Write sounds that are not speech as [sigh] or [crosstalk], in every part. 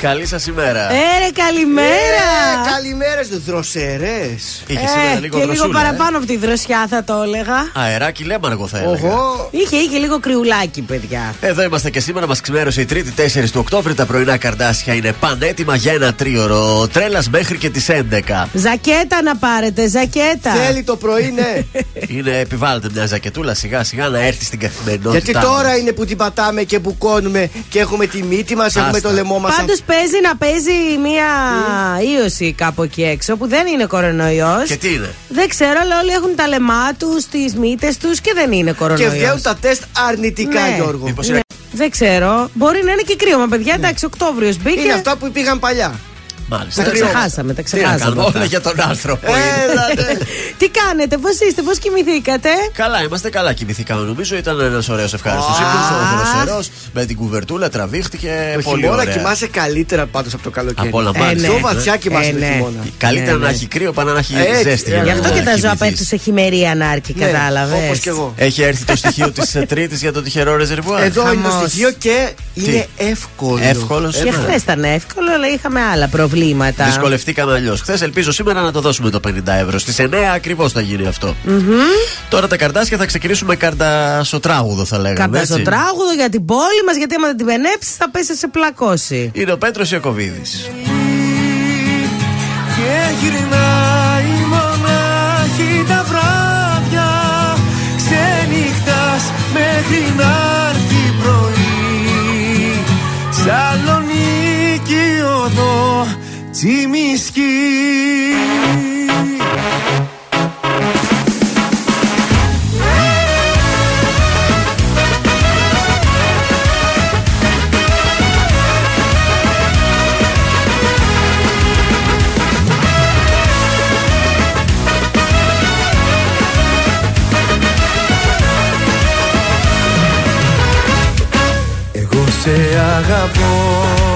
Καλή σας ημέρα. Έρε, καλημέρα. Ε, καλημέρα στου δροσερές. Είχε ε, σήμερα λίγο Και δροσούλα, λίγο παραπάνω από τη δροσιά θα το έλεγα. Αεράκι λέμαργο θα έλεγα. Οχο. Είχε, είχε λίγο κρυουλάκι, παιδιά. Εδώ είμαστε και σήμερα, μας ξημέρωσε η Τρίτη 4 του Οκτώβρη. Τα πρωινά καρδάσια είναι πανέτοιμα για ένα τρίωρο. Τρέλας μέχρι και τις 11. Ζακέτα να πάρετε, ζακέτα. Θέλει το πρωί, ναι. [laughs] Είναι επιβάλλεται μια ζακετούλα σιγά σιγά να έρθει στην καθημερινότητα. Γιατί τώρα είναι που την πατάμε και μπουκώνουμε και έχουμε τη μύτη μας, έχουμε το λαιμό μας. Πάντως παίζει να παίζει μία ίωση κάπου εκεί έξω που δεν είναι κορονοϊός. Και τι είναι; Δεν ξέρω, αλλά όλοι έχουν τα λεμά τους, τις μύτες τους και δεν είναι Και κορονοϊό. βγαίνουν τα τεστ αρνητικά, Ναι. Γιώργο. Μήπως Ναι. είναι- Δεν ξέρω. Μπορεί να είναι και κρύωμα, παιδιά. Εντάξει, Οκτώβριος μπήκε. Είναι αυτά που πήγαν παλιά. Μάλιστα. Τα κρύωμα. ξεχάσαμε, τα Τι να ξεχάσαμε. κάνουμε, αυτά. όλα για τον άνθρωπο. είναι. Έλατε. [laughs] Τι κάνετε, πώς είστε, πώς κοιμηθήκατε; Καλά, είμαστε καλά. Κοιμηθήκαμε. Νομίζω ήταν ένας ωραίος ευχάριστος Αχ. ύπνος. Ο δροσερό με την κουβερτούλα τραβήχτηκε. Το πολύ χειμώνα ωραία. κοιμάσαι καλύτερα πάντως από το καλοκαίρι. Από όλα Ε, μάλιστα. ναι. Πιο βαθιά κοιμάσαι Ε, το ναι. χειμώνα. Καλύτερα Ναι, να ναι. έχει κρύο παρά να έχει Έτσι, ζέστη. ε, για Γι' να αυτό και τα ζώα κοιμηθείς. πέφτουν σε χειμερία ανάρκη, Ναι, κατάλαβες. όπως και εγώ. Έχει έρθει το στοιχείο της Τρίτης για το τυχερό ρεζερβουάρ. Εδώ είναι το Χαμός. στοιχείο και είναι εύκολο. Εύκολος. Και Ε, χθες ήταν εύκολο, αλλά είχαμε άλλα προβλήματα. Δυσκολευτήκαμε αλλιώς. Χθες ελπίζω σήμερα να το δώσουμε το 50 ευρώ. Στις 9 ακριβώς θα γίνει αυτό. Τώρα τα καρτάσια θα ξεκινήσουμε καρτασοτράγουδο, θα λέγαμε. Κάποια έτσι. στο τράγουδο για την πόλη μας, γιατί άμα δεν την πενέψεις θα πέσει σε πλακώσει. Είναι ο Πέτρος Ιακοβίδης. Και γυρνάει μονάχη τα βράδια Ξενυχτάς μέχρι να έρθει πρωί Σαλονίκη οδό τσιμισκή Εγώ σε αγαπώ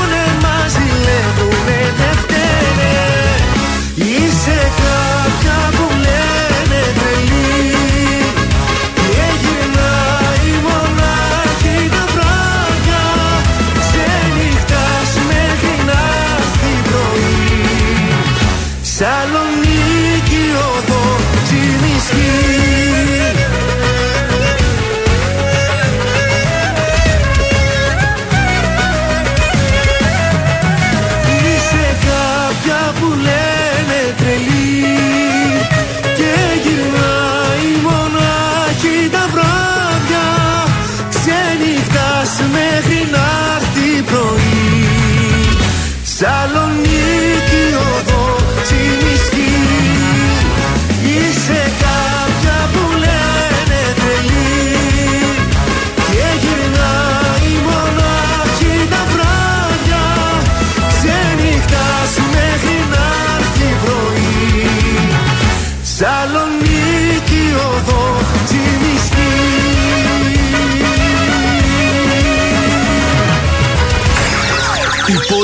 μας ζηλεύουνε δεν φταίνε Είσαι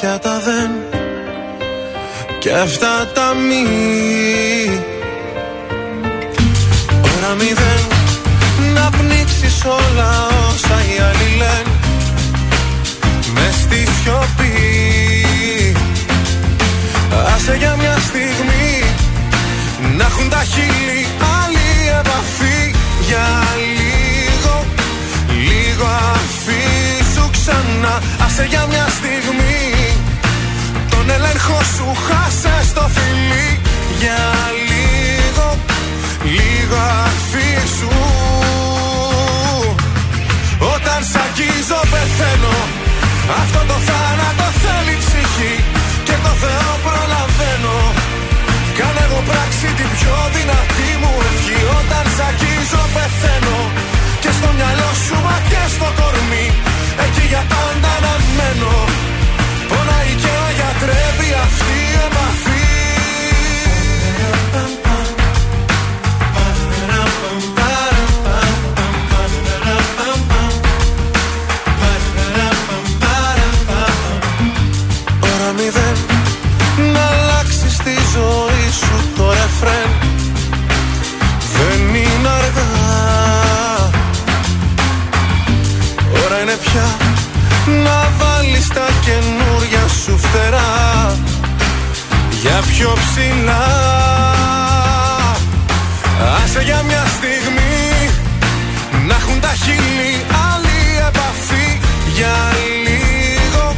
Πια τα δεν. Και αυτά τα μη. Ώρα μηδέν. Να πνίξεις όλα όσα οι άλλοι λένε. Μες στη σιωπή. Άσε για μια στιγμή. Να έχουν τα χείλη άλλη επαφή. Για λίγο Λίγο αφήσου ξανά. Άσε για μια στιγμή Τον έλεγχο σου χάσε στο φιλί. Για λίγο Λίγο αφήσου. Όταν σ' αγγίζω πεθαίνω. Αυτό το θάνατο θέλει ψυχή Και το Θεό προλαβαίνω. Κάνε εγώ πράξη την πιο δυνατή μου ευχή. Όταν σ' αγγίζω πεθαίνω. Και στο μυαλό σου μα και στο κορμί. Εκεί για πάντα να μένω Πονάει και γιατρεύει αυτή η επαφή. Ώρα μηδέν να αλλάξεις τη ζωή σου το ρεφρέν. Δεν είναι αργά. Ώρα είναι πια να βάλεις τα καινούρια σου φτερά Για πιο ψηλά. Άσε για μια στιγμή να έχουν τα χείλη άλλη επαφή. Για λίγο,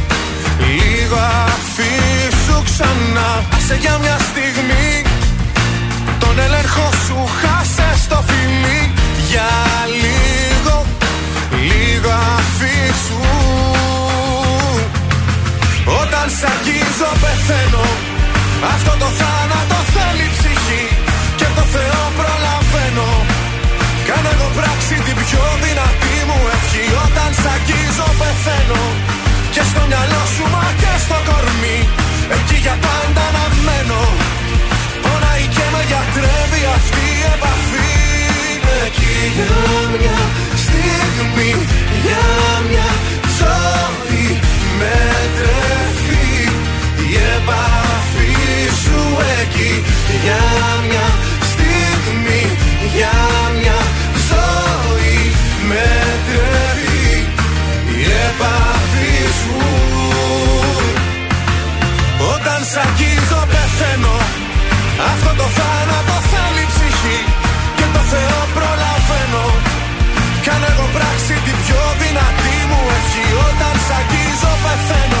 λίγο αφήσου ξανά. Άσε για μια στιγμή τον έλεγχο σου χάσε στο φιλί. Για λίγο, λίγο αφήσου Όταν σ' αγγίζω πεθαίνω. Αυτό το θάνατο θέλει ψυχή Και το Θεό προλαβαίνω Κάνε εγώ πράξη την πιο δυνατή μου ευχή. Όταν σ' αγγίζω πεθαίνω. Και στο μυαλό σου μα και στο κορμί Εκεί για πάντα να μένω. Πονάει και με γιατρεύει αυτή η επαφή. Εκεί για μια στιγμή Για μια ζωή με τρεφή Η επαφή σου εκεί Για μια στιγμή Για μια ζωή με τρεφή Η επαφή σου. Όταν σ' αγγίζω πεθαίνω Αυτό το θάνατο θέλει ψυχή Και το Θεό προλαβαίνω. Κάνε εγώ πράξη την πιο δυνατή μου ευχή Όταν σ' αγγίζω πεθαίνω Και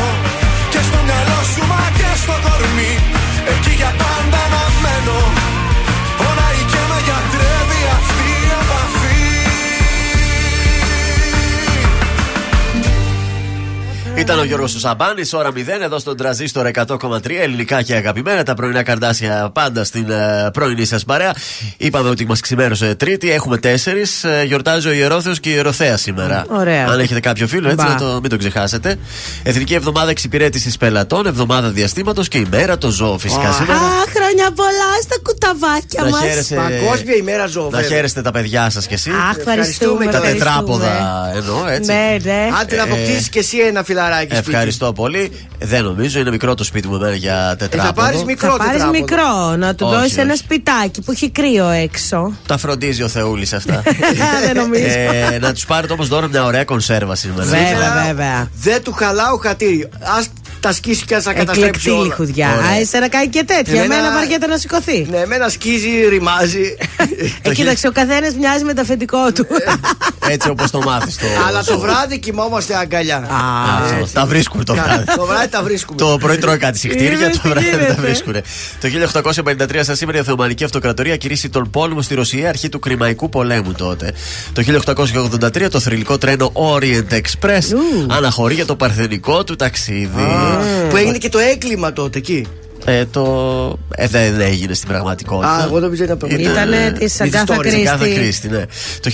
Ήταν ο Γιώργος Σαμπάνη, ώρα 0 εδώ στον τραζίστορ 100,3 ελληνικά και αγαπημένα. Τα πρωινά καρδάσια πάντα στην uh, πρωινή σας παρέα. Είπαμε ότι μας ξημέρωσε Τρίτη, έχουμε τέσσερις. Uh, γιορτάζει ο Ιερόθεος και η Ιεροθέα σήμερα. Ωραία. Αν έχετε κάποιο φίλο, έτσι, Μπα. να το, μην το ξεχάσετε. Εθνική Εβδομάδα Εξυπηρέτησης Πελατών, Εβδομάδα Διαστήματος και ημέρα το ζώο φυσικά Α. σήμερα. Α, χρόνια πολλά στα κουταβάκια Να μας. χαίρεσαι- Παγκόσμια ημέρα ζώου. Να βέβαια. χαίρεστε τα παιδιά σας κι εσύ. Αχ, ευχαριστούμε. τα ευχαριστούμε. τετράποδα εννοώ, έτσι. Ναι, ναι. Άντε να αποκτήσεις και εσύ ένα φιλαράκι σπίτι. Ευχαριστώ πολύ. Δεν νομίζω, είναι μικρό το σπίτι μου εμένα για Ε, τετράποδο. θα πάρει μικρό Θα πάρεις τετράποδο. μικρό, να του Όχι, δώσεις ένα όχι. σπιτάκι που έχει κρύο έξω. Τα φροντίζει ο Θεούλης αυτά. [laughs] Δεν νομίζω. ε, να τους πάρετε όμως δώρο μια ωραία κονσέρβα σήμερα. Βέβαια, βέβαια. Δεν του χαλάω χατήρι. Α τα σκίσει και α τα καταστρέψει. Εκλεκτή όλα. λιχουδιά. Ωραία. Α, εσένα κάνει και τέτοια. Εμένα- Εμένα βαριέται να σηκωθεί. Ναι, εμένα σκίζει, ρημάζει. Ε, κοίταξε, ο καθένας μοιάζει με το αφεντικό του. Έτσι όπως το μάθεις. Το... Αλλά το βράδυ κοιμόμαστε αγκαλιά. Α, Α, έτσι. Τα βρίσκουν το Κα- βράδυ. Το βράδυ τα βρίσκουμε. Το πρωί τρώει κάτι συχτήρια, Είδες το τι βράδυ δεν τα γίνεται. βρίσκουν. Το 1853 σαν σήμερα η Οθωμανική Αυτοκρατορία κηρύσσει τον πόλεμο στη Ρωσία, αρχή του Κρημαϊκού πολέμου τότε. Το 1883 το θρηλυκό τρένο Orient Express αναχωρεί για το παρθενικό του ταξίδι. Που έγινε και το έγκλημα τότε εκεί. Ε, το... ε, δεν έγινε στην πραγματικότητα. Α, εγώ νομίζω ήταν πραγματικό. Ήτανε της Αγκάθα story, Κρίστη. Κάθε Κρίστη, ναι. Το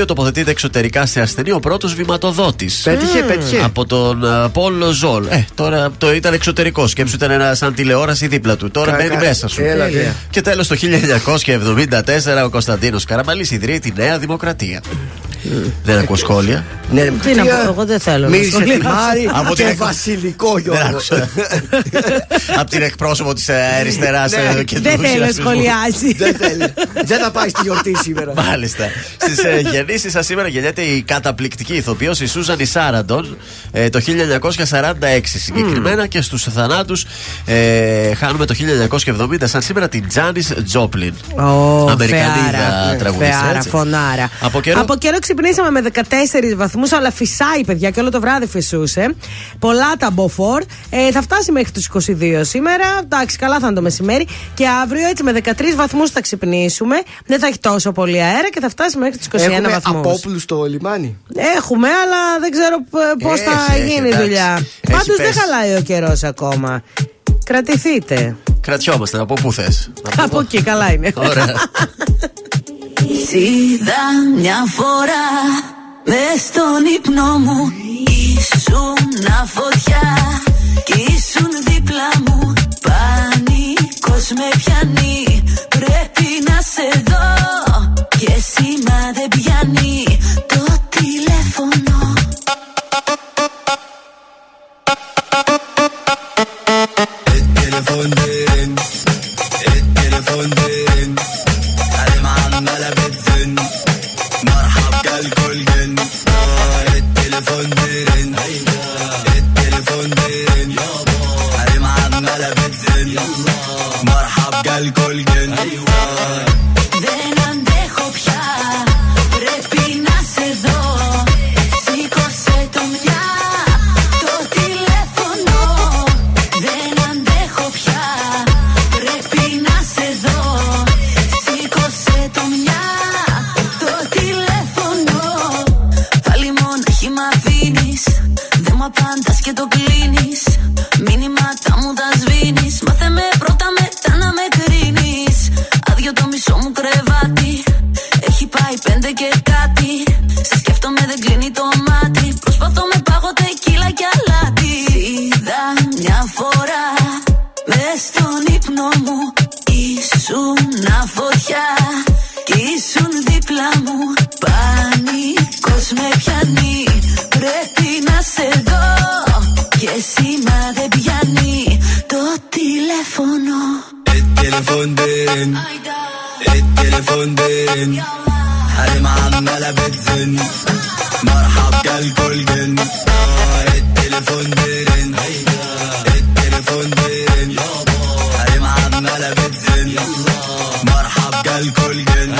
1952 τοποθετείται εξωτερικά σε ασθενή ο πρώτος βηματοδότης. Πέτυχε, πέτυχε. Από τον uh, Πόλο Ζολ. Ε, τώρα το ήταν εξωτερικό. Σκέψου ήταν ένα σαν τηλεόραση δίπλα του. Τώρα Κα- μπαίνει κα- μέσα σου. Έλα, ναι. Και τέλος το 1974 ο Κωνσταντίνος Καραμαλής ιδρύει τη Νέα Δημοκρατία. Δεν ακούω σχόλια. Ναι, Τι να πω, εγώ δεν θέλω να Μύρισε σχολιάσω. τιμάρι Από και την- βασιλικό Δεν Γιώργο. [laughs] άκουσα. Από την εκπρόσωπο της αριστεράς Ναι, και του Δεν θέλει να ουσιαστισμού. σχολιάσει. Δεν θέλει. Δεν θα πάει στη γιορτή σήμερα. Μάλιστα. Στις ε, γεννήσεις σας σήμερα γεννιέται η καταπληκτική ηθοποιός η Σούζαν Σάραντον ε, το 1946 συγκεκριμένα και στους θανάτους ε, χάνουμε το 1970 σαν σήμερα την Τζάνις Τζόπλιν. Ω, Αμερικανίδα φεάρα. τραγουδίστρια, Φεάρα, έτσι. φωνάρα. Από καιρό- Από καιρό ξυπνήσαμε με 14 βαθμούς, αλλά φυσάει, παιδιά, και όλο το βράδυ φυσούσε. Πολλά τα μποφόρ. Ε, θα φτάσει μέχρι τους 22 σήμερα. Εντάξει, καλά θα είναι το μεσημέρι. Και αύριο έτσι με 13 βαθμούς θα ξυπνήσουμε. Δεν θα έχει τόσο πολύ αέρα και θα φτάσει μέχρι του 21 Έχουμε βαθμούς. απόπλους στο λιμάνι. Έχουμε, αλλά δεν ξέρω πώς θα Έχει, έχει, γίνει η εντάξει. δουλειά. Έχει Πάντως δεν πέσει. χαλάει ο καιρός ακόμα. Κρατηθείτε. Κρατιόμαστε, από πού θες. Από εκεί, καλά είναι. Ωραία. Είδα μια φορά μες στον ύπνο μου Ήσουν φωτιά κι ήσουν δίπλα μου Πανικός με πιάνει. Πρέπει να σε δω Και σήμα δεν πιάνει. Το τηλέφωνο Δεν αντέχω πια, πρέπει να σε δω. Σήκωσε το μια, το τηλέφωνο. Δεν αντέχω πια, πρέπει να σε δω. Σήκωσε το μια, το τηλέφωνο. Πάλι μόνο χυμαδίνει, δεν μου απάντα και το κλείνεις. Και κάτι. Σε σκέφτομαι δεν κλείνει το μάτι. Προσπαθώ με πάγω τεκίλα και αλάτι. Είδα μια φορά μες στον ύπνο μου. Ήσουν φωτιά Κι ήσουν δίπλα μου. Πάνικο με πιάνει Πρέπει να σε δω. Και σήμα δεν πιάνει Το τηλέφωνο. Ε, telefon ε, El قلم عمالة بتزن. مرحب جالكوا الجن جن. التليفون بيرن التليفون بيرن قلم عمالة بتزن. مرحب جالكوا الجن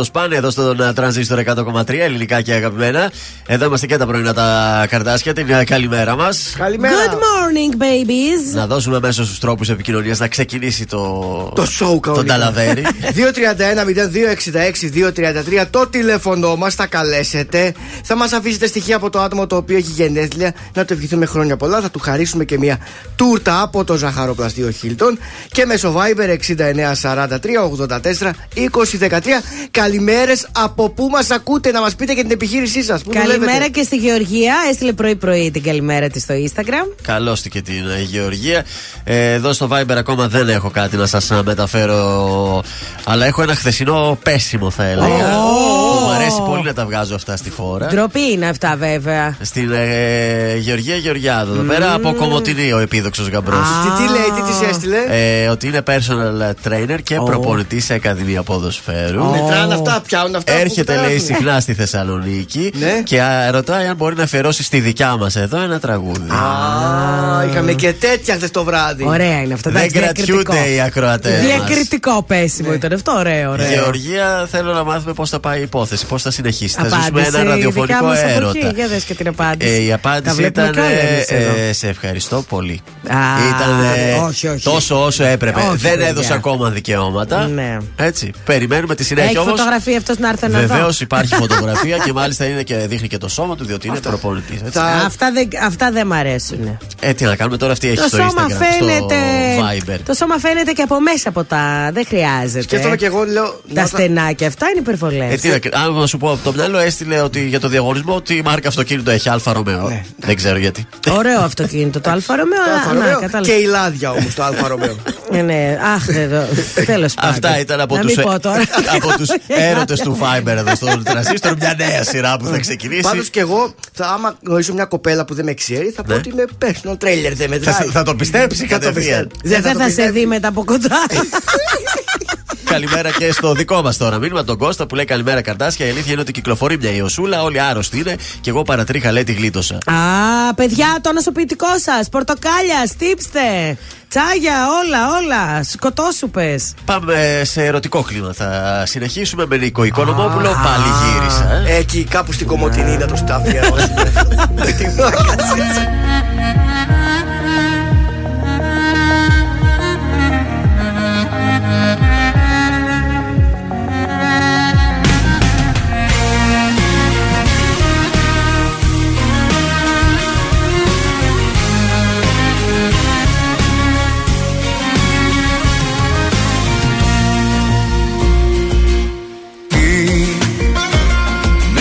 το σπάνι εδώ στον ε, τρανζίστορ 100,3 ελληνικά και αγαπημένα. Εδώ είμαστε και τα πρωινά τα καρτάσια. Την ε, καλημέρα μας. Καλημέρα. Good morning, babies. Να δώσουμε μέσω στους τρόπους επικοινωνίας να ξεκινήσει το. Το show Τον κανονικά. ταλαβέρι. 231-0266-233 το [laughs] τηλέφωνο μας, θα καλέσετε. Θα μας αφήσετε στοιχεία από το άτομο το οποίο έχει γενέθλια. Να του ευχηθούμε χρόνια πολλά. Θα του χαρίσουμε και μια τούρτα από το ζαχαροπλαστείο Χίλτον. Και μέσω Viber 6943 84 2013. Καλημέρες από πού μας ακούτε να μας πείτε και την επιχείρησή σας. Καλημέρα και στη Γεωργία. Έστειλε πρωί-πρωί την καλημέρα της στο Instagram. Καλώς και την ε, Γεωργία. Ε, εδώ στο Viber ακόμα δεν έχω κάτι να σας μεταφέρω. Αλλά έχω ένα χθεσινό πέσιμο, θα έλεγα. Που μου αρέσει πολύ να τα βγάζω αυτά στη φόρα. Ντροπή είναι αυτά, βέβαια. Στην ε, Γεωργία Γεωργιάδου εδώ πέρα από Κομωτινή ο επίδοξος γαμπρός. Τι, τι λέει, τι της έστειλε; Ε, ότι είναι personal trainer και προπονητής σε Ακαδημία Ποδοσφαίρου. Μετράνε αυτά, πιάνουν αυτά. που Έρχεται, λέει, περάσουν. συχνά στη Θεσσαλονίκη Ναι. και α, ρωτάει αν μπορεί να αφιερώσει στη δικιά μας εδώ ένα τραγούδι. Α, είχαμε και τέτοια χθες το βράδυ. Ωραία είναι αυτό. Δεν εντάξει, διακριτικό. κρατιούνται οι ακροατές. Διακριτικό πέσιμο ήταν αυτό, ωραίο, ωραίο. Γεωργία, θέλω να μάθουμε πώς θα πάει η υπόθεση, πώς θα συνεχίσει. Θα Απάντηση, ζήσουμε ένα η δικιά ραδιοφωνικό μας εποχή. έρωτα. Για δες και την απάντηση. Ε, η Τα απάντηση βλέπουμε ήταν. κι όλα εμείς ε, εδώ. ε, σε ευχαριστώ πολύ. Α, ήταν ε, όχι, όχι. τόσο όσο έπρεπε. Όχι, Δεν παιδιά. έδωσε ακόμα δικαιώματα. Ναι. Έτσι. Περιμένουμε τη συνέχεια Έχει όμως. φωτογραφία αυτός να έρθει να δω. Βεβαίως υπάρχει φωτογραφία και μάλιστα είναι και δείχνει και το σώμα του διότι είναι προπονητής. Τα- Αυτά δεν, αυτά δεν μ' αρέσουν. Ε, τι να κάνουμε τώρα, αυτή έχει Το στο σώμα Instagram, φαίνεται. στο Viber. Το σώμα φαίνεται και από μέσα από τα. Δεν χρειάζεται. Σκέφτομαι και εγώ, λέω. Τα να- στενάκια αυτά είναι υπερβολές. Ε, τι να, αν να σου πω από το μυαλό, έστειλε ότι για το διαγωνισμό ότι η μάρκα αυτοκίνητο έχει Alfa Romeo. Ναι. Δεν ξέρω γιατί. Ωραίο αυτοκίνητο το Alfa Romeo. Το αλλά- Αλφα να, Romeo κατάλαβα. και η λάδια όμως το Alfa Romeo. Ναι, ναι. Αχ, εδώ. Τέλος πάντων. Αυτά ήταν από Να τους, μην πω τώρα. [laughs] από τους [laughs] έρωτες του Fiber εδώ στο Τρασίστρο. Μια νέα σειρά που θα ξεκινήσει. Πάντως και εγώ, θα, άμα γνωρίσω μια κοπέλα που δεν με ξέρει, θα πω Ναι. ότι είμαι personal trailer. Δεν θα, μετράει. θα το πιστέψει Θα το κατευθείαν. πιστέψει. Δεν το θα σε πιστεύει. δει μετά από κοντά. [laughs] Καλημέρα και στο δικό μας τώρα. Μήνυμα τον Κώστα που λέει Καλημέρα καρτάσια. Η αλήθεια είναι ότι κυκλοφορεί μια ιωσούλα. Όλοι άρρωστοι είναι και εγώ παρατρίχα λέει τη γλίτωσα. Α, παιδιά, το νοσοποιητικό σας. Πορτοκάλια, στύψτε. Τσάγια, όλα, όλα. Σκοτώσουπες. Πάμε σε ερωτικό κλίμα. Θα συνεχίσουμε με Νίκο Οικονομόπουλο. Πάλι γύρισα. ε. Εκεί κάπου στην Κομωτινή να το στάφια. Τι να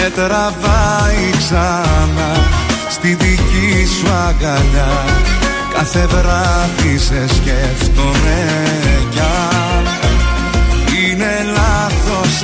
με τραβάει ξανά στη δική σου αγκαλιά. Κάθε βράδυ σε σκέφτομαι κι αν είναι λάθος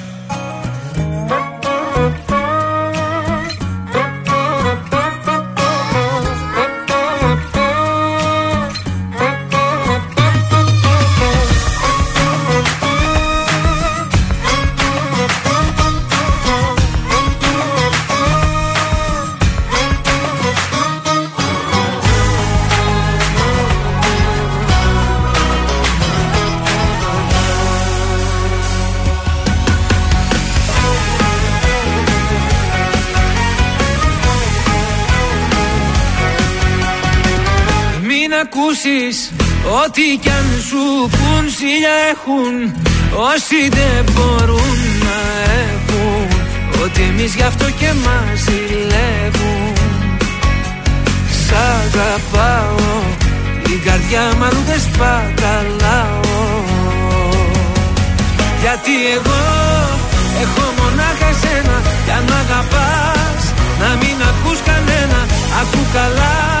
Ακούσεις Ό,τι κι αν σου πουν Σίλια έχουν Όσοι δεν μπορούν να έχουν Ότι εμείς γι' αυτό και μας ζηλεύουν. Σ' αγαπάω Η καρδιά μου αλλού δεν σπαταλάω. Γιατί εγώ έχω μονάχα εσένα Κι αν μ' αγαπάς Να μην ακούς κανένα Ακού καλά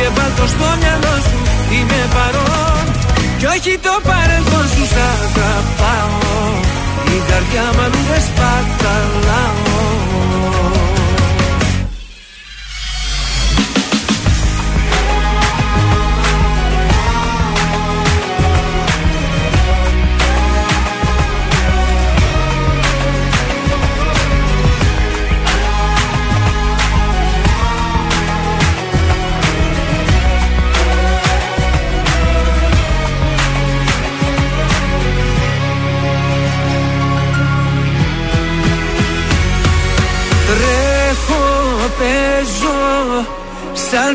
και βάλ' το στο μυαλό σου. Είμαι παρόν. Κι όχι το παρελθόν σου σ' αγαπάω. Η καρδιά μου αλλού δεν σπαταλάω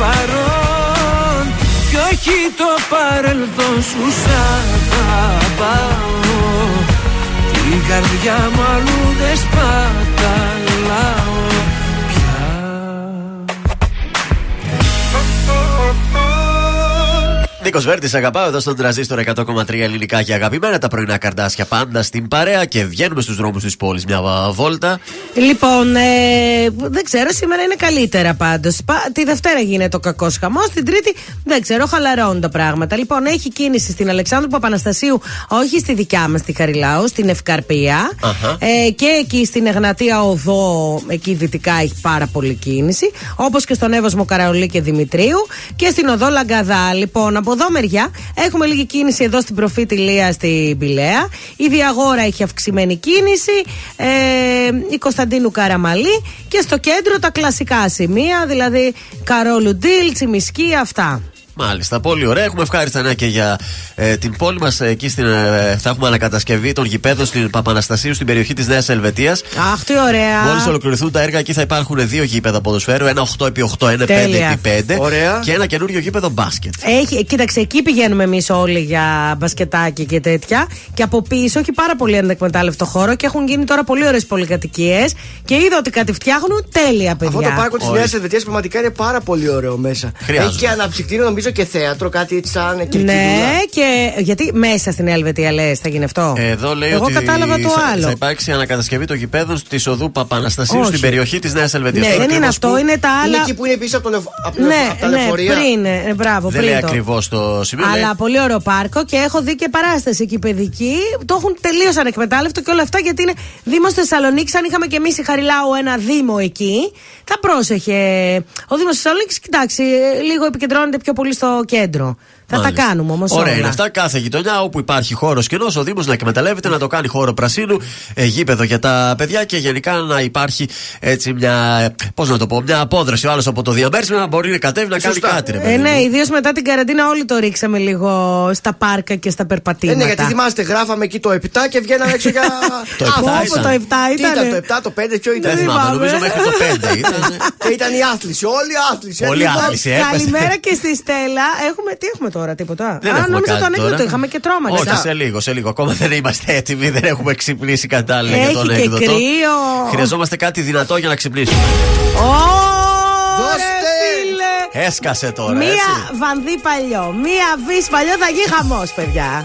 παρόν Κι όχι το παρελθόν σου Σ' αγαπάω. Την καρδιά μου αλλού δεν σπαταλάω Νίκος Βέρτης, αγαπάω εδώ στον τραζίστορ 100,3 ελληνικά και αγαπημένα τα πρωινά καρδάσια πάντα στην παρέα και βγαίνουμε στους δρόμους της πόλης μια βόλτα. Λοιπόν, ε, δεν ξέρω, σήμερα είναι καλύτερα πάντως. Τη Δευτέρα γίνεται ο κακός χαμός. Την Τρίτη δεν ξέρω, χαλαρώνουν τα πράγματα. Λοιπόν, έχει κίνηση στην Αλεξάνδρου Παπαναστασίου, όχι στη δικιά μας τη Χαριλάου, στην Ευκαρπία. Αχα. Ε, και εκεί στην Εγνατία Οδό, εκεί δυτικά έχει πάρα πολύ κίνηση. Όπως και στον Εύωσμο Καραολί και Δημητρίου. Και στην Οδό Λαγκαδά. Λοιπόν, από Από εδώ μεριά έχουμε λίγη κίνηση εδώ στην προφήτη Λία στην Πηλαία. Η Διαγόρα έχει αυξημένη κίνηση. Ε, η Κωνσταντίνου Καραμαλή. Και στο κέντρο τα κλασικά σημεία, δηλαδή Καρόλου Ντίλ, Τσιμισκή, αυτά. Μάλιστα, πολύ ωραία. Έχουμε ευχάριστα νέα και για ε, την πόλη μας. Εκεί στην, ε, θα έχουμε ανακατασκευή των γηπέδων στην Παπαναστασίου στην περιοχή της Νέας Ελβετίας. Αχ, τι ωραία. Μόλις ολοκληρωθούν τα έργα, εκεί θα υπάρχουν δύο γήπεδα ποδοσφαίρου. Ένα 8x8, ένα Τέλεια. 5x5. Ωραία. Και ένα καινούριο γήπεδο μπάσκετ. Έχει, κοίταξε, εκεί πηγαίνουμε εμείς όλοι για μπασκετάκι και τέτοια. Και από πίσω έχει πάρα πολύ ανεκμετάλλευτο χώρο και έχουν γίνει τώρα πολύ ωραίες πολυκατοικίες. Και είδα ότι κάτι φτιάχνουν τέλεια, παιδιά. Αυτό το πάρκο της Νέας Ορίστε. Ελβετίας πραγματικά είναι πάρα πολύ ωραίο μέσα. Χρειάζεται. Έχει και αναψυκτήριο νομίζω και θέατρο, κάτι έτσι σαν κερκίδουλα. Ναι, και γιατί μέσα στην Ελβετία λες, θα γίνει αυτό; Εδώ λέει Εγώ ότι κατάλαβα το θα, άλλο. θα υπάρξει ανακατασκευή των γηπέδων της οδού Παπαναστασίου Όχι. στην περιοχή της Νέας Ελβετίας. Ναι, Τώρα δεν είναι ακριβώς αυτό, που- είναι τα Είναι άλλα. εκεί που είναι πίσω από, το λευ... από, το- Ναι, από τα ναι, λεωφορεία. πριν. ε, μπράβο, Δεν πριν λέει το. ακριβώς το σημείο. λέει- Αλλά πολύ ωραίο πάρκο και έχω δει και παράσταση εκεί παιδική. Το έχουν τελείως ανεκμετάλλευτο και όλα αυτά γιατί είναι Δήμος Θεσσαλονίκης. Αν είχαμε και εμείς η Χαριλάου ένα Δήμο εκεί, θα πρόσεχε. Ο Δήμος Θεσσαλονίκης, κοιτάξει, ε, λίγο επικεντρώνεται πιο πολύ στο κέντρο. Θα Μάλιστα. τα κάνουμε όμως Ωραία όλα. είναι αυτά. Κάθε γειτονιά όπου υπάρχει χώρος κοινός, ο Δήμος να εκμεταλλεύεται, να το κάνει χώρο πρασίνου, ε, γήπεδο για τα παιδιά και γενικά να υπάρχει έτσι μια. Πώς να το πω, μια απόδραση. Ο άλλος από το διαμέρισμα να μπορεί να κατέβει να κάνει Σωστά. κάτι. Ρε, Ε, παιδί ναι, μου. ιδίως μετά την καραντίνα όλοι το ρίξαμε λίγο στα πάρκα και στα Ε, περπατήματα. ναι, γιατί θυμάστε, γράφαμε εκεί το 7 και βγαίναμε έξω για. [laughs] Το Α, 7 Από ήταν. το 7 Τι ήταν ήταν. το 7, το 5, ποιο Δεν ήταν. θυμάμαι, θυμάμαι. νομίζω μέχρι το 5 ήταν. Και ήταν η άθληση, όλη η άθληση. Όλη η Λοιπόν, άθληση. έπεσε. Καλημέρα και στη Στέλλα. Έχουμε, τι έχουμε τώρα, τίποτα. Δεν Α, έχουμε νόμιζα κάτι το ανέκδοτο τώρα. είχαμε και τρόμα. Όχι, μετά. σε λίγο, σε λίγο. Ακόμα δεν είμαστε έτοιμοι, δεν έχουμε ξυπνήσει κατάλληλα για Έχει τον και έκδοτο. κρύο. Χρειαζόμαστε κάτι δυνατό για να ξυπνήσουμε. Ωρε, Δώστε. φίλε. Έσκασε τώρα, Μία έτσι. βανδύ παλιό, μία βυς παλιό θα γίνει χαμός, παιδιά.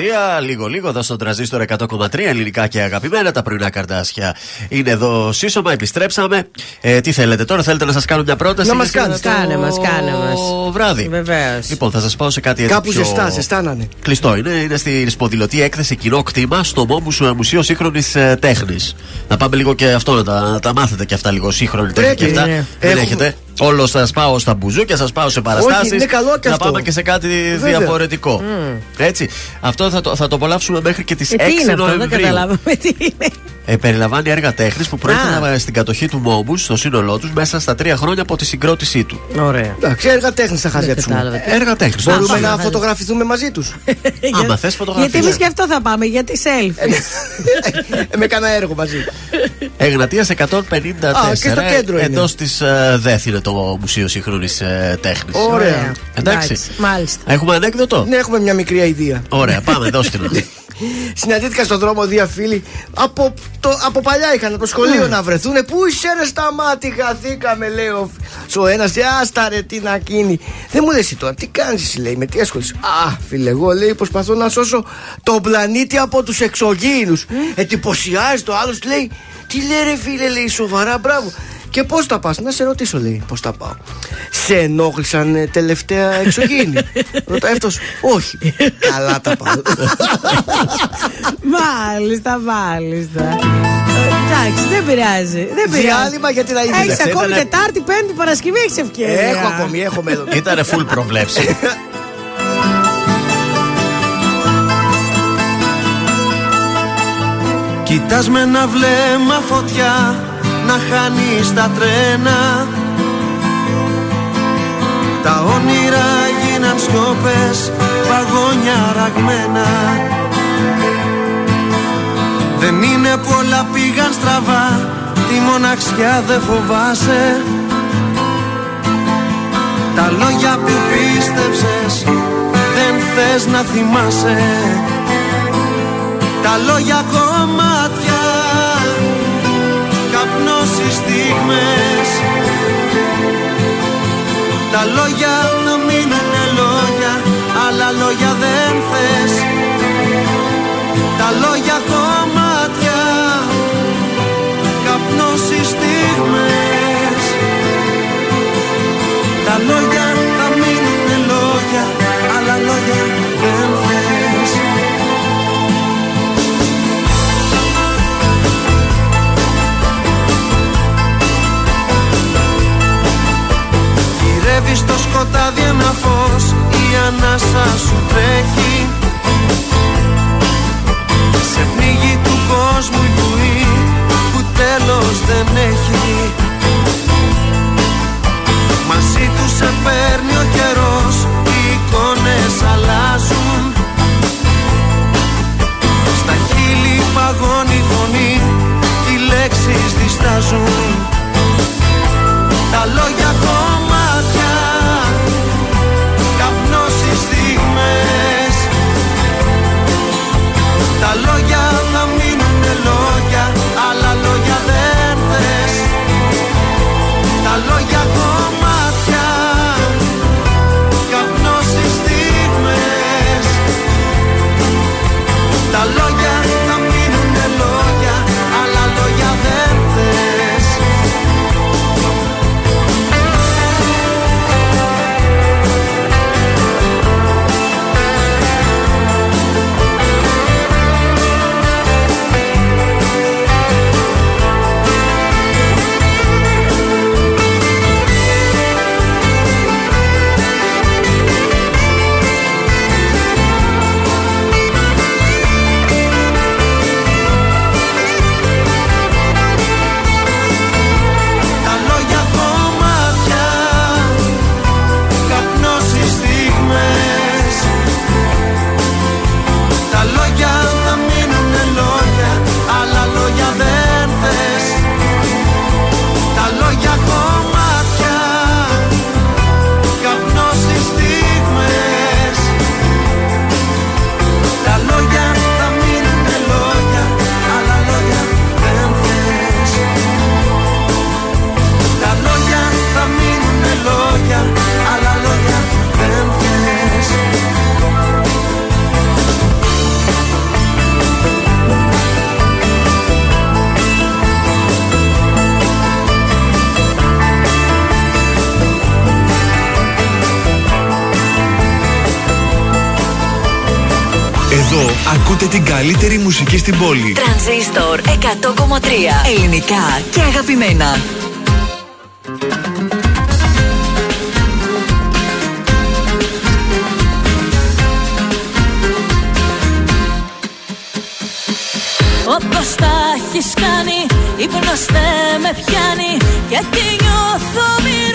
Αναστασία. Λίγο-λίγο εδώ στο τραζίστρο 100,3 ελληνικά και αγαπημένα τα πρωινά καρτάσια. Είναι εδώ σύσσωμα, επιστρέψαμε. Ε, τι θέλετε τώρα, θέλετε να σας κάνω μια πρόταση; Να μας κάνεις, κάνε μας, κάνε μας. βράδυ. Βεβαίως. Λοιπόν, θα σας πάω σε κάτι έτσι. Κάπου πιο... ζεστά, ζεστάνανε. Κλειστό είναι, είναι στη σποδηλωτή έκθεση κοινό κτήμα στο Μόμου Μουσείο Σύγχρονης ε, Τέχνης. Να πάμε λίγο και αυτό, να τα, να τα μάθετε και αυτά λίγο σύγχρονη τέχνη και αυτά. ναι. Δεν Έχουμε- έχετε. Όλο σας πάω στα μπουζούκια, σας πάω σε παραστάσεις. είναι καλό και να αυτό. πάμε και σε κάτι Βέβαια. διαφορετικό. Έτσι. Αυτό θα το, θα το απολαύσουμε μέχρι και τις 6 Ε, τι είναι αυτό, δεν Νοεμβρίου. καταλάβαμε τι είναι. Ε, περιλαμβάνει έργα τέχνης που προήλθαν στην κατοχή του Μόμπου στο σύνολό τους μέσα στα τρία χρόνια από τη συγκρότησή του. Ωραία. Εντάξει, έργα τέχνης θα Δεν χαζέψουμε. κατάλαβα. Έργα τέχνης. Μπορούμε να πάμε. φωτογραφηθούμε μαζί τους. [laughs] Άμα θες φωτογραφία. Γιατί εμείς και αυτό θα πάμε, γιατί selfie. με κανένα έργο μαζί. Εγνατίας 154. Α, και στο κέντρο είναι. Εντός της ΔΕΘ είναι το Μουσείο Σύγχρονης Τέχνης. Ωραία. Εντάξει. Μάλιστα. Έχουμε ανέκδοτο; Ναι, έχουμε μια μικρή αηδία. Ωραία, πάμε, δώστε να. [laughs] Συναντήθηκα στον δρόμο δύο φίλοι από, το, από παλιά είχαν από το σχολείο να βρεθούν. Πού είσαι ρε στα μάτι, χαθήκαμε, λέει ο, ο ένας. Άστα ρε, τι να γίνει. Δεν μου λες τώρα, τι κάνεις, λέει, με τι ασχολείσαι. Α, φίλε, εγώ λέει, προσπαθώ να σώσω τον πλανήτη από τους εξωγήινους. Εντυπωσιάζει το άλλος, λέει, τι λέει ρε φίλε, λέει, σοβαρά, μπράβο. Και πώς τα πας, να σε ρωτήσω, λέει, πώς τα πάω. Σε ενόχλησαν ε, τελευταία εξωγήινοι. [laughs] Ρωτάει αυτός, Όχι. Καλά τα πάω. [laughs] Μάλιστα, μάλιστα. Ε, Εντάξει, δεν πειράζει. Δεν πειράζει. Διάλειμμα για την αηδία. Έχεις ακόμη Ήτανε- Τετάρτη, Πέμπτη, Παρασκευή, έχεις ευκαιρία. Έχω ακόμη, έχω μέλλον. [laughs] Ήτανε full προβλέψη. Κοιτάς με ένα βλέμμα φωτιά να χάνεις τα τρένα. Τα όνειρα γίναν σιώπες, παγόνια ραγμένα. Δεν είναι πολλά πήγαν στραβά, τη μοναξιά δεν φοβάσαι. Τα λόγια που πίστεψες δεν θες να θυμάσαι. Τα λόγια κομμάτια Καπνός οι στιγμές. Τα λόγια θα μείνουνε λόγια Αλλά λόγια δεν θες. Τα λόγια κομμάτια Καπνός οι στιγμές. Τα λόγια στο σκοτάδι ένα φως Η ανάσα σου τρέχει. Σε πνίγει του κόσμου η βουή Που τέλος δεν έχει. Μαζί τους σε παίρνει ο καιρός Οι εικόνες αλλάζουν. Στα χείλη παγώνει η φωνή Και οι λέξεις διστάζουν. Τα λόγια ακούτε την καλύτερη μουσική στην πόλη. Τρανζίστορ 100,3 ελληνικά και αγαπημένα. Όπως τα έχεις κάνει Ύπνος δεν με πιάνει Και τι νιώθω μη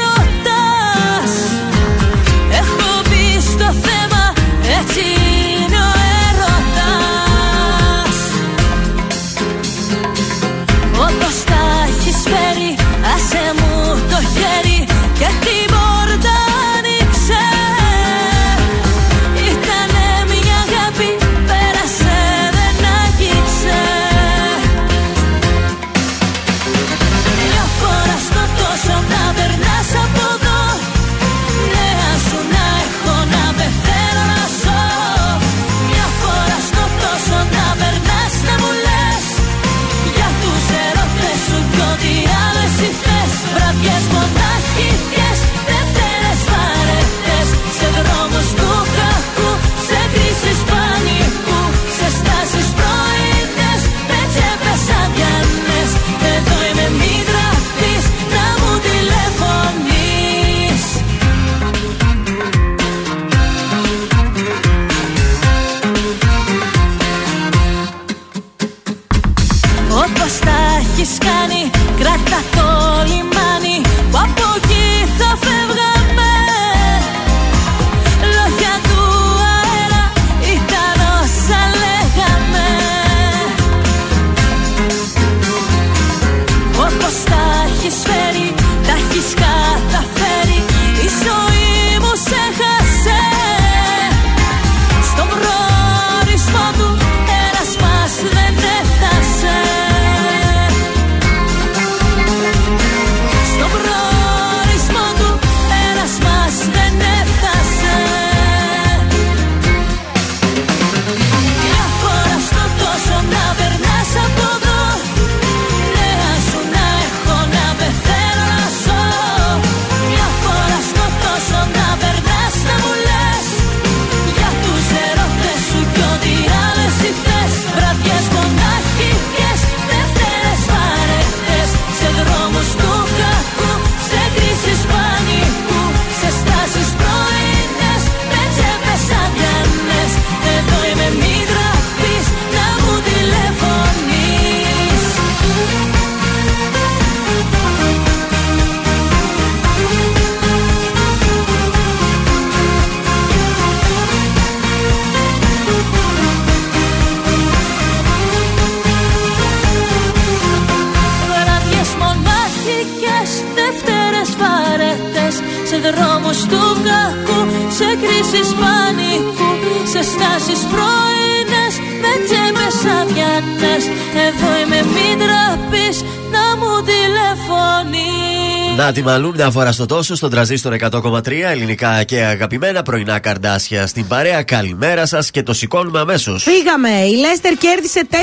τη μαλού μια φορά στο τόσο στον τραζίστορ 100,3 ελληνικά και αγαπημένα πρωινά καρδάσια στην παρέα. Καλημέρα σας και το σηκώνουμε αμέσως. Φύγαμε. Η Λέστερ κέρδισε 4-0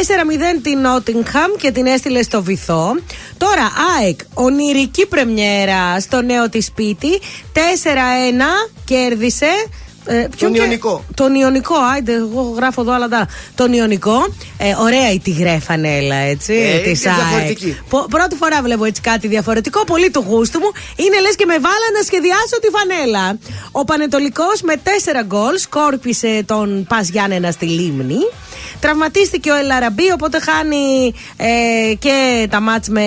την Νότιγχαμ και την έστειλε στο βυθό. Τώρα, ΑΕΚ, ονειρική πρεμιέρα στο νέο της σπίτι. 4-1 κέρδισε. Ε, ποιον και- Ιωνικό. Τον Ιωνικό, άιντε, εγώ γράφω εδώ άλλα τα. Τον Ιωνικό. Ε, ωραία η τυγρέ φανέλα, έτσι. Ε, της είναι ΑΕΚ. διαφορετική. Πο- πρώτη φορά βλέπω έτσι κάτι διαφορετικό, πολύ του γούστου μου. Είναι λες και με βάλα να σχεδιάσω τη φανέλα. Ο Πανετολικός με 4 γκολ σκόρπισε τον Πας Γιάννενα στη λίμνη. Τραυματίστηκε ο Ελ Αραμπί, οπότε χάνει ε, και τα ματς με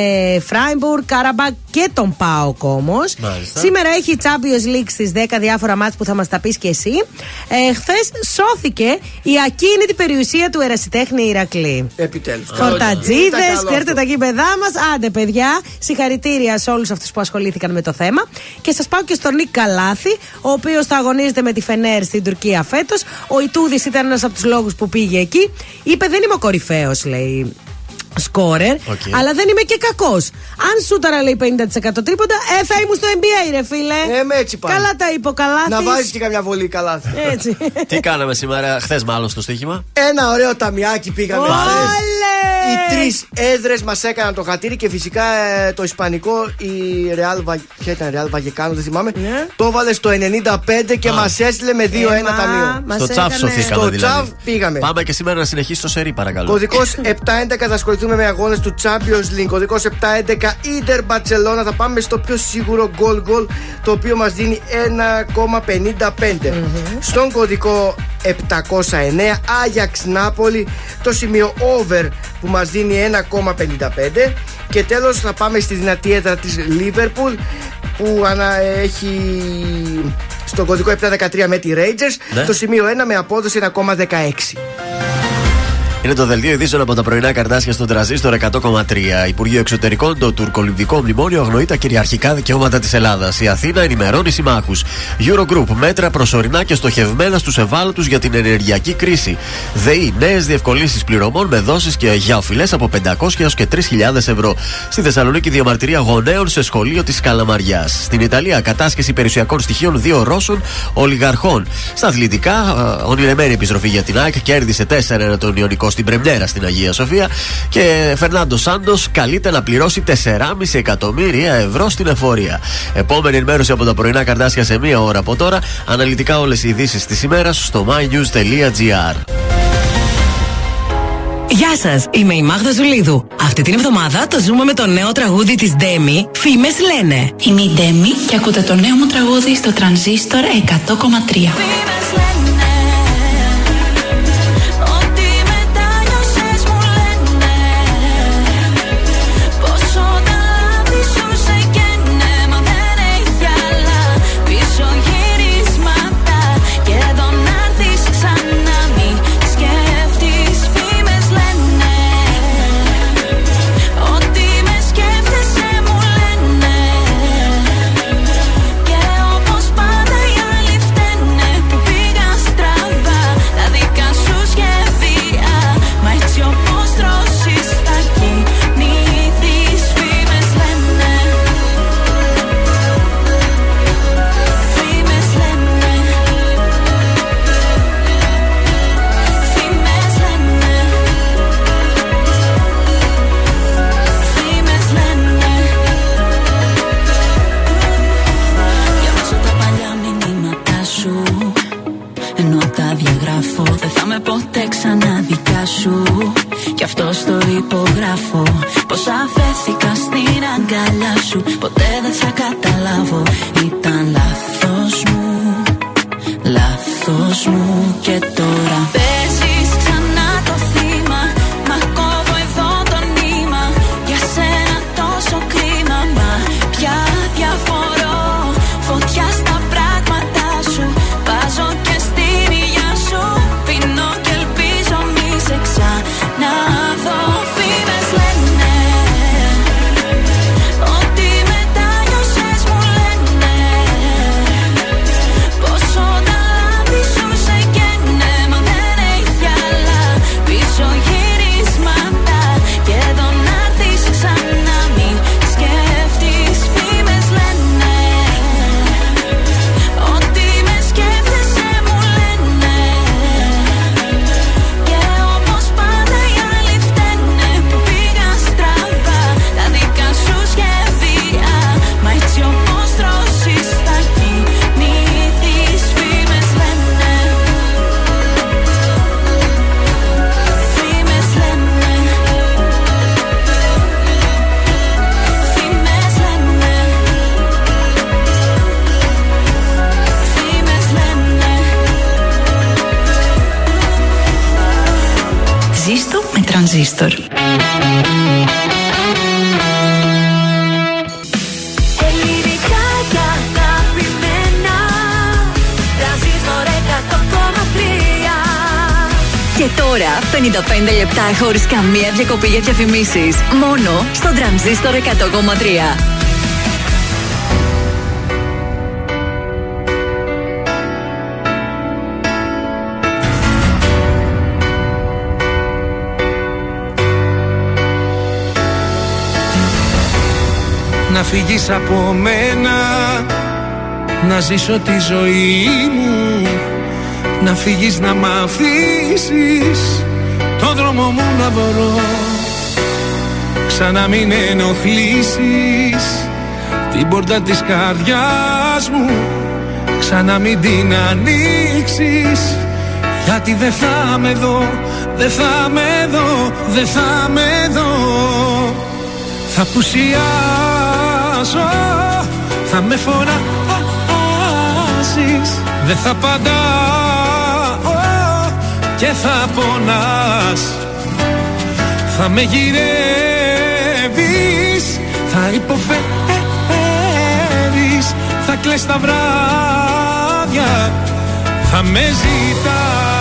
Φράιμπουργκ, Κάραμπακ και τον Πάοκ όμως. Μάλιστα. Σήμερα έχει Champions League στις 10 διάφορα ματς που θα μας τα πεις και εσύ. Ε, Χθες σώθηκε η ακίνητη περιουσία του ερασιτέχνη Ηρακλή. Επιτέλους. Χορτατζήδες, ξέρετε τα γήπεδά μας. Άντε, παιδιά, συγχαρητήρια σε όλους αυτούς που ασχολήθηκαν με το θέμα. Και σας πάω και στον Νικ Καλάθη, ο οποίος θα αγωνίζεται με τη Φενέρ στην Τουρκία φέτος. Ο Ιτούδης ήταν ένας από τους λόγους που πήγε εκεί. Είπε: Δεν είμαι ο κορυφαίος, λέει. Σκόρερ, Οκ. αλλά δεν είμαι και κακός. Αν σούταρα λέει 50% τρίποτα, ε, θα ήμουν στο NBA, ρε φίλε. Ε, με έτσι πάνε. Καλά τα είπε ο Καλάθης. Να βάζεις και καμιά βολή καλά. Έτσι. [laughs] Τι κάναμε σήμερα, χθες μάλλον στο στοίχημα; Ένα ωραίο ταμιάκι πήγαμε. χθες. Όλε! Οι τρεις έδρες μας έκαναν το χατήρι και φυσικά ε, το ισπανικό, η Real, Va- ποια ήταν, Real Vallecano, δεν θυμάμαι. Ναι. Το έβαλε στο 95 και Α. μας έστειλε με 2-1 Ε, μα, ταμείο. μας στο τσαφ έκανε- σωθήκαμε Στο δηλαδή. τσαφ πήγαμε. Πάμε και σήμερα να συνεχίσει το σερί, παρακαλώ. Κωδικός 711 θα ασχοληθούμε με αγώνες του Champions League. Κωδικό 711 Inter Barcelona. Θα πάμε στο πιο σίγουρο goal goal το οποίο μας δίνει 1,55. Στον κωδικό 709 Ajax Napoli το σημείο over που μας δίνει 1,55 και τέλος θα πάμε στη δυνατή έδρα της Liverpool που ανα, έχει στον κωδικό 713 με τη Rangers Ναι. το σημείο 1 με απόδοση 1,16. Είναι το δελτίο ειδήσεων από τα πρωινά καρτάσια στον τραζίστορ 100,3. Υπουργείο Εξωτερικών, το τουρκολιβικό μνημόνιο αγνοεί τα κυριαρχικά δικαιώματα της Ελλάδας. Η Αθήνα ενημερώνει συμμάχους. Eurogroup, μέτρα προσωρινά και στοχευμένα στους ευάλωτους για την ενεργειακή κρίση. ΔΕΗ, νέες διευκολύνσεις πληρωμών με δόσεις και για οφειλέ από 500 έως και 3.000 ευρώ. Στη Θεσσαλονίκη, διαμαρτυρία γονέων σε σχολείο της Καλαμαριάς. Στην Ιταλία, κατάσχεση περιουσιακών στοιχείων δύο Ρώσων ολιγαρχών. Στα αθλητικά, ε, ονειρεμένη επιστροφή για την ΑΕΚ κέρδισε 4-1 τον Ιωνικό στην Πρεμιέρα στην Αγία Σοφία. Και Φερνάντο Σάντος καλείται να πληρώσει 4,5 εκατομμύρια ευρώ στην εφορία. Επόμενη ενημέρωση από τα πρωινά καρτάσια σε μία ώρα από τώρα. Αναλυτικά όλες οι ειδήσεις της ημέρας στο mynews.gr. Γεια σας, είμαι η Μάγδα Ζουλίδου. Αυτή την εβδομάδα το ζούμε με το νέο τραγούδι της Ντέμι, Φήμες λένε. Είμαι η Ντέμι και ακούτε το νέο μου τραγούδι στο τρανζίστορ 100,3. Λεπτά χωρίς καμία διακοπή για διαφημίσεις. Μόνο στο τρανζίστορ 100,3. Να φύγεις από μένα Να ζήσω τη ζωή μου Να φύγεις να μ' αφήσεις Το δρόμο μου να βρω Ξανά μην ενοχλήσεις Την πόρτα της καρδιάς μου. Ξανά μην την ανοίξεις Γιατί δεν θα με δω Δεν θα με δω Δεν θα με δω. Θα πουσιάσω Θα με φωνάζεις Δεν θα απαντάω Και θα πονάς Θα με γυρεύεις Θα υποφέρεις Θα κλαις τα βράδια Θα με ζητάς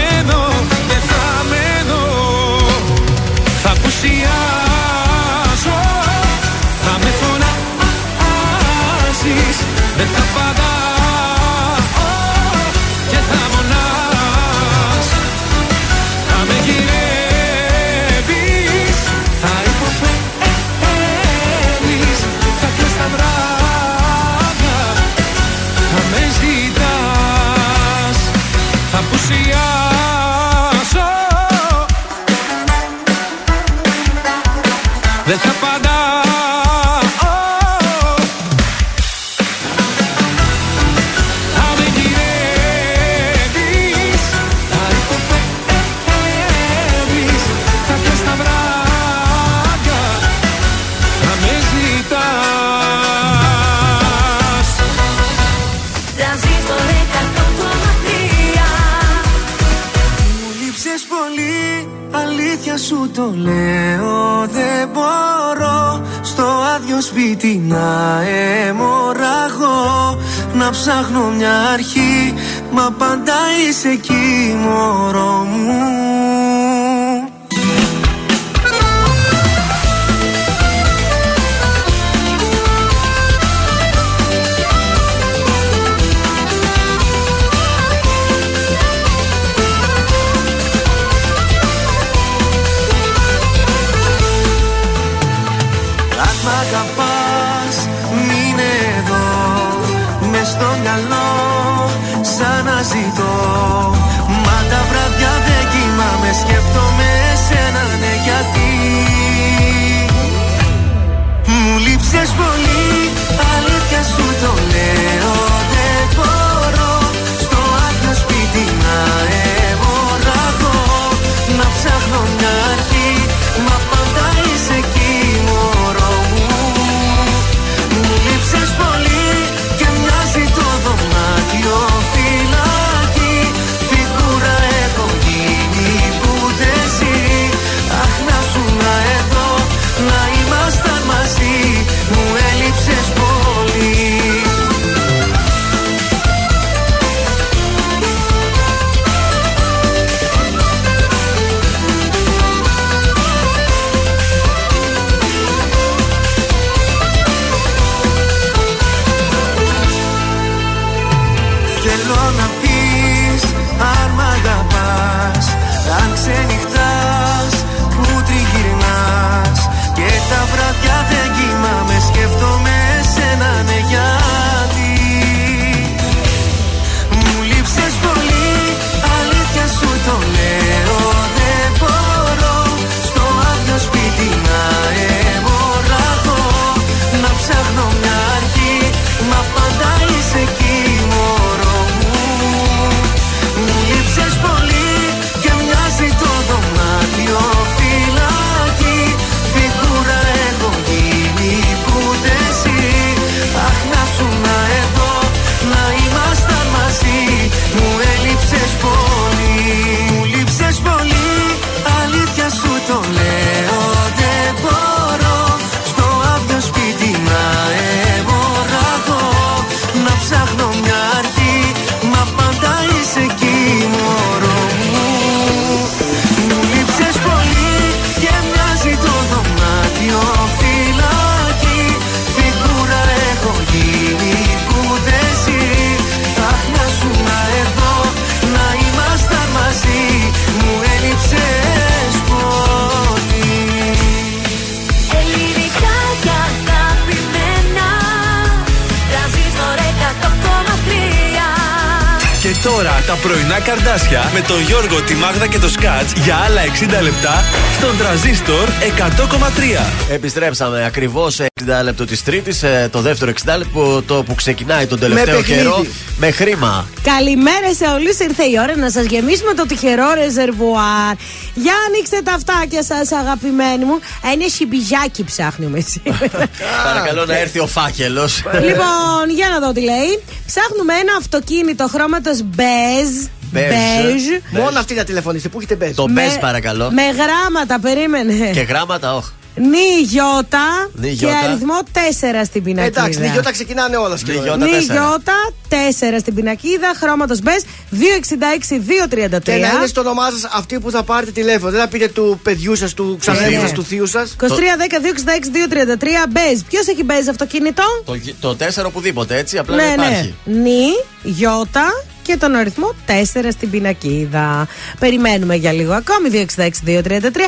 με τον Γιώργο, τη Μάγδα και το Σκάτς για άλλα 60 λεπτά στον τραζίστορ 100,3. Επιστρέψαμε ακριβώς σε 60 λεπτό της Τρίτης, το δεύτερο 60 λεπτό το που ξεκινάει τον τελευταίο παιχνίδι. καιρό με χρήμα. Καλημέρα σε όλους. Ήρθε η ώρα να σας γεμίσουμε το τυχερό ρεζερβουάρ. Για ανοίξτε τα αυτάκια σας, αγαπημένοι μου. Ένα σιμπιζάκι ψάχνουμε σήμερα. [laughs] Παρακαλώ να έρθει ο φάκελος. λοιπόν, για να δω τι λέει. Ψάχνουμε ένα αυτοκίνητο χρώματος μπέζ. Μπέζ. Μπέζ. Μόνο αυτή να τηλεφωνήσετε. Πού έχετε μπέσει. Το Με- μπε παρακαλώ. Με γράμματα, περίμενε. Και γράμματα, όχι. Νι γιώτα Νι και γιώτα. αριθμό 4 στην πινακίδα. Εντάξει, νιγιώτα ξεκινάνε όλα σχεδόν. Νιγιώτα. Νι τέσσερα. γιώτα 4 στην πινακίδα, χρώματος μπες 266-233. Και να είναι στο όνομά σας αυτοί που θα πάρετε τηλέφωνο. Δεν θα πείτε του παιδιού σας, του ξαδέρφου Ναι. σας, του θείου σας. 23-10-266-233 μπέζ. Ποιος έχει μπέζ αυτοκίνητο; Το, το 4 οπουδήποτε έτσι, απλά ναι, δεν υπάρχει. Νι, γιώτα και τον αριθμό 4 στην πινακίδα. Περιμένουμε για λίγο ακόμη. 266-233.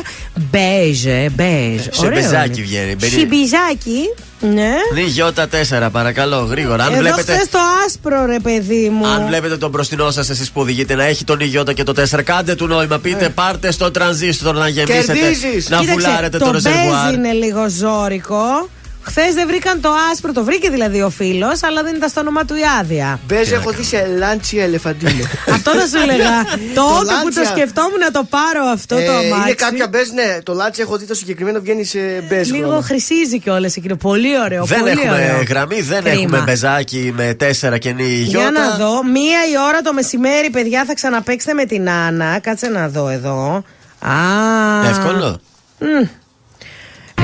Μπεζ, ε, μπεζ. Σε Ωραίο μπεζάκι είναι. βγαίνει, μπαίνει. Σιμπεζάκι. Ναι. Νι γιώτα 4, παρακαλώ, γρήγορα. Αν Εδώ βλέπετε, χθες το άσπρο ρε παιδί μου. αν βλέπετε τον μπροστινό σας, εσείς που οδηγείτε, να έχει το νι γιώτα και το 4, κάντε του νόημα. Πείτε, πάρτε στο τρανζίστορ να γεμίσετε. Κερδίζεις. Να Κοίταξε, φουλάρετε το, το ρεζερβουάρ. μπεζ είναι λίγο ζόρικο. Χθες δεν βρήκαν το άσπρο, το βρήκε δηλαδή ο φίλος, αλλά δεν ήταν στο όνομα του η άδεια. Μπέζ έχω δει σε λάντσι ελεφαντίνο. [laughs] αυτό θα σου έλεγα. Τότε που το λάντσια. σκεφτόμουν να το πάρω αυτό το Ε, αμάξι. είναι κάποια μπέζ, ναι. Το λάντσι έχω δει το συγκεκριμένο βγαίνει σε μπέζ. Λίγο χρώμα. χρυσίζει κιόλας εκείνο. Πολύ ωραίο. Δεν πολύ έχουμε ωραίο. γραμμή, δεν Κρίμα. έχουμε μπεζάκι με 4 και νιγιώτα. Για να δω. Μία η ώρα το μεσημέρι, παιδιά, θα ξαναπέξετε με την Άννα. Κάτσε να δω εδώ. Α. Εύκολο.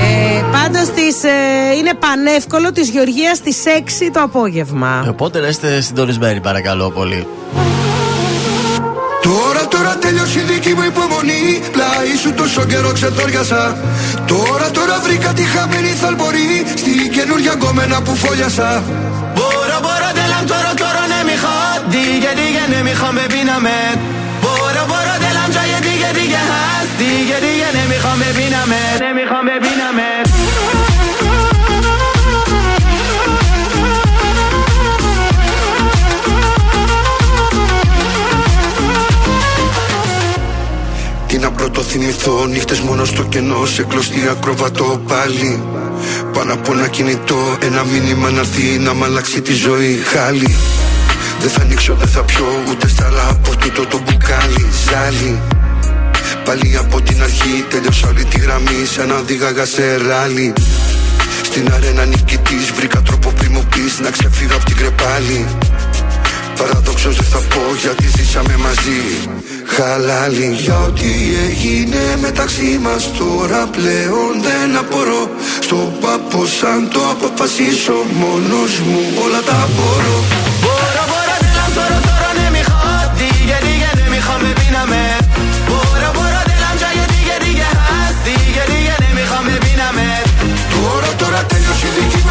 Ε, πάντως ε, είναι πανεύκολο της Γεωργίας στις 6 το απόγευμα. Οπότε να είστε συντονισμένοι, παρακαλώ πολύ. Τώρα, τώρα τέλειωσε η δική μου υπομονή. Πλάι σου τόσο καιρό ξετόριασα. Τώρα, τώρα βρήκα τη χαμένη θαλπορή. Στη καινούργια κομμένα που φόλιασα. Μπορώ, μπορώ, τέλα τώρα, τώρα, ναι, μη χα. Δίγε, δίγε, ναι, μη με πίναμε. دیگه دیگه نمیخوام ببینمت نمیخوام ببینمت Τι να πρωτοθυμηθώ, νύχτες μόνο στο κενό Σε κλωστή ακροβατό πάλι Πάνω από ένα κινητό, ένα μήνυμα να έρθει να μ' αλλάξει τη ζωή Χάλι, δεν θα ανοίξω, δεν θα πιω Ούτε στάλα από τούτο το μπουκάλι Ζάλι, Πάλι από την αρχή τέλειωσα όλη τη γραμμή. Σαν να δίγαγα σε ράλι. Στην αρένα νικητής βρήκα τρόπο πριν μου να ξεφύγω από την κρεπάλι Παραδόξως δεν θα πω γιατί ζήσαμε μαζί. Χαλάλι. Για ό,τι έγινε μεταξύ μας τώρα πλέον δεν απορώ. Στον πάπο σαν το αποφασίσω μόνος μου όλα τα μπορώ. Μπορώ, μπορώ, δεν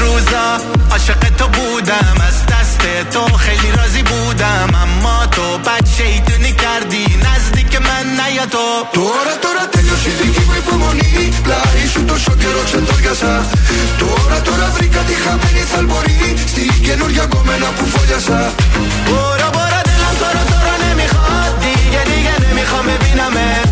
روزا عاشق تو بودم از دست تو خیلی راضی بودم اما تو بد شیطونی کردی نزدیک من نیا تو Τώρα τώρα τέλειωσε η δική μου υπομονή Πλάι σου τόσο καιρό ξεντόριασα Τώρα τώρα βρήκα τη χαμένη θαλπορή Στην καινούργια κομμένα που φόλιασα Μπορώ μπορώ دلم تو رو تو رو نمیخواد دیگه دیگه نمیخوام ببینمت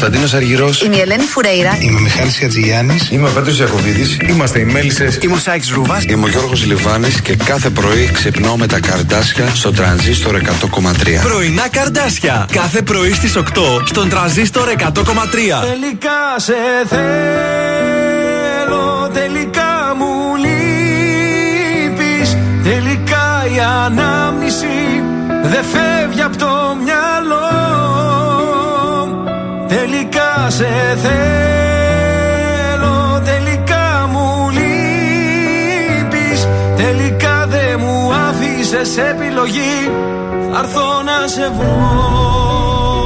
Κωνσταντίνος Αργυρός. Είμαι η Ελένη Φουρέιρα. Είμαι ο Μιχάλης Χατζηγιάννης. Είμαι ο Πέτρος Ιακοβίδη. Είμαστε οι Μέλισσες. Είμαι ο Σάιξ Ρούβας. Είμαι ο Γιώργος Λιβάνης και κάθε πρωί ξυπνάω με τα καρδάσια στο τρανζίστορ 100,3. Πρωινά καρδάσια. Κάθε πρωί στις 8 στον τραζίστορ 100,3. Τελικά σε θέλω, τελικά μου λείπεις Τελικά η ανάμνηση δεν φεύγει από το μυαλό Τελικά σε θέλω Τελικά μου λείπεις Τελικά δεν μου άφησες επιλογή Θα έρθω να σε βρω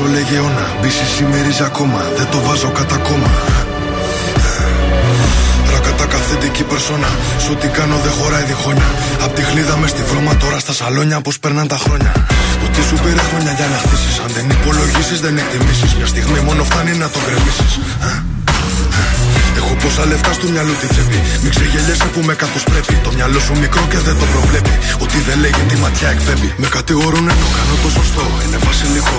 έχεις πίσω λέγε αιώνα Μπίση σημερίζει ακόμα, δεν το βάζω κατά κόμμα Ρακατά καθεντική περσόνα Σου τι κάνω δεν χωράει διχόνια Απ' τη χλίδα μες στη βρώμα τώρα στα σαλόνια Πως περνάν τα χρόνια Ότι σου πήρε χρόνια για να χτίσεις Αν δεν υπολογίσεις δεν εκτιμήσεις Μια στιγμή μόνο φτάνει να το γκρεμίσεις Έχω πόσα λεφτά στο μυαλό τη τσέπη. Μην ξεγελιέσαι που με καθώ πρέπει. Το μυαλό σου μικρό και δεν το προβλέπει. Ότι δεν λέγει τη ματιά εκπέμπει. Με κατηγορούν ενώ κάνω το σωστό. Είναι βασιλικό.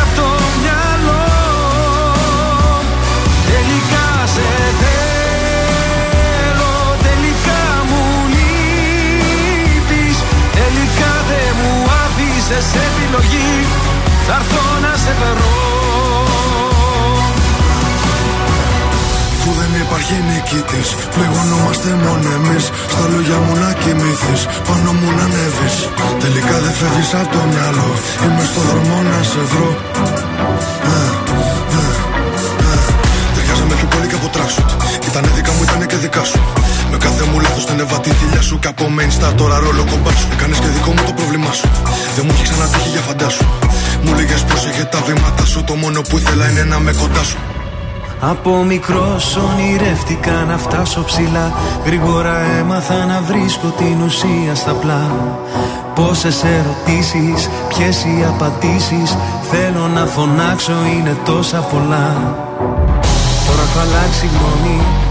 επιλογή Θα έρθω να σε βρω Αφού δεν υπάρχει νικητής, πληγωνόμαστε μόνο εμείς. Στα λόγια μου να κοιμηθείς, πάνω μου να ανέβεις. Τελικά δεν φεύγεις από το μυαλό. Είμαι στο δρόμο να σε βρω. Ε, ε, ε. Ταιριάζαμε πιο πολύ και από τράξουτ. Ήτανε δικά μου, ήτανε και δικά σου. Με κάθε μου λάθος την έβα τη θηλιά σου. Και από main star τώρα ρόλο κομπάς σου. Έκανες και δικό μου το πρόβλημά σου. Δεν μου έχει ξανατύχει για φαντάσου. Μου λέγες πρόσεχε τα βήματα σου. Το μόνο που ήθελα είναι να με κοντά σου. Από μικρός ονειρεύτηκα να φτάσω ψηλά Γρήγορα έμαθα να βρίσκω την ουσία στα πλά Πόσες ερωτήσεις, ποιες οι απαντήσεις Θέλω να φωνάξω είναι τόσα πολλά Τώρα έχω αλλάξει γνώμη,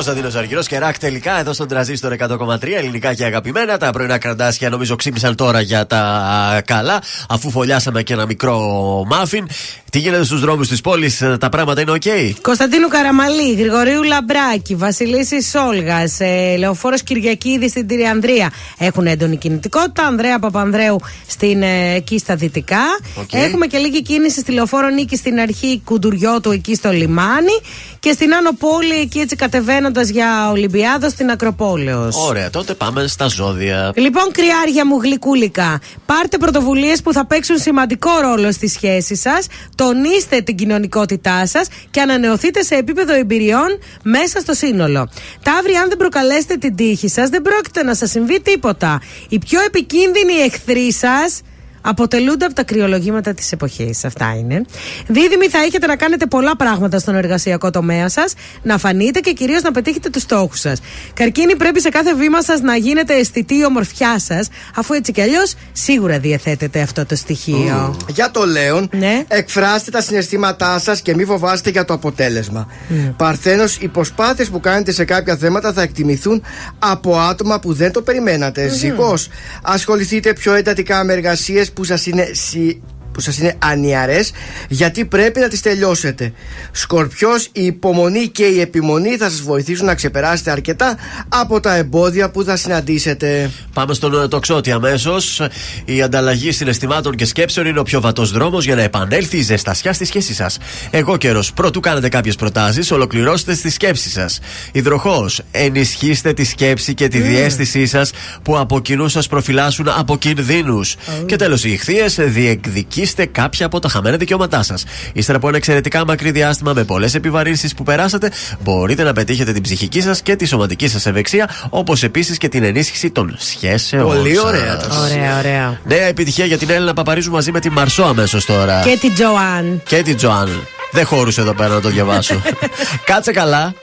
Κωνσταντίνος Αργυρός και Rack Τελικά εδώ στον τρανζίστορ 100,3 ελληνικά και αγαπημένα. Τα πρωινά καρντάσια νομίζω ξύπνησαν τώρα για τα καλά, αφού φωλιάσαμε και ένα μικρό μάφιν. Τι γίνεται στους δρόμους της πόλης, τα πράγματα είναι οκ. Κωνσταντίνου Καραμαλή, Γρηγορίου Λαμπράκη, Βασιλίσσης Όλγας, ε, Λεωφόρος Κυριακίδη στην Τριανδρία έχουν έντονη κινητικότητα. Ανδρέα Παπανδρέου στην, ε, εκεί στα δυτικά. Οκ. Έχουμε και λίγη κίνηση στη Λεωφόρο Νίκης στην αρχή Κουντουριώτου εκεί στο λιμάνι. Και στην Άνω Πόλη εκεί έτσι κατεβαίνοντας για Ολυμπιάδος στην Ακροπόλεως. Ωραία, τότε πάμε στα ζώδια. Λοιπόν, κριάρια μου γλυκούλικα, πάρτε πρωτοβουλίες που θα παίξουν σημαντικό ρόλο στη σχέση σας, τονίστε την κοινωνικότητά σας και ανανεωθείτε σε επίπεδο εμπειριών μέσα στο σύνολο. Ταύροι, αν δεν προκαλέσετε την τύχη σας, δεν πρόκειται να σας συμβεί τίποτα. Οι πιο επικίνδυνοι εχθροί σας αποτελούνται από τα κρυολογήματα της εποχής. Αυτά είναι. Δίδυμοι θα έχετε να κάνετε πολλά πράγματα στον εργασιακό τομέα σας, να φανείτε και κυρίως να πετύχετε τους στόχους σας. Καρκίνη πρέπει σε κάθε βήμα σας να γίνετε αισθητή η ομορφιά σας, αφού έτσι κι αλλιώς σίγουρα διαθέτετε αυτό το στοιχείο. Για το Λέον, Ναι. εκφράστε τα συναισθήματά σας και μην φοβάστε για το αποτέλεσμα. Mm. Παρθένος, οι προσπάθειες που κάνετε σε κάποια θέματα θα εκτιμηθούν από άτομα που δεν το περιμένατε. Μμμ. Ζυγός, ασχοληθείτε πιο εντατικά με εργασίες després posar cine, si που σας είναι ανιαρές γιατί πρέπει να τις τελειώσετε Σκορπιός η υπομονή και η επιμονή θα σας βοηθήσουν να ξεπεράσετε αρκετά από τα εμπόδια που θα συναντήσετε Πάμε στον ε, τοξότη αμέσως. Η ανταλλαγή συναισθημάτων και σκέψεων είναι ο πιο βατός δρόμος για να επανέλθει η ζεστασιά στη σχέση σας. Εγώ καιρό. Πρωτού κάνετε κάποιες προτάσεις, ολοκληρώστε τη σκέψη σας. Υδροχό. Ενισχύστε τη σκέψη και τη Mm. διέστησή σας που από κοινού σας προφυλάσσουν από κινδύνους. Και τέλος, οι ηχθείες. Διεκδικήστε κάποια από τα χαμένα δικαιώματά σας. Ύστερα από ένα εξαιρετικά μακρύ διάστημα με πολλές επιβαρύνσεις που περάσατε, μπορείτε να πετύχετε την ψυχική σας και τη σωματική σας ευεξία, όπως επίσης και την ενίσχυση των σχέσεων. Πολύ σας. ωραία τα Ωραία, ωραία. Νέα επιτυχία για την Έλληνα Παπαρίζου μαζί με τη Μαρσό αμέσως τώρα. Και την Τζοάν. Και την Τζοάν. Δεν χώρουσε εδώ πέρα να το διαβάσω. [laughs] Κάτσε καλά.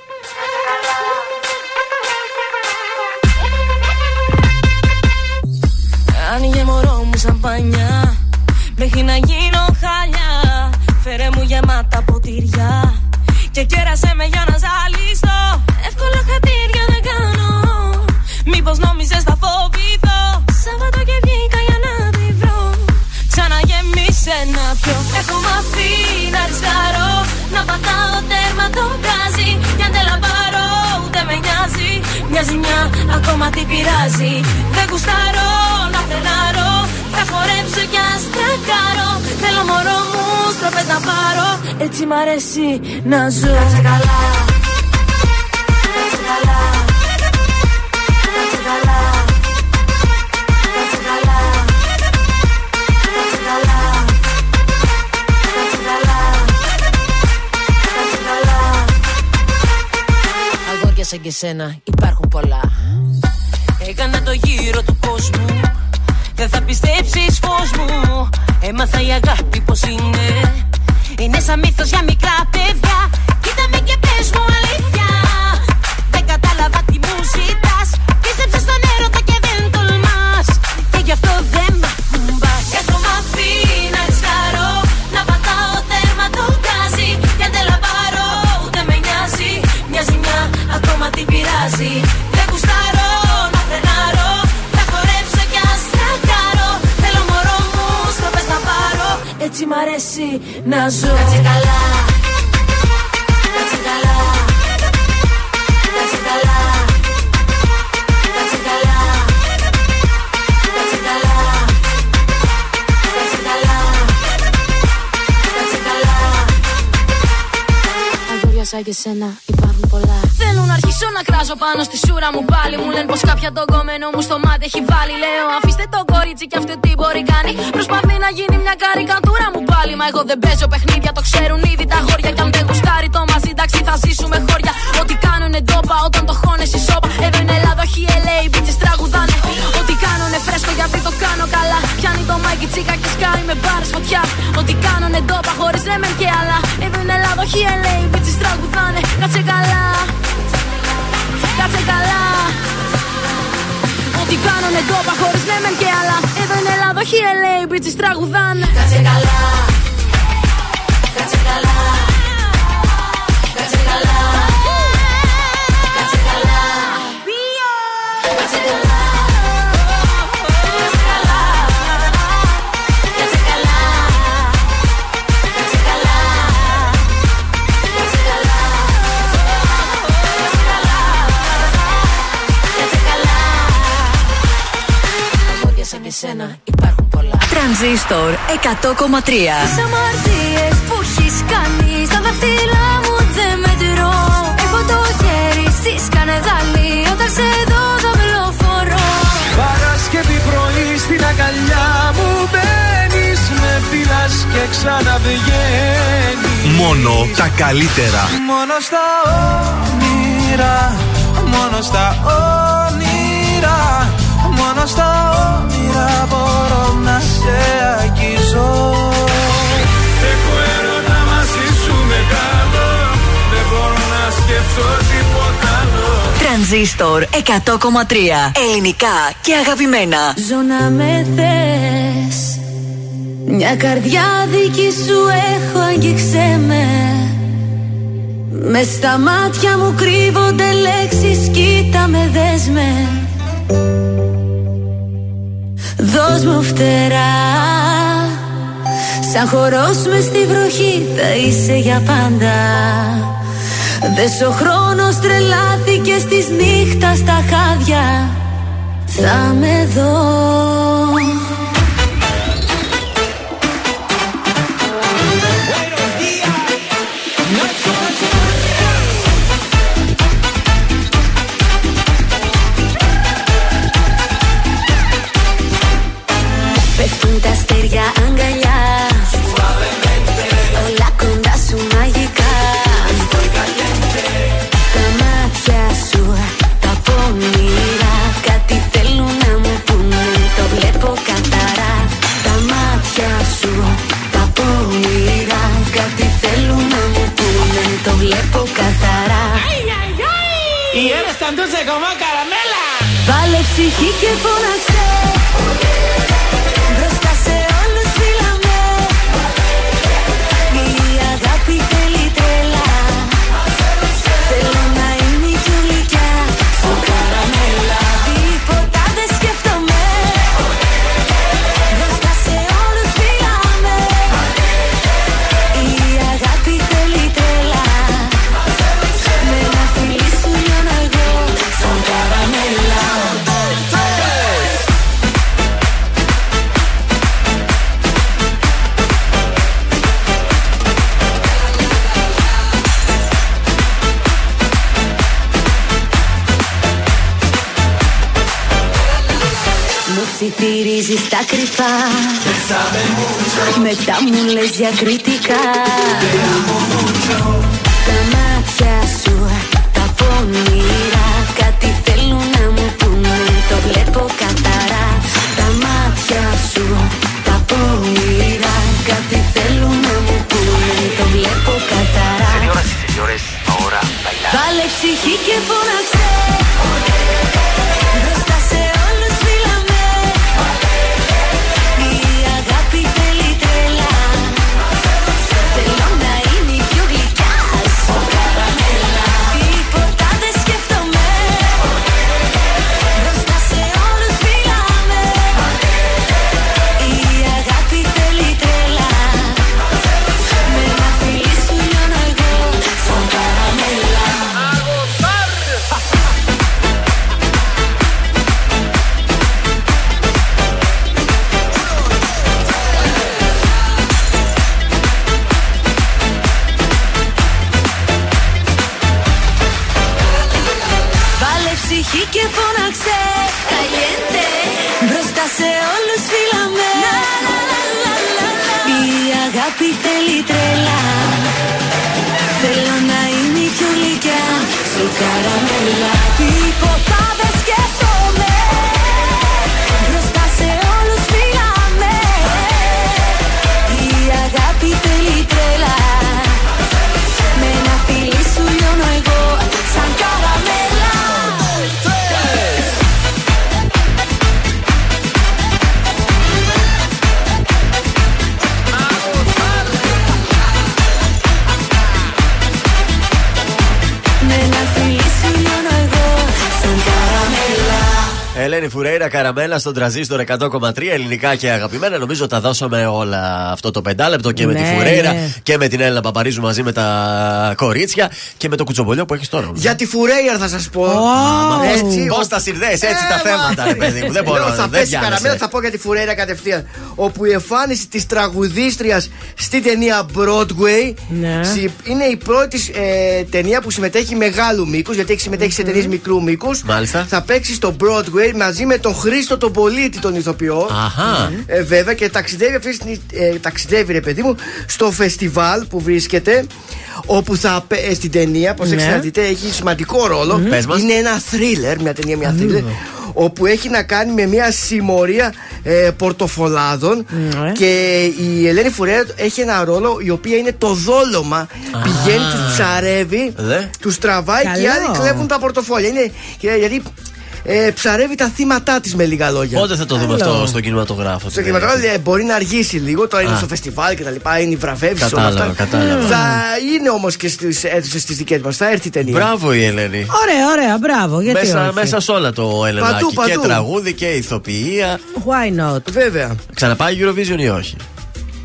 Άνοιγε μωρό μου σαμπάνια Μέχρι να γίνω χάλια. Φέρε μου γεμάτα ποτήρια. Και κέρασε με για να ζαλιστώ. Εύκολα χατήρια δεν κάνω. Μήπως νόμιζες θα φοβηθώ. Σάββατο και βγήκα για να τη βρω. Ξαναγεμίσε να πιω. Έχω μαθεί να ρισκάρω. Να πατάω τέρμα το γκάζι Για να λαμπάρω ούτε με νοιάζει. Μια ζημιά ακόμα τι πειράζει. Δεν γουστάρω να φρενάρω Θα χορέψω κι ας τρακάρω Θέλω μωρό μου στροφές να πάρω. Έτσι μ' αρέσει να ζω. Κάτσε καλά. Κάτσε καλά. Κάτσε καλά. Κάτσε καλά. Κάτσε καλά. Κάτσε καλά. Κάτσε καλά. Αγόρια σαν και σένα υπάρχουν πολλά. Έκανα το γύρο του κόσμου Δεν θα πιστέψεις φως μου. Έμαθα η αγάπη πως είναι. Είναι σαν μύθος για μικρά παιδιά Τρανζίστορ 100,3 Τις αμαρτίες που έχεις κάνει Στα δάχτυλά μου δεν μετρώ. Έχω το χέρι στη σκανεδάλη Όταν σε δω δαυλοφορώ Παρασκευή πρωί στην αγκαλιά μου μπαίνεις Με φυλάς και ξαναβγαίνεις. Μόνο τα καλύτερα. Μόνο στα όνειρα, μόνο στα όνειρα Μόνο στα όνειρα μπορώ να σε αγγίζω. Έχω έρωτα μαζί σου μεγάλο Δεν μπορώ να σκεφτώ τίποτα άλλο. Τρανζίστορ 100,3 Ελληνικά και αγαπημένα. Ζω να με θες. Μια καρδιά δική σου έχω αγγίξε με. Μες στα μάτια μου κρύβονται λέξεις Κοίτα με δες με Δώσ' μου φτερά. Σαν χορός μες στη βροχή θα είσαι για πάντα. Δες ο χρόνος τρελάθηκε στις νύχτα στα χάδια. Θα με δω Μετά μου λες διακριτικά Φουρέιρα, καραμέλα στον τραζίστορ 100,3 ελληνικά και αγαπημένα. Νομίζω τα δώσαμε όλα αυτό το πεντάλεπτο και με τη Ναι, Φουρέιρα ναι. και με την Έλληνα Παπαρίζου μαζί με τα κορίτσια και με το κουτσομπολιό που έχεις τώρα. Για τη Φουρέιαρ θα σας πω. Έτσι, Πώς τα συνδέεις έτσι τα Ε, θέματα, ρε παιδί μου. Δεν Λέω, μπορώ Θα δεν πέσει πιάνεσαι. καραμέλα, θα πω για τη Φουρέιρα κατευθείαν. Όπου η εμφάνιση της τραγουδίστριας στη ταινία Broadway Ναι. συ- είναι η πρώτη ε, ταινία που συμμετέχει μεγάλου μήκους, γιατί έχει συμμετέχει σε ταινίες μικρού μήκους. Μάλιστα. Θα παίξει στο Broadway μαζί με τον Χρήστο τον Πολίτη, τον ηθοποιό. Αχα. Ε, βέβαια και ταξιδεύει, αυτή, τη- ε, ταξιδεύει ρε παιδί μου στο φεστιβάλ που βρίσκεται όπου θα πε- ε, στην ταινία, πως Ναι. να δείτε, έχει σημαντικό ρόλο. Πες μας. Είναι ένα thriller, μια ταινία, μια thriller, όπου έχει να κάνει με μια συμμορία ε, πορτοφολάδων Ναι. και η Ελένη Φουρέρα έχει ένα ρόλο η οποία είναι το δόλωμα. Πηγαίνει, τους ψαρεύει, Δε. τους τραβάει και οι Καλό. άλλοι κλέβουν τα πορτοφόλια. Είναι, και- γιατί ε, ψαρεύει τα θύματά της με λίγα λόγια. Πότε θα το δούμε Άλλο. αυτό στο κινηματογράφο. Στο τι κινηματογράφο λέει. ε, μπορεί να αργήσει λίγο, τώρα είναι Α. στο φεστιβάλ και τα λοιπά, είναι οι βραβεύσει όλα Κατάλαβα, αυτά. κατάλαβα. Θα είναι όμως και στις αίθουσες τις δικές μας, θα έρθει η ταινία. Μπράβο η Ελένη. Ωραία, ωραία, μπράβο. Γιατί Μέσα, όχι; μέσα σε όλα το Ελενάκι. Παντού, Και παντού. τραγούδι και ηθοποιία. Why not; Βέβαια. Ξαναπάει Eurovision ή όχι;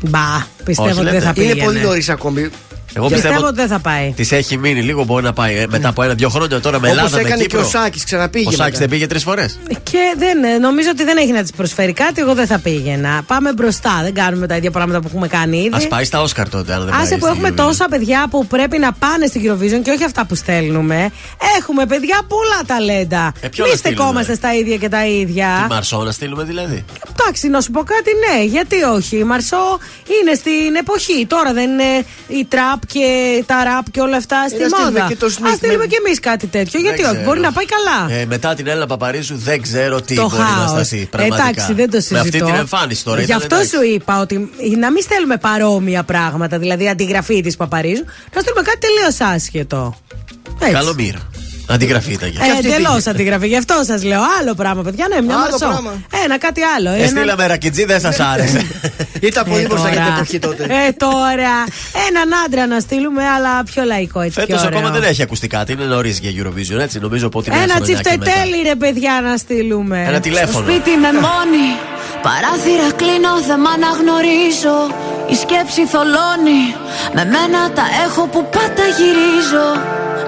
Μπα, πιστεύω Όχι, ότι δεν λέτε. θα Είναι πήγαινε. πολύ νωρίς ακόμη. Εγώ Πιστεύω πιστεύω ότι δεν θα πάει. της έχει μείνει λίγο. Μπορεί να πάει ε, μετά από ένα-δύο χρόνια τώρα με Όπως Ελλάδα. με έκανε και Κύπρο. ο Σάκης, ξαναπήγε. Ο Σάκης μετά. δεν πήγε τρεις φορές. Και δεν, ε, νομίζω ότι δεν έχει να της προσφέρει κάτι. Εγώ δεν θα πήγαινα. Πάμε μπροστά. Δεν κάνουμε τα ίδια πράγματα που έχουμε κάνει ήδη. Α πάει στα Όσκαρ τότε, αν δεν πάει. Άσε που στη έχουμε Eurovision. τόσα παιδιά που πρέπει να πάνε στην Eurovision και όχι αυτά που στέλνουμε. Έχουμε παιδιά πολλά ταλέντα. Ε, ποιο Μη να στείλουμε; στεκόμαστε στα ίδια και τα ίδια. Τη Μαρσό να στείλουμε δηλαδή; Εντάξει, να σου πω κάτι, ναι, γιατί όχι. Η Μαρσό είναι στην εποχή. Τώρα δεν είναι η τραπ και τα ραπ και όλα αυτά στη να στείλουμε μόδα. και το Sneak Α στείλουμε με- κι εμείς κάτι τέτοιο. γιατί Δεν όχι, ξέρω. μπορεί να πάει καλά. Ε, μετά την Έλληνα Παπαρίζου δεν ξέρω τι το μπορεί να χάος. σταθεί. Πραγματικά. Εντάξει, δεν το συζητώ. Με αυτή την εμφάνιση τώρα. Γι' ήταν αυτό εντάξει. σου είπα ότι να μην στέλνουμε παρόμοια πράγματα, δηλαδή αντιγραφή της Παπαρίζου, να στείλουμε κάτι τελείως άσχετο. Έτσι. Καλό μοίρα. Αντιγραφή ήταν για. Ε, Εντελώς αντιγραφή. Γι' αυτό σας λέω. Άλλο πράγμα, παιδιά. Ναι, μια Άλλο μαρσό. πράγμα. Ένα κάτι άλλο. Ε, Ένα- στείλαμε ρακιτζή, δεν σας άρεσε. [laughs] Ήταν πολύ Ε, μπροστά για την τώρα. εποχή τότε. Ε, τώρα. Έναν άντρα να στείλουμε, αλλά πιο λαϊκό έτσι. Φέτος πιο ωραίο. ακόμα δεν έχει ακουστεί κάτι. Είναι νωρίς για Eurovision, έτσι. Νομίζω ότι είναι Ένα ένα χρονιάκι μετά. τσιφτετέλι, ρε παιδιά, να στείλουμε. Ένα Στο τηλέφωνο. σπίτι με μόνη Παράθυρα κλείνω, δεν μ' αναγνωρίζω Η σκέψη θολώνει Με μένα τα έχω που πάντα γυρίζω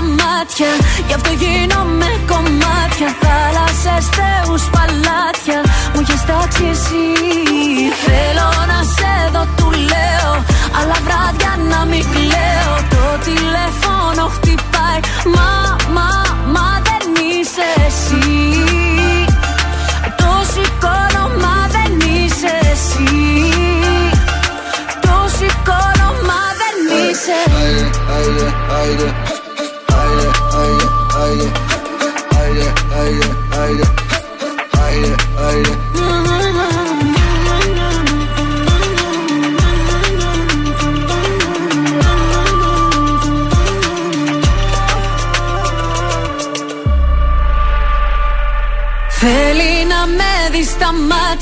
δει στα μάτια. Γι' αυτό γίνομαι κομμάτια. Θάλασσες, θεούς, παλάτια. Μου έχεις τάξει εσύ. Θέλω να σε δω, του λέω. Αλλά βράδια να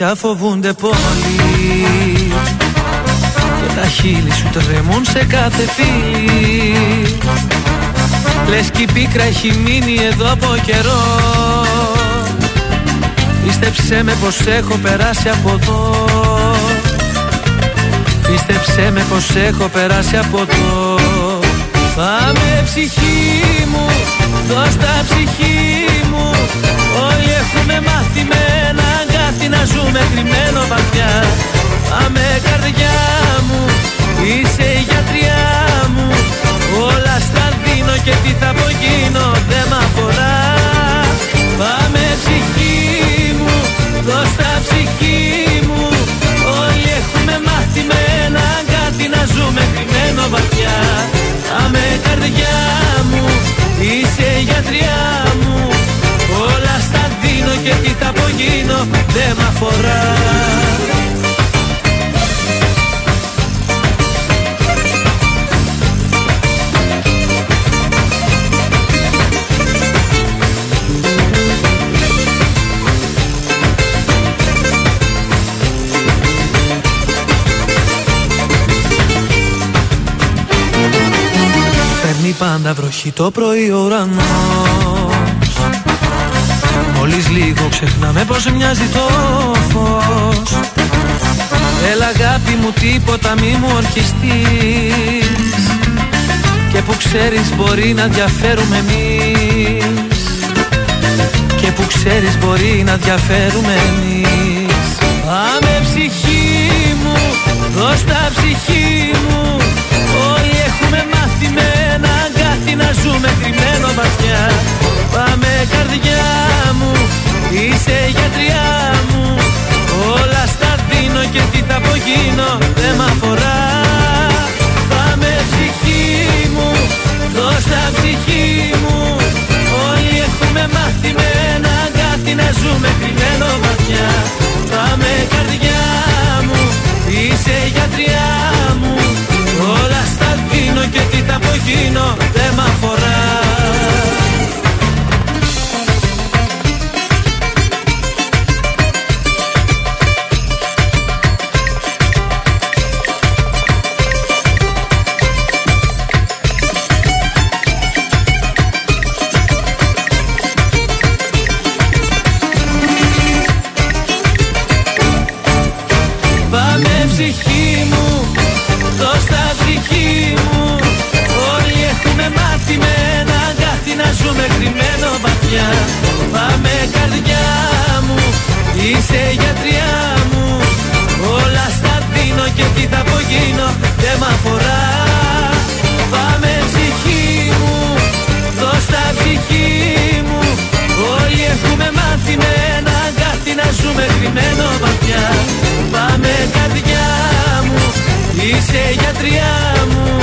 μάτια φοβούνται πολύ. Και τα χείλη σου τρεμούν σε κάθε φίλη. Λες κι η πίκρα έχει μείνει εδώ από καιρό. Πίστεψέ με πως έχω περάσει από εδώ. Πίστεψέ με πως έχω περάσει από εδώ Πάμε ψυχή μου, δώσ' τα ψυχή μου. Όλοι έχουμε μάθει με ένα αγκάθι να ζούμε κρυμμένο βαθιά. Πάμε καρδιά μου, είσαι η γιατριά μου. Όλα στα δίνω και τι θα απογίνω δεν μ' αφορά. Πάμε ψυχή μου, δώσ' τα ψυχή μου. Όλοι έχουμε μάθει με ένα αγκάθι να ζούμε κρυμμένο βαθιά. Πάμε καρδιά μου, είσαι η γιατριά μου. Όλα στα δίνω και τι θα απογίνω δεν μ' αφορά πάντα βροχή το πρωί ο ουρανός. Μόλις λίγο ξεχνάμε πως μοιάζει το φως. Έλα αγάπη μου τίποτα μη μου ορκιστείς Και που ξέρεις μπορεί να διαφέρουμε εμείς. Και που ξέρεις μπορεί να διαφέρουμε εμείς. Πάμε ψυχή μου, δώσ' τα ψυχή μου να ζούμε κρυμμένο βαθιά. Πάμε καρδιά μου, είσαι η γιατριά μου. Όλα στα δίνω και τι θα απογίνω δεν μ' αφορά. Πάμε ψυχή μου, δώσ' τα ψυχή μου. Όλοι έχουμε μάθει με ένα αγκάθι να ζούμε κρυμμένο βαθιά. Πάμε καρδιά μου, είσαι η γιατριά μου. Όλα στα δίνω και τι θα απογίνω. Δεν μ' αφορά είσαι η γιατριά μου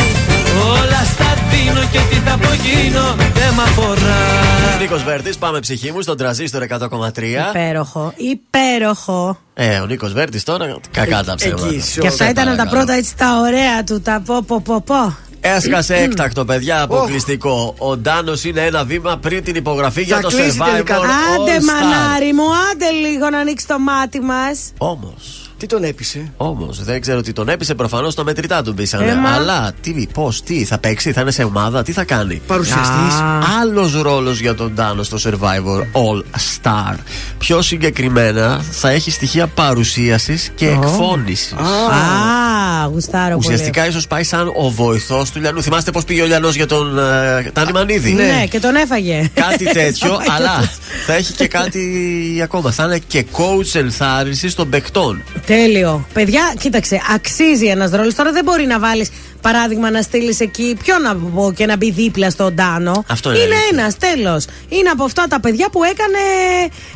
Όλα στα δίνω και τι θα απογίνω δεν μ' αφορά Νίκος Βέρτης, πάμε ψυχή μου στον τραζίστορ 100,3. Υπέροχο, υπέροχο. Ε, ο Νίκος Βέρτης τώρα κακά τα ψέματα. Και αυτά ήταν από τα πρώτα έτσι τα ωραία του, τα πω πω πω πω. Έσκασε έκτακτο, παιδιά, αποκλειστικό. Ο Ντάνος είναι ένα βήμα πριν την υπογραφή για το Survivor. Άντε All Star. μανάρι μου, άντε λίγο να ανοίξει το μάτι μας. Όμως. Τι τον έπεισε; Όμως, δεν ξέρω τι τον έπεισε. Προφανώς το μετρητά του μπήσανε. Έμα. Αλλά τι, πώς, τι, θα παίξει, θα είναι σε ομάδα, τι θα κάνει; Παρουσιαστής. Άλλος ρόλος για τον Ντάνο στο Survivor All Star. Πιο συγκεκριμένα θα έχει στοιχεία παρουσίασης και εκφώνησης. Α, γουστάρω Ουσιαστικά ίσως πάει σαν ο βοηθός του Λιανού. Θυμάστε πώς πήγε ο Λιανός για τον ε, Τάνι Μανίδη; πολύ. Ναι, και τον έφαγε. Κάτι [laughs] τέτοιο, αλλά θα έχει και κάτι ακόμα. Θα είναι και coach ενθάρρυνσης των παικτών. Τέλειο. Παιδιά, κοίταξε, αξίζει ένας ρόλος. Τώρα δεν μπορεί να βάλεις παράδειγμα να στείλεις εκεί. Ποιο να πω και να μπει δίπλα στον Τάνο. Αυτό είναι Είναι αλήθεια. ένας, τέλος. Είναι από αυτά τα παιδιά που έκανε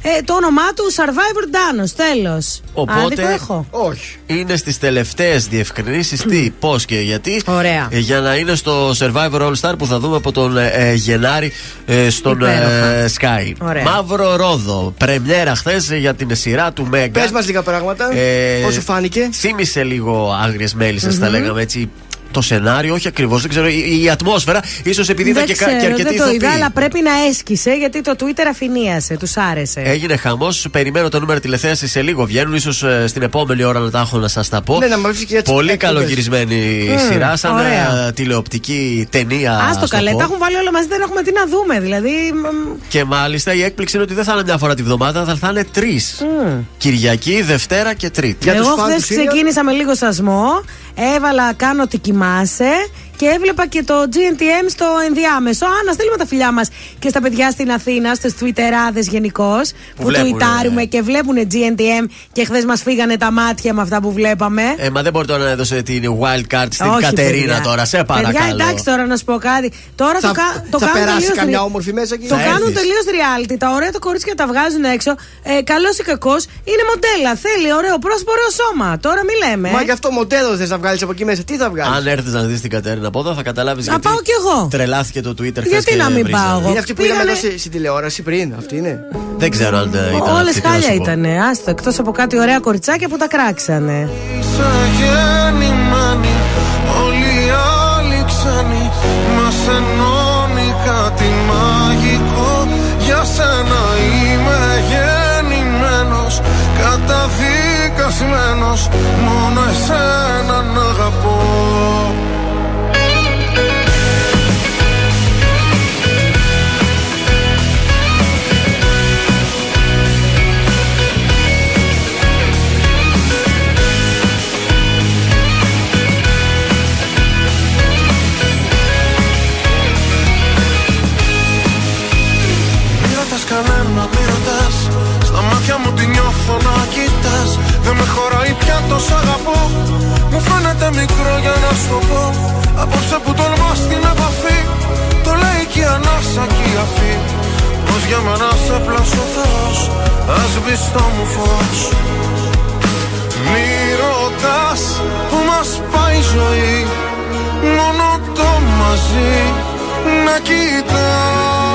ε, το όνομά του Survivor Ντάνο. Τέλος. Οπότε έχω. Όχι. είναι στις τελευταίες διευκρινήσεις τι, πώς και γιατί. Ωραία. Ε, Για να είναι στο Survivor All Star που θα δούμε από τον ε, ε, Γενάρη ε, στον Υπέροχα. ε, Sky. Ωραία. Μαύρο Ρόδο. Πρεμιέρα χθες για την σειρά του Μέγκα. Πες μας λίγα πράγματα. Ε, Πώς σου φάνηκε; Θύμησε λίγο άγριες μέλισσες, θα λέγαμε έτσι. Το σενάριο, όχι ακριβώς, δεν ξέρω, η, η ατμόσφαιρα. ίσως επειδή είδα Δεν και, κα- ξέρω, και αρκετοί δεν το είδα, ηθοποιοί. αλλά πρέπει να έσκησε γιατί το Twitter αφηνίασε, τους άρεσε. Έγινε χαμός. Περιμένω το νούμερο τηλεθέασης σε λίγο. Βγαίνουν ίσως στην επόμενη ώρα να τα έχω να σας τα πω. Ναι, να μας πεις και για τις Πολύ εκπομπές. καλογυρισμένη Μμμ, σειρά, σαν ωραία. ε, τηλεοπτική ταινία. Α το ας καλέ, πω. τα έχουν βάλει όλα μαζί, δεν έχουμε τι να δούμε. Δηλαδή. μ, Και μάλιστα η έκπληξη είναι ότι δεν θα είναι μια φορά τη βδομάδα, θα, θα είναι τρεις. μ. Κυριακή, Δευτέρα και Τρίτη. Εγώ χθες ξεκίνησα με λίγο σασμό. Έβαλα κάνω ότι κοιμάσαι και έβλεπα και το GNTM στο ενδιάμεσο. Α, να στείλουμε τα φιλιά μας και στα παιδιά στην Αθήνα, στου Twitterάδες γενικώς. Που, βλέπουνε. τουιτάρουμε και βλέπουν GNTM και χθες μας φύγανε τα μάτια με αυτά που βλέπαμε. Ε, μα δεν μπορεί τώρα να έδωσε την wild card στην Όχι, Κατερίνα παιδιά. τώρα, σε παρακαλώ. Παιδιά, εντάξει τώρα να σου πω κάτι. Τώρα Θα- το, κα, το θα κάνουν περάσει τελείως καμιά ρε- όμορφη μέσα εκεί. Το Θα κάνουν έρθεις. τελείως reality. Τα ωραία τα κορίτσια τα βγάζουν έξω. Ε, Καλός ή κακός είναι μοντέλα. Θέλει ωραίο πρόσωπο, ωραίο σώμα. Τώρα μη λέμε. Μα γι' αυτό μοντέλο θες να βγάλεις από εκεί μέσα. Τι θα βγάλεις; Αν έρθεις να δεις την Κατερίνα από εδώ, θα καταλάβεις Να πάω κι εγώ. Τρελάθηκε το Twitter χθες Γιατί και να μην βρίζανε. πάω εγώ; Είναι αυτή που είδαμε Πήγανε- εδώ στη- στην τηλεόραση πριν. Αυτή είναι. Δεν ξέρω αν ε, ήταν. Όλες αυτή, τι να χάλια σου πω. ήταν. Άστο, εκτός από κάτι ωραία κοριτσάκια που τα κράξανε. Είσαι γεννημένη, όλοι οι άλλοι ξένοι Μας ενώνει κάτι μαγικό Για σένα είμαι γεννημένος Καταδικασμένος Μόνο εσένα να αγαπώ Μου φαίνεται μικρό για να σου το πω. Απόψε που τολμάς στην επαφή Το λέει και η ανάσα και η αφή. Πως για μένα σε πλάσω Θεός Ας το μου φως. Μη ρωτάς που μας πάει η ζωή Μόνο το μαζί να κοιτάς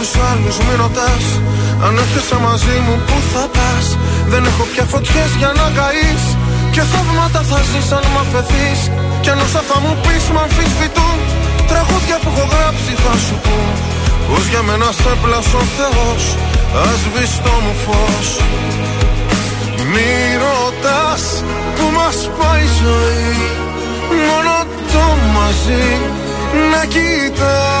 Μη ρωτάς τους άλλους, μη ρωτάς. Αν έρχεσαι μαζί μου που θα πας; Δεν έχω πια φωτιές για να καείς. Και θαύματα θα ζεις αν μ' αφαιθείς. Κι αν όσα θα μου πεις μ' αμφισβητούν. Τραγούδια που έχω γράψει θα σου πω Πως για μένα σε πλάσω ο Θεός Ας σβήσει το μου φως. Μη ρωτάς που μας πάει η ζωή. Μόνο το μαζί να κοιτάς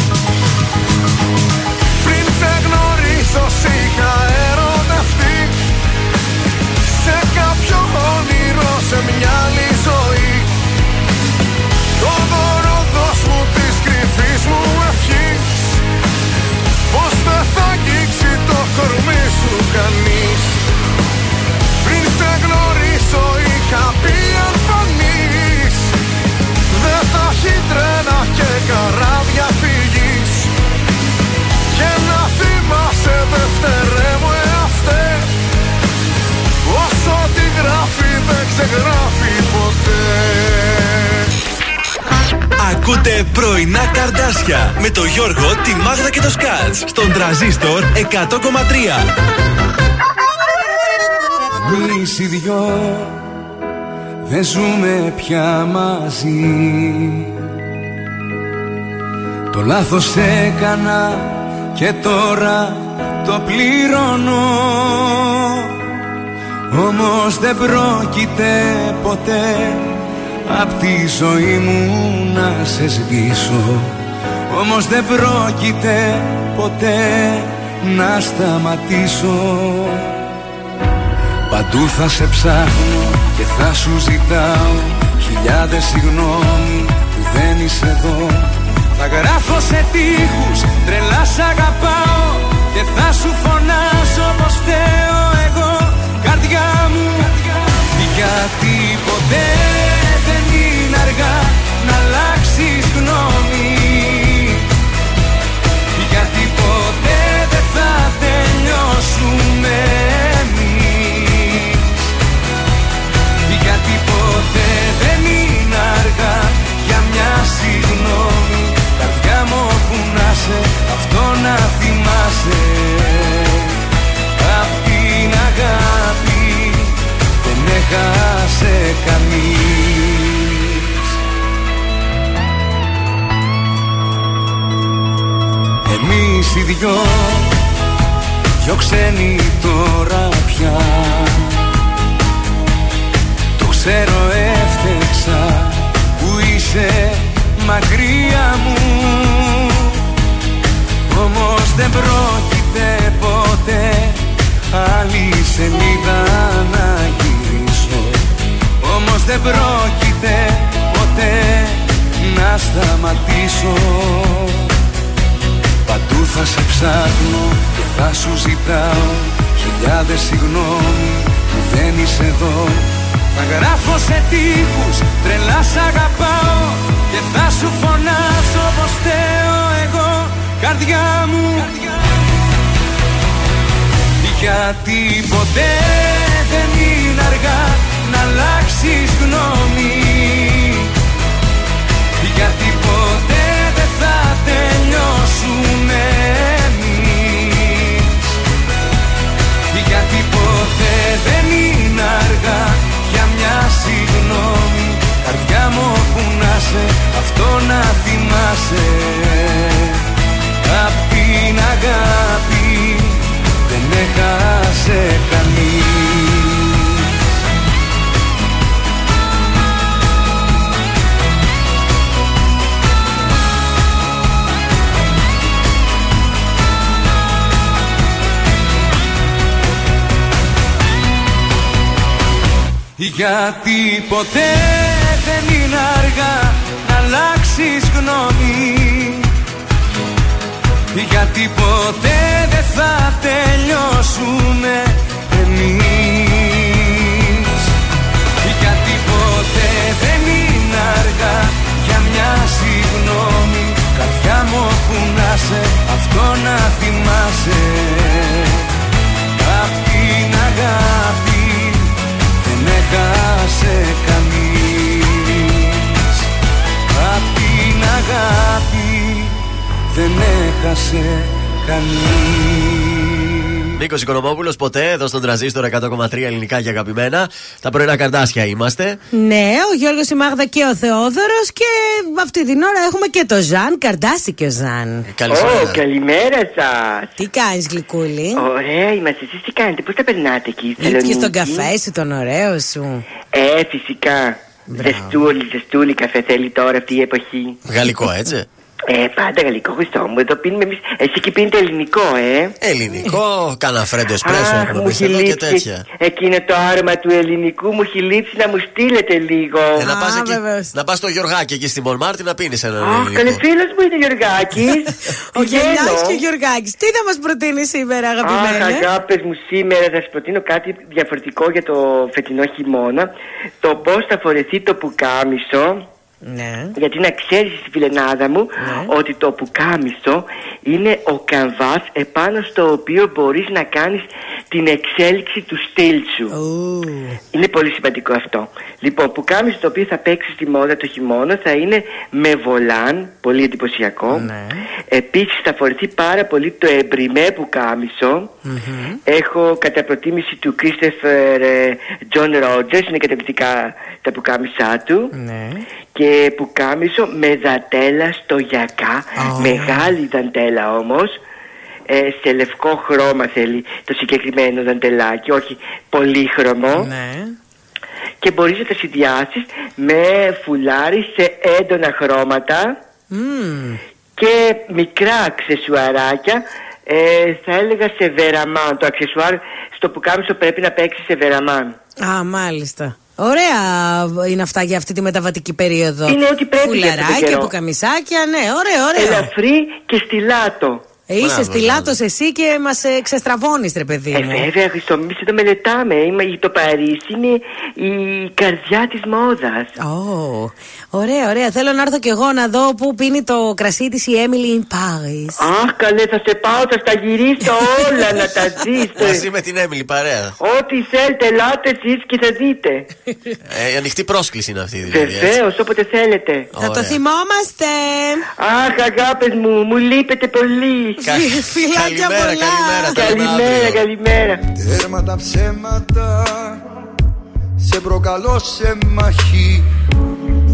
Πριν σε γνωρίσω είχα πει Δεν θα έχει τρένα και καράβια φυγής. Και να θυμάσαι δευτερέ μου εαυτές Όσο τη γράφει δεν ξεγράφει ποτέ πρωινά καρδάσια με το Γιώργο, τη Μάγδα και το Σκάτς. Στον τραζίστορ 100,3. Εμείς οι δυο δεν ζούμε πια μαζί Το λάθος έκανα και τώρα το πληρώνω Όμως δεν πρόκειται ποτέ Απ' τη ζωή μου να σε σβήσω. Όμως δεν πρόκειται ποτέ να σταματήσω. Παντού θα σε ψάχνω και θα σου ζητάω Χιλιάδες συγγνώμη που δεν είσαι εδώ. Θα γράφω σε τείχους τρελά σ' αγαπάω Και θα σου φωνάζω πως φταίω εγώ. Καρδιά μου Γιατί ποτέ γνώμη Γιατί ποτέ δεν θα τελειώσουμε εμείς. Γιατί ποτέ δεν είναι αργά για μια συγγνώμη. Καρδιά μου όπου να σε αυτό να θυμάσαι. Απ' την αγάπη δεν έχασε κανείς Εμείς οι δυο Δυο ξένοι τώρα πια. Το ξέρω έφτεξα που είσαι μακριά μου. Όμως δεν πρόκειται ποτέ άλλη σελίδα να γυρίσω. Όμως δεν πρόκειται ποτέ να σταματήσω Παντού θα σε ψάχνω και θα σου ζητάω Χιλιάδες συγγνώμη που δεν είσαι εδώ. Θα γράφω σε τείχους τρελά σ' αγαπάω Και θα σου φωνάζω πως φταίω εγώ. Καρδιά μου. Γιατί ποτέ δεν είναι αργά να αλλάξεις γνώμη. Γιατί ποτέ δεν θα τελειώσουμε εμείς. Γιατί ποτέ δεν είναι αργά για μια συγγνώμη Καρδιά μου όπου να σε, αυτό να θυμάσαι. Απ' την αγάπη δεν έχασε κανείς Γιατί ποτέ δεν είναι αργά να αλλάξεις γνώμη. Γιατί ποτέ δεν θα τελειώσουμε εμείς. Γιατί ποτέ δεν είναι αργά για μια συγγνώμη Καρδιά μου όπου να σε, αυτό να θυμάσαι. Απ' την αγάπη δεν έχασε κανείς. Απ' την αγάπη δεν έχασε κανείς Νίκος Οικονομόπουλος, ποτέ εδώ στον τραζίστρο 100,3 ελληνικά και αγαπημένα. Τα πρωινά καρτάσια είμαστε. Ναι, ο Γιώργος η Μάγδα και ο Θεόδωρος και αυτή την ώρα έχουμε και το Ζαν, Καρντάση και ο Ζαν. Καλησπέρα. Ω, καλημέρα σας. Τι κάνεις γλυκούλη; Ωραία είμαστε. Εσείς τι κάνετε, πώς τα περνάτε εκεί, στη Ήπιες τον Θεσσαλονίκη; καφέ σου, τον ωραίο σου. Ε, φυσικά. Ζεστούλη, ζεστούλη καφέ θέλει τώρα αυτή η εποχή. Γαλλικό, έτσι. Ε, πάντα γαλλικό Χριστό μου. Εδώ πίνουμε εμείς. Εσύ και πίνετε ελληνικό, ε. Ελληνικό, κάνα φρέντο εσπρέσο Αχ, έχουμε μου πει έχει εδώ και λείψει τέτοια. εκείνο το άρωμα του ελληνικού. Μου έχει λείψει να μου στείλετε λίγο. Ε, να πας εκεί, να πας στο Γιωργάκι εκεί στη Μονμάρτη να πίνεις ένα Αχ, καλέ ελληνικό. φίλος μου είναι ο Γιωργάκης. [laughs] Ο Γενιάκης και ο Γιωργάκης. Τι θα μας προτείνει σήμερα Αχ, αγαπημένε. αγάπες μου, σήμερα θα σα προτείνω κάτι διαφορετικό για το φετινό χειμώνα. Το πώς θα φορεθεί το πουκάμισο Ναι. Γιατί να ξέρεις στη φιλενάδα μου ότι το πουκάμισο είναι ο καμβάς επάνω στο οποίο μπορείς να κάνεις την εξέλιξη του στυλ σου. Είναι πολύ σημαντικό αυτό. Λοιπόν, πουκάμισο το οποίο θα παίξει στη μόδα το χειμώνα θα είναι με βολάν, πολύ εντυπωσιακό. Ναι. Επίσης θα φορεθεί πάρα πολύ το εμπριμέ πουκάμισο. Έχω κατά προτίμηση του Christopher ε, John Rogers, είναι καταπληκτικά τα πουκάμισά του. Ναι. Και πουκάμισο με δαντέλα στο γιακά, μεγάλη δαντέλα όμως. Ε, σε λευκό χρώμα θέλει το συγκεκριμένο δαντελάκι, όχι πολύχρωμο. Ναι. Και μπορείς να τα συνδυάσεις με φουλάρι σε έντονα χρώματα Μμμ. και μικρά αξεσουαράκια ε, θα έλεγα σε βεραμάν. Το αξεσουάρ στο πουκάμισο πρέπει να παίξει σε βεραμάν. Α, μάλιστα. Ωραία είναι αυτά για αυτή τη μεταβατική περίοδο. Είναι ό,τι πρέπει για αυτόν τον Φουλαράκια, καιρό. πουκαμισάκια, ναι, ωραία, ωραία. Ελαφρύ και στυλάτο. Ε, είσαι Μπράβο, στυλάτος εσύ και μας ε, ξεστραβώνεις, ρε παιδί Ε, μου. βέβαια, Χριστό, εμείς το μελετάμε. Είμαι, το Παρίσι είναι η καρδιά της μόδας. Ω, ωραία, ωραία. Θέλω να έρθω κι εγώ να δω πού πίνει το κρασί της η Emily in Paris. Αχ, καλέ, θα σε πάω, θα στα γυρίσω όλα να τα [laughs] δεις. Μαζί με την Έμιλι παρέα. Ό,τι θέλετε, ελάτε εσείς και θα δείτε. Ε, η ανοιχτή πρόσκληση είναι αυτή δηλαδή. έτσι. Βεβαίως, όποτε θέλετε. Θα το θυμόμαστε. Αχ, αγάπες μου, μου λείπετε πολύ. Φιλάκια πολλά. Καλημέρα, καλημέρα. Τέρμα τα ψέματα Σε προκαλώ σε μαχή.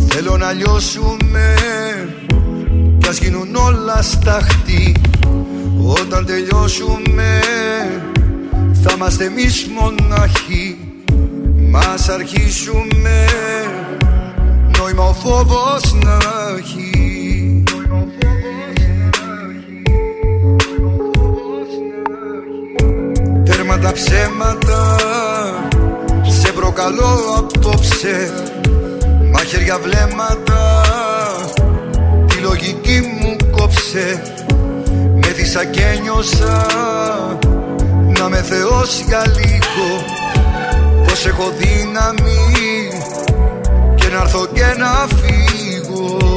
Θέλω να λιώσουμε Κι ας γίνουν όλα σταχτή Όταν τελειώσουμε Θα είμαστε εμείς μοναχοί. Μας αρχίσουμε Νόημα ο φόβος να έχει Τέρμα τα ψέματα. Σε προκαλώ απόψε Μαχαίρια βλέμματα. Τη λογική μου κόψε Με δίσα και νιώσα. Να με θεώσει για λίγο Πως έχω δύναμη. Και να έρθω και να φύγω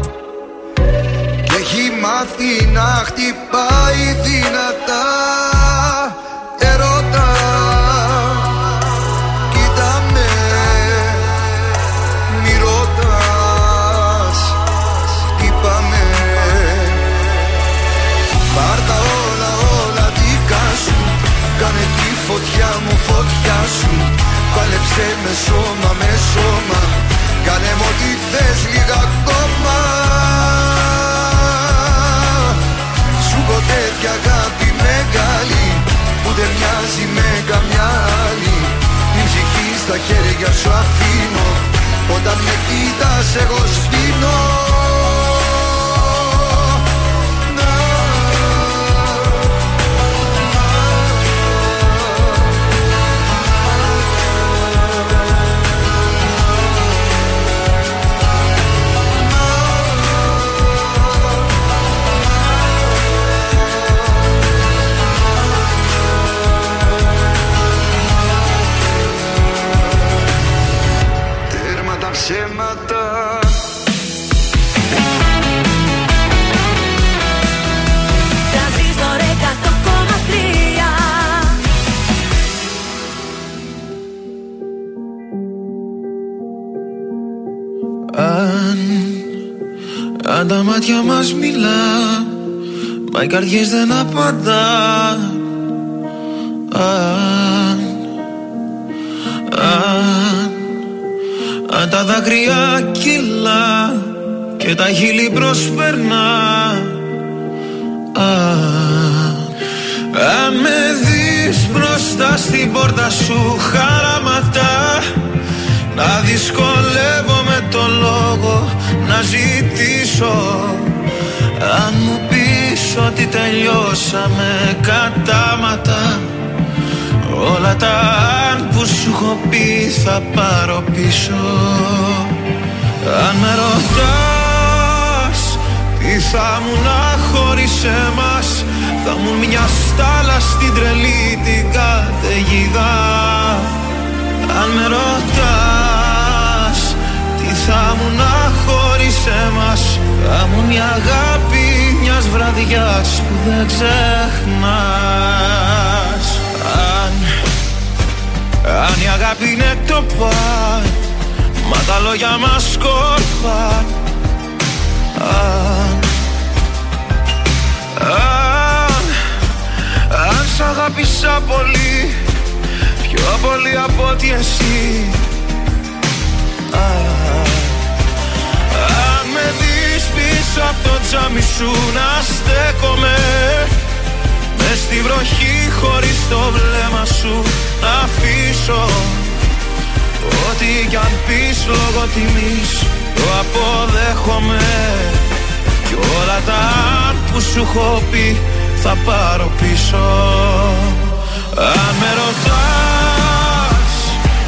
και έχει μάθει να χτυπάει δυνατά. Ερώτα χέρια σου αφήνω. Όταν με κοίτας εγώ σβήνω Μα οι καρδιές δεν απαντά. Αν, αν, αν τα δάκρυα κυλά Και τα χείλη προσπερνά. Αν, αν με δεις μπροστά στην πόρτα σου χαραματά να δυσκολεύομαι το λόγο να ζητήσω. Αν μου πεις ότι τελειώσαμε κατάματα. Όλα τα αν που σου έχω πει θα πάρω πίσω. Αν με ρωτάς τι θα μου να χωρίς εμάς Θα μου μια στάλα στην τρελή την καταιγίδα. Αν με ρωτάς Τι θα μου να χωρίς εμάς Θα μου η αγάπη μιας βραδιάς που δεν ξεχνάς. Αν, αν η αγάπη είναι το παν Μα τα λόγια μας σκόρπαν Αν, αν, αν σ' αγάπησα πολύ Πιο πολύ από ότι εσύ. Α, Αν με δεις πίσω από το τζάμι σου να στέκομαι. Μες στη βροχή χωρίς το βλέμμα σου να αφήσω. Ό,τι κι αν πεις λόγω τιμής το αποδέχομαι. Κι όλα τα αν που σου έχω πει θα πάρω πίσω. Αν με ρωτάς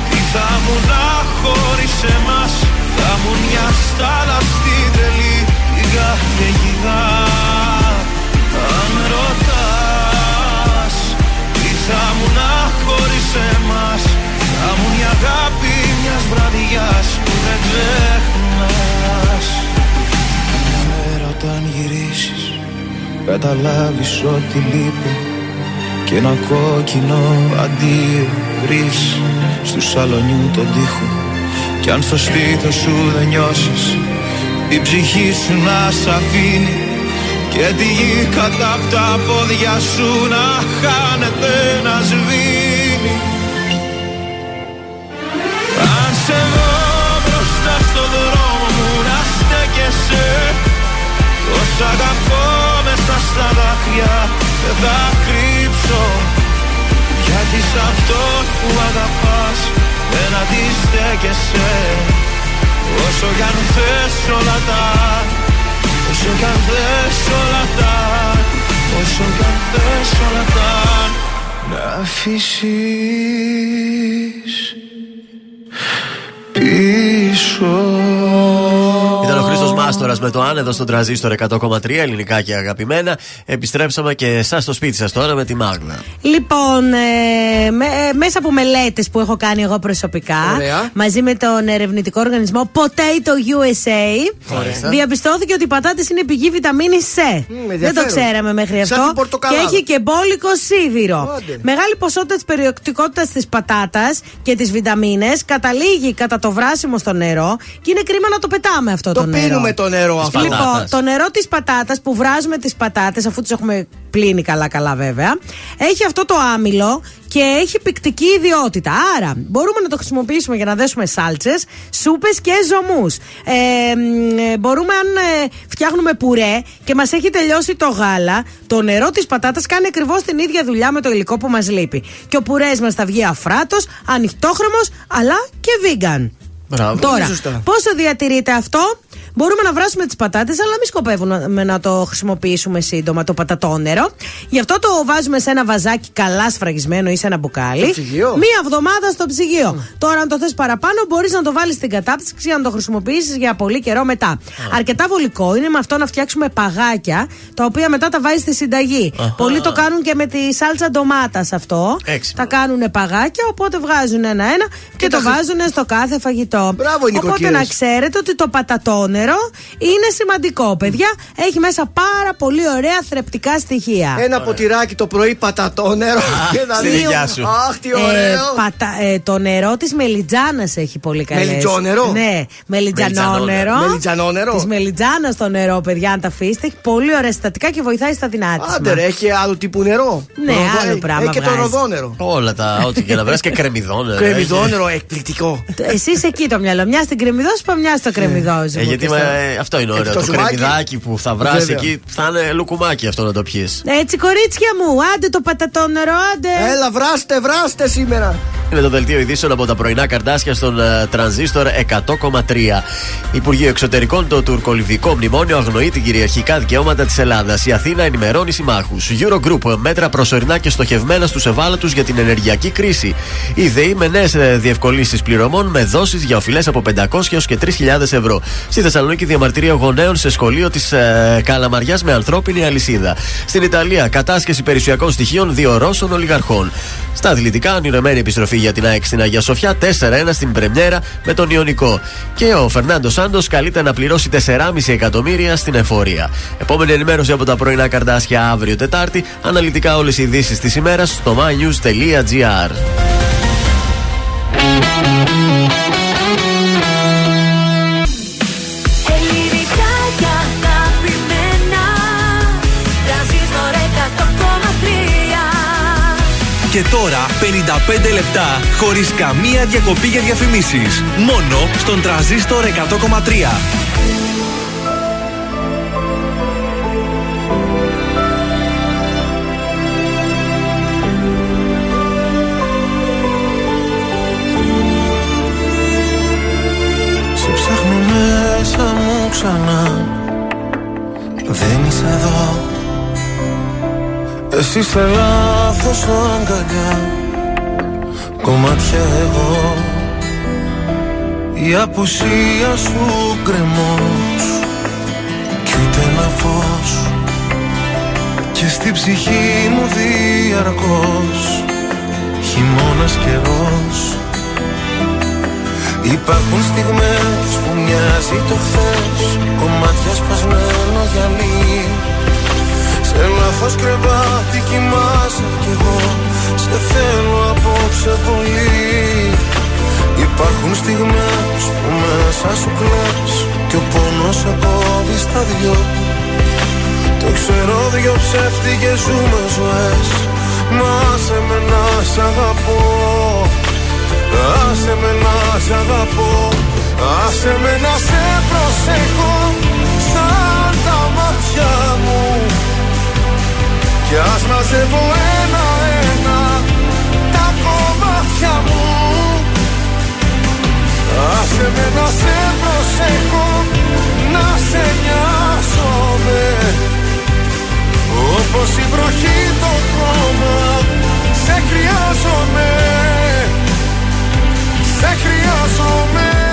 τι θα μου να χωρίς εμάς Θα μου μια στάλα στην τρελή την καταιγίδα Αν με ρωτάς τι θα μου να χωρίς εμάς; Θα μου η αγάπη μιας βραδιάς που δεν ξεχνάς. Μια μέρα όταν γυρίσεις καταλάβεις ότι λείπει. Και ένα κόκκινο αντίο βρεις στου σαλονιού τον τοίχο. Κι αν στο στήθος σου δεν νιώσεις η ψυχή σου να σ' αφήνει και τη γη κατά απ' τα πόδια σου να χάνεται να σβήνει. Αν σε δω μπροστά στο δρόμο μου να στέκεσαι. Τόσα αγαπώ μέσα στα δάκρυα δεν θα κρύψω. Γιατί σ' αυτό που αγαπάς δεν αντιστέκεσαι Όσο κι αν θες όλα τα Όσο κι αν θες όλα τα Όσο κι αν θες όλα τα Να αφήσεις Μάστορας με το αν εδώ στον τραζίστορ 100,3 ελληνικά και αγαπημένα. Επιστρέψαμε και εσάς στο σπίτι σας τώρα με τη Μάγδα. Λοιπόν, ε, με- ε, μέσα από μελέτες που έχω κάνει εγώ προσωπικά, Ωραία. μαζί με τον ερευνητικό οργανισμό Potato USA, Ωραία. διαπιστώθηκε ότι οι πατάτες είναι πηγή βιταμίνη C. Δεν το ενδιαφέρον. ξέραμε μέχρι Σαν αυτό. την πορτοκαλάδα. Και έχει και μπόλικο σίδηρο. Άντε. Μεγάλη ποσότητα της περιοκτικότητας της πατάτας και τι βιταμίνες καταλήγει κατά το βράσιμο στο νερό και είναι κρίμα να το πετάμε αυτό το, Το νερό. Πίνουμε με το νερό αυτό. Λοιπόν, το νερό της πατάτας που βράζουμε τις πατάτες, αφού τις έχουμε πλύνει καλά-καλά βέβαια, έχει αυτό το άμυλο και έχει πικτική ιδιότητα. Άρα μπορούμε να το χρησιμοποιήσουμε για να δέσουμε σάλτσες, σούπες και ζωμούς. Ε, μ, ε, μπορούμε, αν ε, φτιάχνουμε πουρέ και μας έχει τελειώσει το γάλα, το νερό της πατάτας κάνει ακριβώς την ίδια δουλειά με το υλικό που μας λείπει. Και ο πουρές μας θα βγει αφράτος, ανοιχτόχρωμος, αλλά και vegan. Μπράβο. Τώρα, Σωστά. πόσο διατηρείται αυτό, Μπορούμε να βράσουμε τις πατάτες, αλλά μην σκοπεύουμε να το χρησιμοποιήσουμε σύντομα το πατατόνερο. Γι' αυτό το βάζουμε σε ένα βαζάκι καλά σφραγισμένο ή σε ένα μπουκάλι. Στο ψυγείο; Μία εβδομάδα στο ψυγείο. Τώρα, αν το θες παραπάνω, μπορείς να το βάλεις στην κατάψυξη και να το χρησιμοποιήσεις για πολύ καιρό μετά. Αρκετά βολικό είναι με αυτό να φτιάξουμε παγάκια, τα οποία μετά τα βάζεις στη συνταγή. Αχα. Πολλοί το κάνουν και με τη σάλτσα ντομάτας αυτό. Έξυπνο. Τα κάνουν παγάκια, οπότε βγάζουν ένα-ένα και, το τα χρη- βάζουν στο κάθε φαγητό. Μπράβο, οι Οπότε νοικοκύρες. να ξέρετε ότι το πατατόνερο είναι σημαντικό, παιδιά. Έχει μέσα πάρα πολύ ωραία θρεπτικά στοιχεία. Ένα ποτηράκι το πρωί πατατό νερό. και να στη δει- δικιά σου. Αχ, τι ωραίο. πατα- ε, το νερό της μελιτζάνας έχει πολύ καλές. Μελιτζόνερο; Ναι, μελιτζανόνερο. Μελιτζανόνερο; Της μελιτζάνας το νερό, παιδιά, αν τα αφήσετε. Έχει πολύ ωραία συστατικά και βοηθάει στα δυνάτισμα. Άντε ρε, έχει άλλο τύπου νερό. Ναι, Ροδό- άλλο ε, πράγμα Έχει και το βγάζει. ροδόνερο. Όλα τα, ό,τι και να βρει και κρεμμυδόνερο. Κρεμμυδόνερο, εκπληκτικό. Εσύ εκεί το μυαλό. Μια στην κρεμμυδόζωπα, μια στο κρεμμυδόζωπο. Ε, γιατί ε, αυτό είναι ωραίο. το Το ζουμάκι. κρεμμυδάκι που θα βράσει Βέβαια. εκεί θα είναι λουκουμάκι αυτό να το πιεις. Έτσι, κορίτσια μου, άντε το πατατόνερο, άντε. Έλα, βράστε, βράστε σήμερα. Είναι το δελτίο ειδήσεων από τα πρωινά καρτάσια στον ε, τρανζίστορ 100,3. Υπουργείο Εξωτερικών, το τουρκολιβικό μνημόνιο αγνοεί την κυριαρχικά δικαιώματα της Ελλάδας. Η Αθήνα ενημερώνει συμμάχους. Eurogroup, μέτρα προσωρινά και στοχευμένα στους ευάλωτους για την ενεργειακή κρίση. Η ΔΕΗ με νέες διευκολύνσεις πληρωμών με δόσεις για οφειλές από 500 έως και 3.000 ευρώ. Στη Θεσσαλονίκη, διαμαρτυρία γονέων σε σχολείο της ε, Καλαμαριάς με ανθρώπινη αλυσίδα. Στην Ιταλία, κατάσχεση περιουσιακών στοιχείων δύο Ρώσων ολιγαρχών. Στα αθλητικά, ονειρεμένη επιστροφή για την ΑΕΚ στην Αγία Σοφιά, 4-1 στην Πρεμιέρα με τον Ιωνικό. Και ο Φερνάντο Σάντος καλείται να πληρώσει 4,5 εκατομμύρια στην εφορία. Επόμενη ενημέρωση από τα πρωινά καρτάσια αύριο Τετάρτη. Αναλυτικά όλες οι ειδήσεις της ημέρας στο mynews.gr. Και τώρα 55 λεπτά χωρίς καμία διακοπή για διαφημίσεις. Μόνο στον τραζίστορ 100,3. Σε ψάχνω μέσα μου ξανά Δεν είσαι εδώ Εσύ σε λάθος αγκαλιά Κομμάτια εγώ. Η απουσία σου γκρεμός. Κι ούτε ένα φως. Και στη ψυχή μου διαρκώς. Χειμώνας καιρός. Υπάρχουν στιγμές που μοιάζει το χθες. Κομμάτια σπασμένο γυαλί Σε λάθος κρεβάτι κοιμάσαι κι εγώ. Σε θέλω απόψε πολύ. Υπάρχουν στιγμές που μέσα σου κλαις Και ο πόνος σε κόβει στα δυο. Το ξέρω δυο ψεύτικες ζούμε ζωές. Μα άσε με να σ' αγαπώ. Άσε με να σ' αγαπώ. Άσε με να σε προσέχω Κι ας μαζεύω ένα-ένα Τα κομμάτια μου. Άσε με να σε προσέχω Να σε νοιάζομαι. Όπως η βροχή το χρώμα Σε χρειάζομαι. Σε χρειάζομαι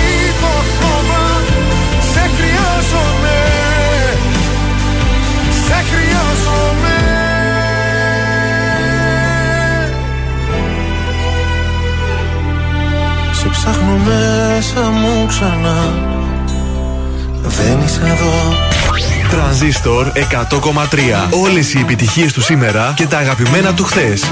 ψάχνω μέσα μου ξανά Δεν είσαι εδώ Τρανζίστορ 100,3. Όλες οι επιτυχίες του σήμερα και τα αγαπημένα του χθες.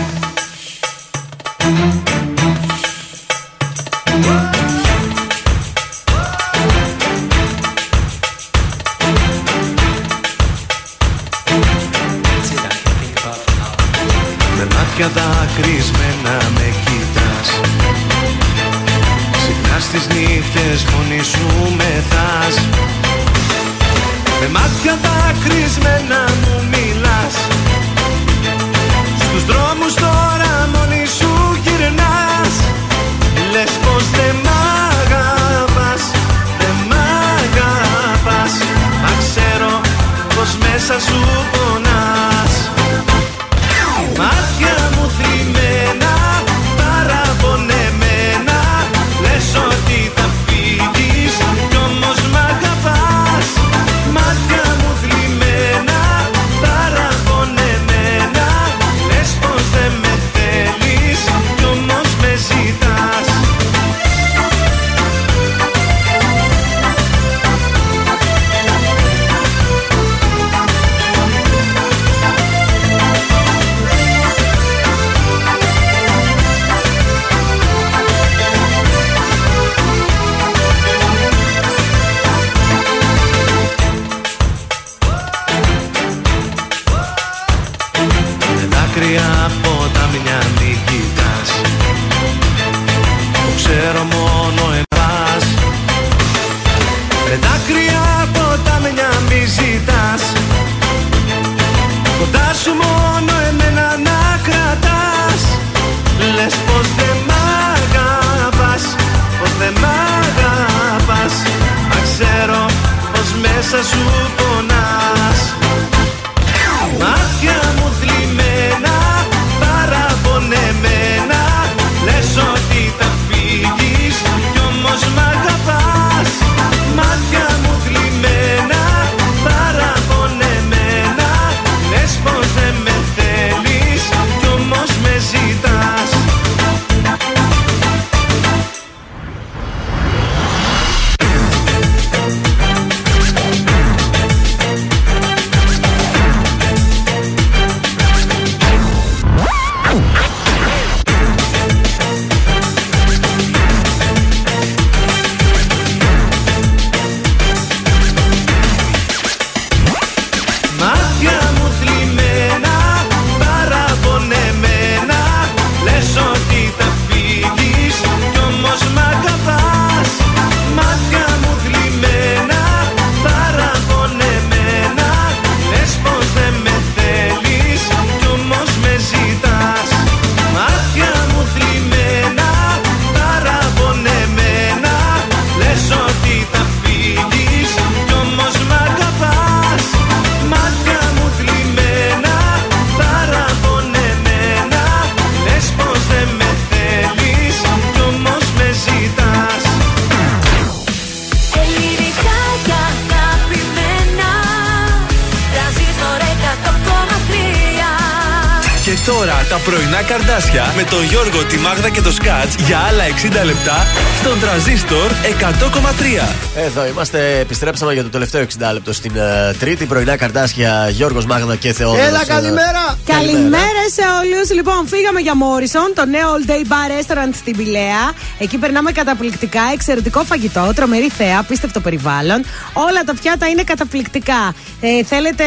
Εδώ είμαστε, επιστρέψαμε για το τελευταίο 60 λεπτό στην ε, Τρίτη. Πρωινά καρδάσια Γιώργος Μάγδα και Θεόδωρος. Έλα, ε, καλημέρα! Καλημέρα σε όλους. Λοιπόν, φύγαμε για Μόρισον, το νέο all day bar restaurant στην Πηλαία. Εκεί περνάμε καταπληκτικά, εξαιρετικό φαγητό, τρομερή θέα, απίστευτο περιβάλλον. Όλα τα πιάτα είναι καταπληκτικά. Ε, θέλετε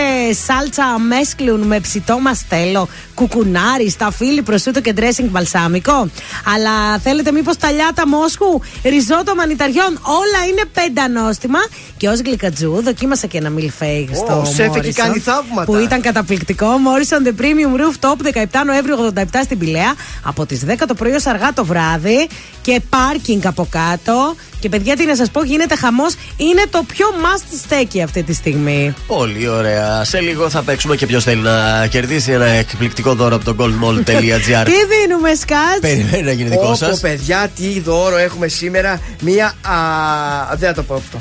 σάλτσα μέσκλουν με ψητό μαστέλο, κουκουνάρι, σταφύλι, προσούτο και dressing μπαλσάμικο; Αλλά θέλετε μήπως ταλιάτα μόσχου, ριζότο μανιταριών, όλα είναι πέντα νόστιμα. Και ως γλυκατζού δοκίμασα και ένα μιλφέιγ Ω, στο ο σεφ έχει Morrison, κάνει θαύματα. Που ήταν καταπληκτικό. Morrison The Premium Rooftop 17 Νοέμβρη 87 στην Πηλαία. Από τις 10 το πρωί ως αργά το βράδυ. Και πάρκινγκ από κάτω. Και παιδιά, τι να σας πω, γίνεται χαμός. Είναι το πιο must στέκει αυτή τη στιγμή. Πολύ ωραία. Σε λίγο θα παίξουμε και ποιος θέλει να κερδίσει ένα εκπληκτικό δώρο από το goldmall.gr. Τι δίνουμε, Σκάτς; Περιμένει να γίνει δικό Όπο, σας. παιδιά, τι δώρο έχουμε σήμερα. Μία. Α, δεν θα το πω αυτό.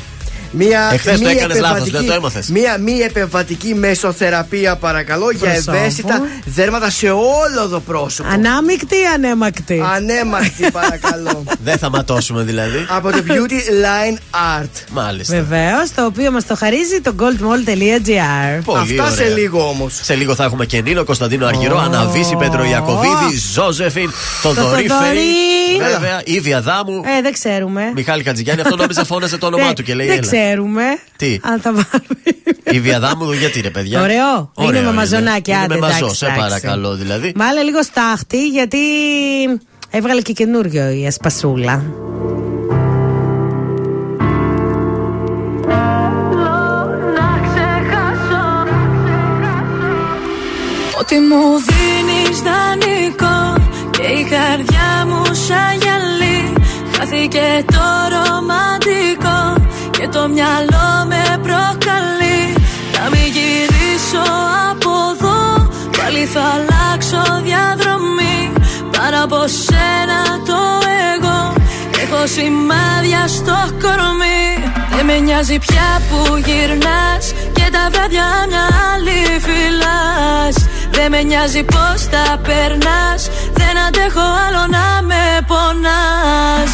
Μία, Εχθές το μη έκανες λάθος, επεμβατική- δεν το έμαθες. Μία μη επεμβατική μεσοθεραπεία, παρακαλώ, για Προσώπου. ευαίσθητα δέρματα σε όλο το πρόσωπο. Ανάμεικτη ή ανέμακτη; Ανέμακτη, [laughs] παρακαλώ. Δεν θα ματώσουμε δηλαδή. Από το Beauty Line Art. Μάλιστα. Βεβαίως, το οποίο μας το χαρίζει το goldmall.gr. Πολύ Αυτά ωραία. σε λίγο όμως. Σε λίγο θα έχουμε και Νίνο Κωνσταντίνο Αργυρό, Αναβίση Πέτρο Ιακοβίδη, Ζώζεφιν, τον Το Θοδωρή Θοδωρή. Φερή. Βέβαια, Ήβια Δάμου. Ε, δεν ξέρουμε. Μιχάλη Χατζηγιάννη, αυτό νόμιζα φώναζε το όνομά Δεν- του και λέει Δεν έλα. Ξέρουμε. Τι; Αν θα βάλουμε. Η Βιαδάμου, γιατί ρε παιδιά; Ωραίο. Είναι με μαζονάκι, Είναι άντε, με μαζό, εντάξει, σε εντάξει. παρακαλώ δηλαδή. Μάλε λίγο στάχτη γιατί έβγαλε και καινούριο η Ασπασούλα. Ότι μου δίνεις δανεικό Και η καρδιά μου σαν γυαλί Χάθηκε το ρομαντικό Και το μυαλό με προκαλεί. Να μην γυρίσω από εδώ. Πάλι θα αλλάξω διαδρομή. Πάνω από σένα το εγώ. Έχω σημάδια στο κορμί. Δεν με νοιάζει πια που γυρνάς. Και τα βράδια μια άλλη φυλάς. Δεν με νοιάζει πως τα περνάς. Δεν αντέχω άλλο να με πονάς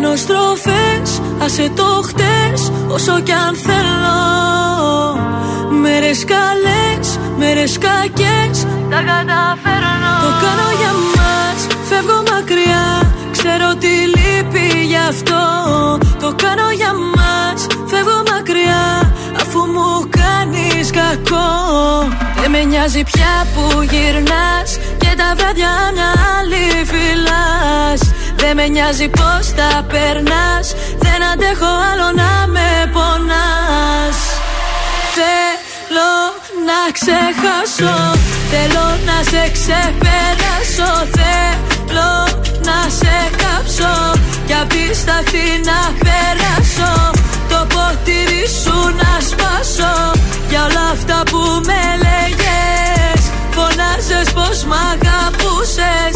κάνω στροφές, άσε το χτες Όσο κι αν θέλω. Μέρες καλές, μέρες κακές Τα καταφέρνω. Το κάνω για μας, φεύγω μακριά Ξέρω τι λείπει γι' αυτό. Το κάνω για μας, φεύγω μακριά Αφού μου κάνεις κακό. Δεν με νοιάζει πια που γυρνάς Και τα βράδια μια άλλη φυλάς δεν με νοιάζει πως τα περνάς. Δεν αντέχω άλλο να με πονάς. Θέλω να ξεχάσω. Θέλω να σε ξεπεράσω. Θέλω να σε κάψω. Και απ' τη σταθή να περάσω. Το ποτήρι σου να σπάσω. Για όλα αυτά που με λέγες Φωνάζες πως μ' αγαπούσες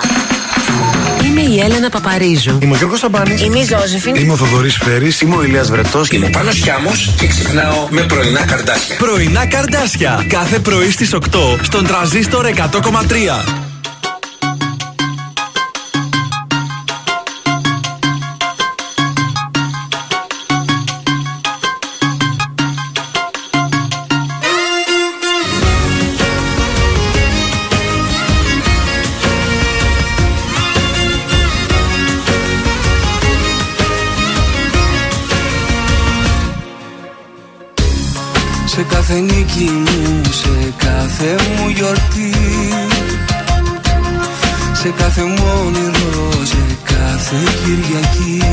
Είμαι η Έλενα Παπαρίζου. Είμαι ο Γιώργος Σαμπάνης. Είμαι η Ζώζεφιν. Είμαι ο Θοδωρής Φέρης. Είμαι ο Ηλίας Βρετός. Είμαι ο Πάνος Χιάμος και ξυπνάω με πρωινά καρδάσια. Πρωινά καρδάσια. Κάθε πρωί στις 8 στον τραζίστορ 100,3. Κάθε νίκη μου, σε κάθε μου γιορτή. Σε κάθε μου όνειρο, σε κάθε Κυριακή.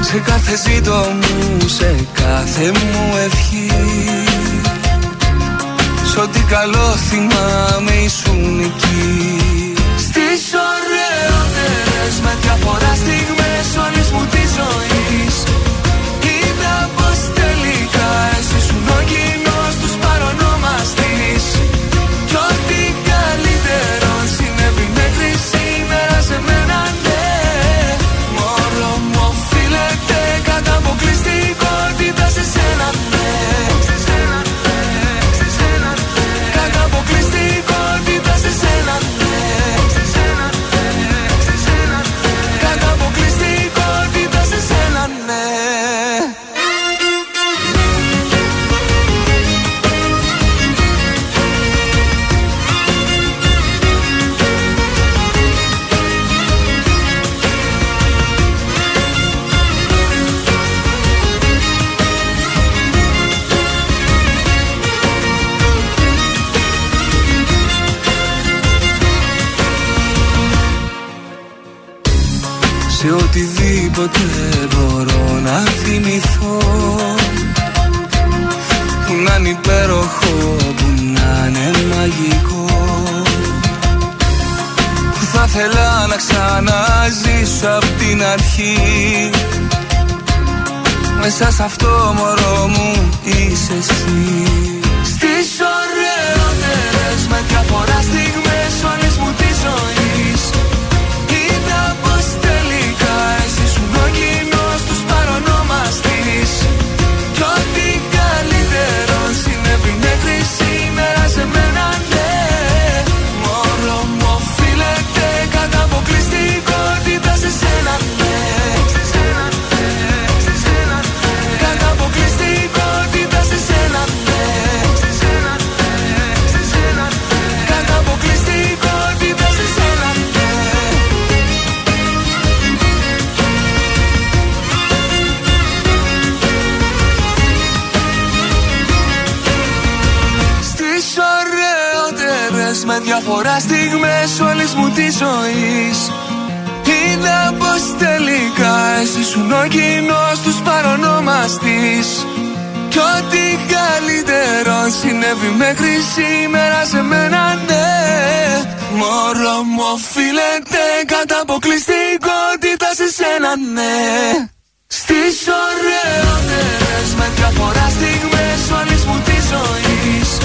Σε κάθε ζήτο μου, σε κάθε μου ευχή. Σ' ό,τι καλό θυμάμαι Μέσα σε αυτό μωρό μου είσαι εσύ. Στις ωραιότερες με διαφορά στιγμές όλες μου της ζωής ωραιότερες με διαφορά στιγμές όλης μου της ζωής. Είδα πως τελικά εσύ ήσουν ο κοινός τους παρονόμαστης Κι ό,τι καλύτερο συνέβη μέχρι σήμερα σε μένα ναι. Μωρό μου οφείλεται κατά αποκλειστικότητα σε σένα ναι. Στις ωραιότερες με διαφορά στιγμές όλης μου της ζωής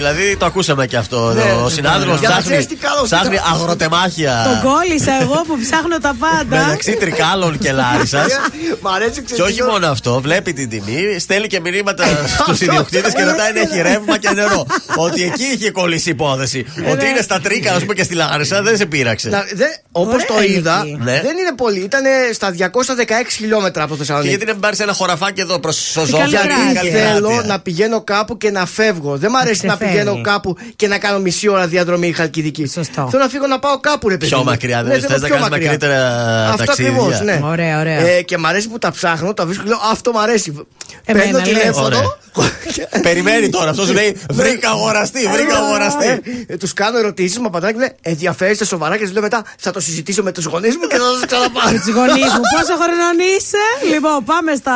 Δηλαδή το ακούσαμε και αυτό. Ναι, ο συνάδελφος Για να ψάχνει, ξέρεις τι καλό ψάχνει ήταν. αγροτεμάχια. Τον κόλλησα εγώ που ψάχνω τα πάντα. Μεταξύ τρικάλων και λάρισας. Μ' αρέσει Και όχι μόνο αυτό, βλέπει την τιμή, στέλνει και μηνύματα στους ιδιοκτήτες και ρωτάει αν έχει ρεύμα και νερό. Ότι εκεί είχε κολλήσει η υπόθεση. Ότι είναι στα τρίκα, ας πούμε, και στη Λάρισα δεν σε πείραξε. Όπως το Ωραία είδα, εκεί. Ναι. δεν είναι πολύ. Ήταν στα 216 χιλιόμετρα από Και Θεσσαλονίκη. γιατί δεν πάρει ένα χωραφάκι εδώ προς Σοζό Γιατί θέλω να πηγαίνω κάπου και να φεύγω. Δεν μ' αρέσει να ξεφεύγεις. Πηγαίνω κάπου και να κάνω μισή ώρα διαδρομή η Χαλκιδική. Σωστό. Θέλω να φύγω να πάω κάπου, ρε παιδί. Πιο μου. μακριά, Ναι, δεν θέλω θες να πιο κάνεις μακριά. μακρύτερα Αυτό ταξίδια; ακριβώς, ναι. Ωραία, ωραία. Ε, και μ' αρέσει που τα ψάχνω, τα βρίσκω και λέω Αυτό μ' αρέσει. Εμένα, Παίρνω λες. τηλέφωνο. [laughs] Περιμένει τώρα, αυτός σου λέει Βρήκα αγοραστή, βρήκα αγοραστή. Ε, τους κάνω ερωτήσεις, μου απαντάνε και λένε Ενδιαφέρεστε σοβαρά και τους λέω μετά Θα το συζητήσω με τους γονείς μου και θα σας ξαναπάρω. [laughs] Με τους γονείς μου. Πόσο χρονών είσαι; Λοιπόν, πάμε στα.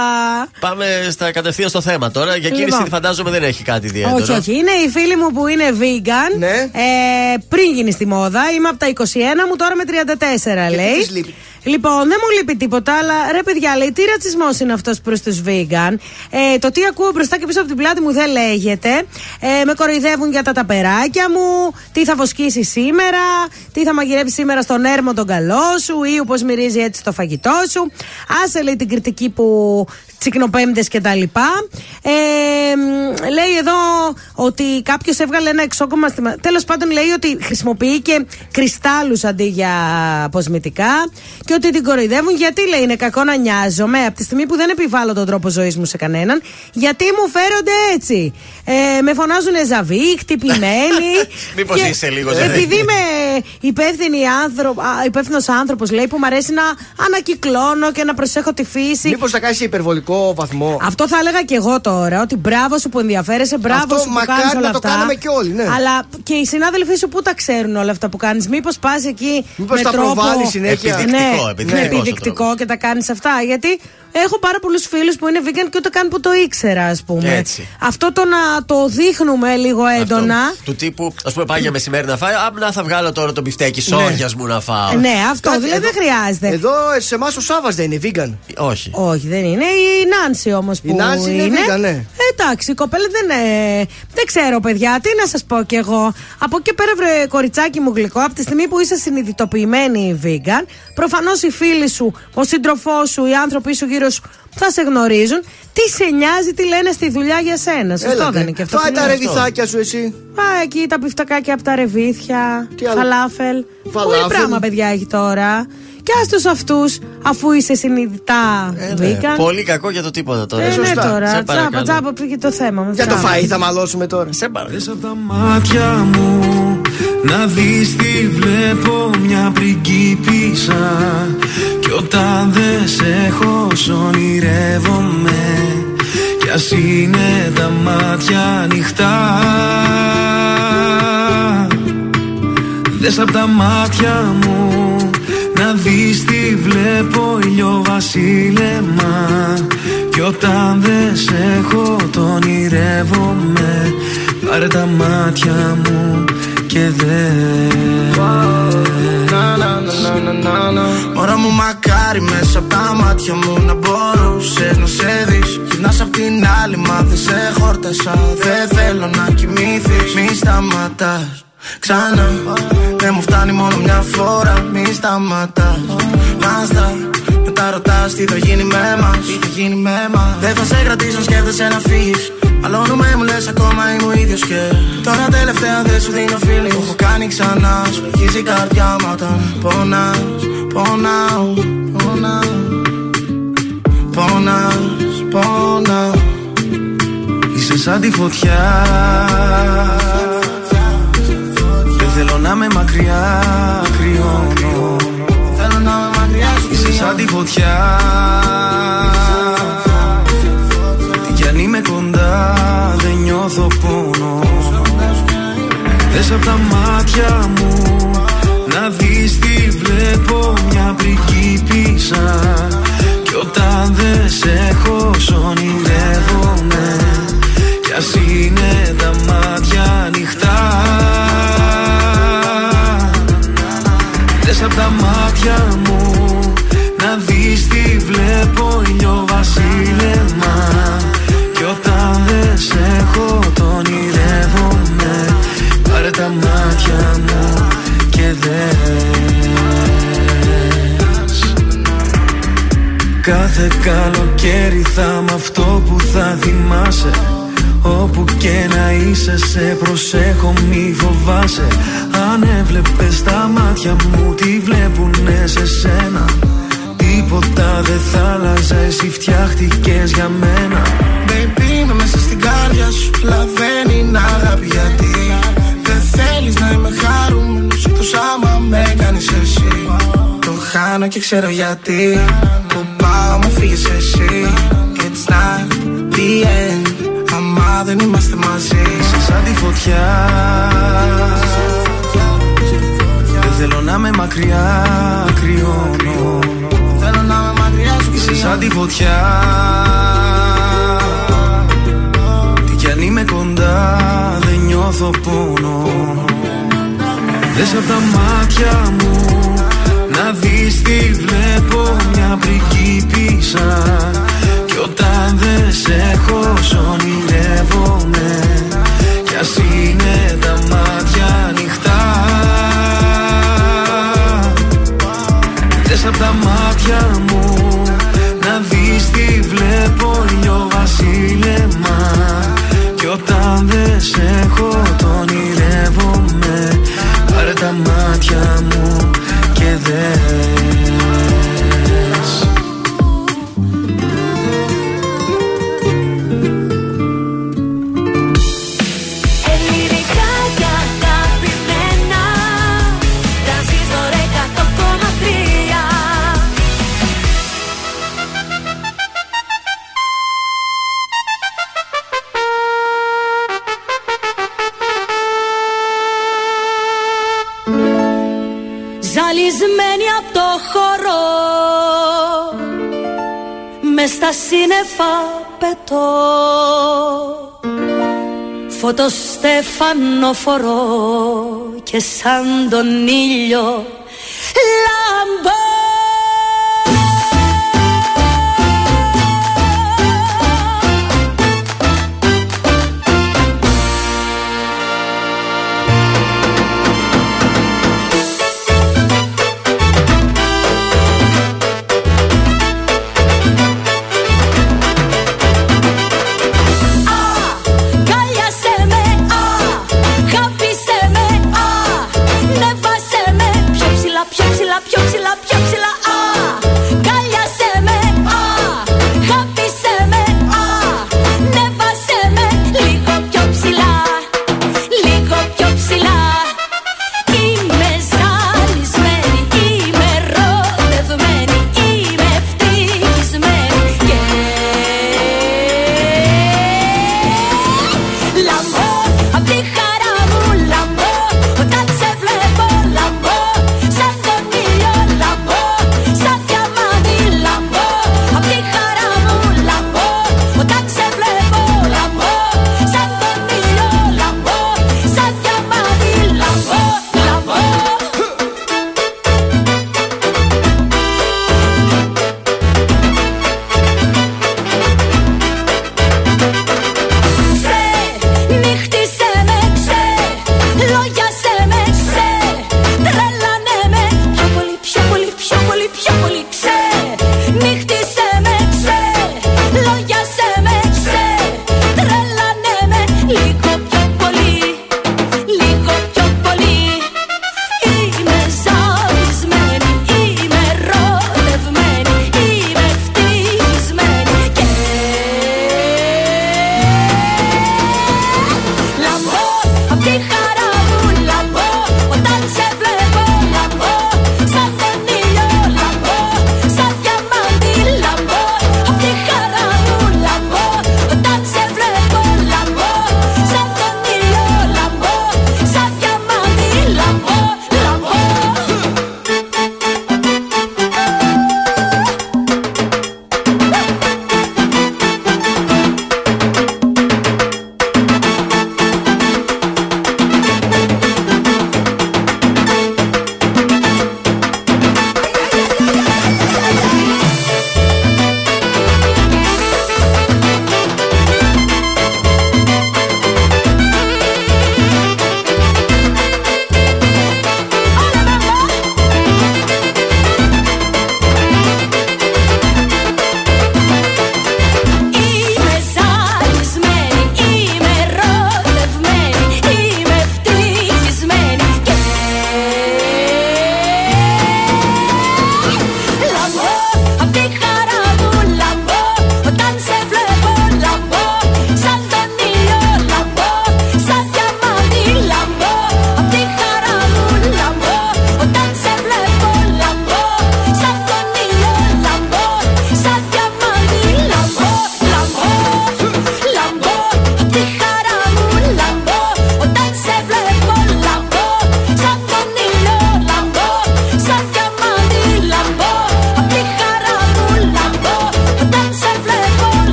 Πάμε στα κατευθείαν στο θέμα τώρα. Για κίνηση Λοιπόν. φαντάζομαι δεν έχει κάτι ιδιαίτερο. Όχι, όχι. Είναι η φίλη μου που είναι vegan. Ναι. Ε, πριν γίνει στη μόδα. Είμαι από τα 21 μου, τώρα με 34 λέει. της λείπει; Λοιπόν, δεν μου λείπει τίποτα, αλλά ρε παιδιά, λέει, τι ρατσισμός είναι αυτός προς τους vegan; Ε, το τι ακούω μπροστά και πίσω από την πλάτη μου δεν λέγεται. Ε, με κοροϊδεύουν για τα ταπεράκια μου, τι θα βοσκήσει σήμερα, τι θα μαγειρέψει σήμερα στον έρμο τον καλό σου ή πώ μυρίζει έτσι το φαγητό σου. Άσε λέει την κριτική που τσικνοπέμπτες και τα λοιπά. Ε, μ, λέει εδώ ότι κάποιος έβγαλε ένα εξόκομμα στη. Τέλος πάντων, λέει ότι χρησιμοποιεί και κρυστάλλους αντί για αποσμητικά. Και και ότι την κοροϊδεύουν. Γιατί λέει είναι κακό να νοιάζομαι από τη στιγμή που δεν επιβάλλω τον τρόπο ζωής μου σε κανέναν. Γιατί μου φέρονται έτσι. Ε, με φωνάζουν ζαβή, χτυπημένοι. [laughs] Μήπως Και είσαι λίγο Επειδή είμαι υπεύθυνος άνθρωπος, λέει, που μου αρέσει να ανακυκλώνω και να προσέχω τη φύση. Μήπως θα κάνεις σε υπερβολικό βαθμό. Αυτό θα έλεγα και εγώ τώρα. Ότι μπράβο σου που ενδιαφέρεσαι, μπράβο Αυτό σου που μακάρι κάνεις όλα να το αυτά. κάναμε κι όλοι, ναι. Αλλά και οι συνάδελφοί σου που τα ξέρουν όλα αυτά που κάνεις. Μήπως πας εκεί Μήπως με τα τρόπο. προβάλλεις συνέχεια. Επιδεικτικό, ναι, επιδεικτικό ναι, στον επιδεικτικό και τα κάνεις αυτά. Γιατί έχω πάρα πολλούς φίλους που είναι vegan και ούτε καν που το ήξερα, ας πούμε. Έτσι. Αυτό το να το δείχνουμε λίγο έντονα. Του τύπου, ας πούμε, πάει για μεσημέρι να φάει. Απ' να θα βγάλω τώρα το μπιφτέκι σόγιας μου να φάω. Ναι, αυτό Κάτι, δηλαδή δεν εδώ- χρειάζεται. Εδώ σε εμάς ο Σάβα δεν είναι vegan. Όχι. Όχι, δεν είναι. Η Νάνση όμως που Η Νάνση είναι vegan, ναι. Ε, εντάξει, η κοπέλα δεν είναι. Δεν ξέρω, παιδιά, τι να σας πω κι εγώ. Από εκεί πέρα, βρε κοριτσάκι μου γλυκό, από τη στιγμή που είσαι συνειδητοποιημένη vegan, προφανώς οι φίλοι σου, ο σύντροφός σου, οι άνθρωποι σου γύρω σου θα σε γνωρίζουν. Τι σε νοιάζει, τι λένε στη δουλειά για σένα. Σωστό Έλατε. δεν είναι και αυτό. Φάει που τα λέω. ρεβιθάκια σου εσύ. Πάει εκεί τα πιφτακάκια από τα ρεβίθια. Τι άλλο; Φαλάφελ. Φαλάφελ. Πολύ πράγμα, παιδιά, έχει τώρα. Και άστο αυτούς, αφού είσαι συνειδητά Ε, ναι. vegan. Πολύ κακό για το τίποτα τώρα. Ε, ναι, σωστά. τώρα. Σε Τζάμπα, παρακαλώ. τζάμπα πήγε το θέμα μα. Για το φαΐ θα μαλώσουμε τώρα. Σε παρακαλώ. Δες απ' τα μάτια μου να δεις τι βλέπω μια πριγκίπισσα Κι όταν δεν σε έχω σ' ονειρεύομαι Κι ας είναι τα μάτια ανοιχτά Δες απ' τα μάτια μου να δεις τι βλέπω ηλιοβασίλεμα Κι όταν δεν σε έχω τον ονειρεύομαι Πάρε τα μάτια μου και δες. Μωρά μου μακάρι μέσα από τα μάτια μου να μπορούσες να σε δεις. Γυρνάς απ' την άλλη μα δεν σε χόρτασα. Δεν θέλω να κοιμηθείς. Μη σταματάς ξανά Δεν μου φτάνει μόνο μια φορά Μη σταματάς. Μάστα μετά ρωτάς τι θα γίνει με μας Τι θα γίνει με μας. Δεν θα σε κρατήσω αν σκέφτεσαι να φύγεις. Μαλώνουμε μου λες ακόμα είμαι ο ίδιος και Τώρα τελευταία δεν σου δίνω φίλη Μου έχω κάνει ξανά Σου αρχίζει η καρδιά μου όταν πονάς. Πονάω, πονάω Πονάς, πονάω. Είσαι σαν τη φωτιά. Δεν θέλω να με μακριά κρυώνω. Θέλω να με μακριά σου Είσαι σαν τη φωτιά. Τι κι αν είμαι κοντά δεν νιώθω πόνο. Δες απ' τα μάτια μου να δεις τι βλέπω μια πριγκίπισσα Κι όταν δεν σε έχω σ' ονειρεύομαι Κι ας είναι τα μάτια ανοιχτά Δες απ' τα μάτια μου να δεις τι βλέπω ηλιοβασίλεμα Κι όταν δεν σε έχω τον ονειρεύομαι. Πάρε τα μάτια μου και δες. Κάθε καλοκαίρι θα μ' αυτό που θα θυμάσαι Όπου και να είσαι σε προσέχω μη φοβάσαι. Αν έβλεπες τα μάτια μου τι βλέπουνε σε σένα; Τίποτα δεν θα άλλαζε εσύ φτιάχτηκες για μένα. Baby είμαι μέσα στην κάρδια σου Λαβαίνει είναι αγάπη γιατί. Δεν θέλεις να είμαι χαρούμενος Εκτός άμα με κάνεις εσύ. Το χάνω και ξέρω γιατί. Που πάω μου φύγεις εσύ. It's not the end. Άμα δεν είμαστε μαζί Είσαι σαν τη φωτιά. Δεν θέλω να με μακριά κρυώνω. Θέλω να είμαι μακριά σου Είσαι σαν τη φωτιά. Τι κι αν είμαι κοντά δεν νιώθω πόνο. Δες απ' τα μάτια μου να δεις τι βλέπω μια πριγκίπισσα Κι όταν δεν σε έχω σ' ονειρεύομαι. Κι ας είναι τα μάτια ανοιχτά. Δες απ' τα μάτια μου να δεις τι βλέπω ηλιοβασίλεμα Κι όταν δεν σε έχω τον ονειρεύομαι. Πάρε τα μάτια μου πετώ. Φωτοστέφανο φορώ και σαν τον ήλιο λάμπω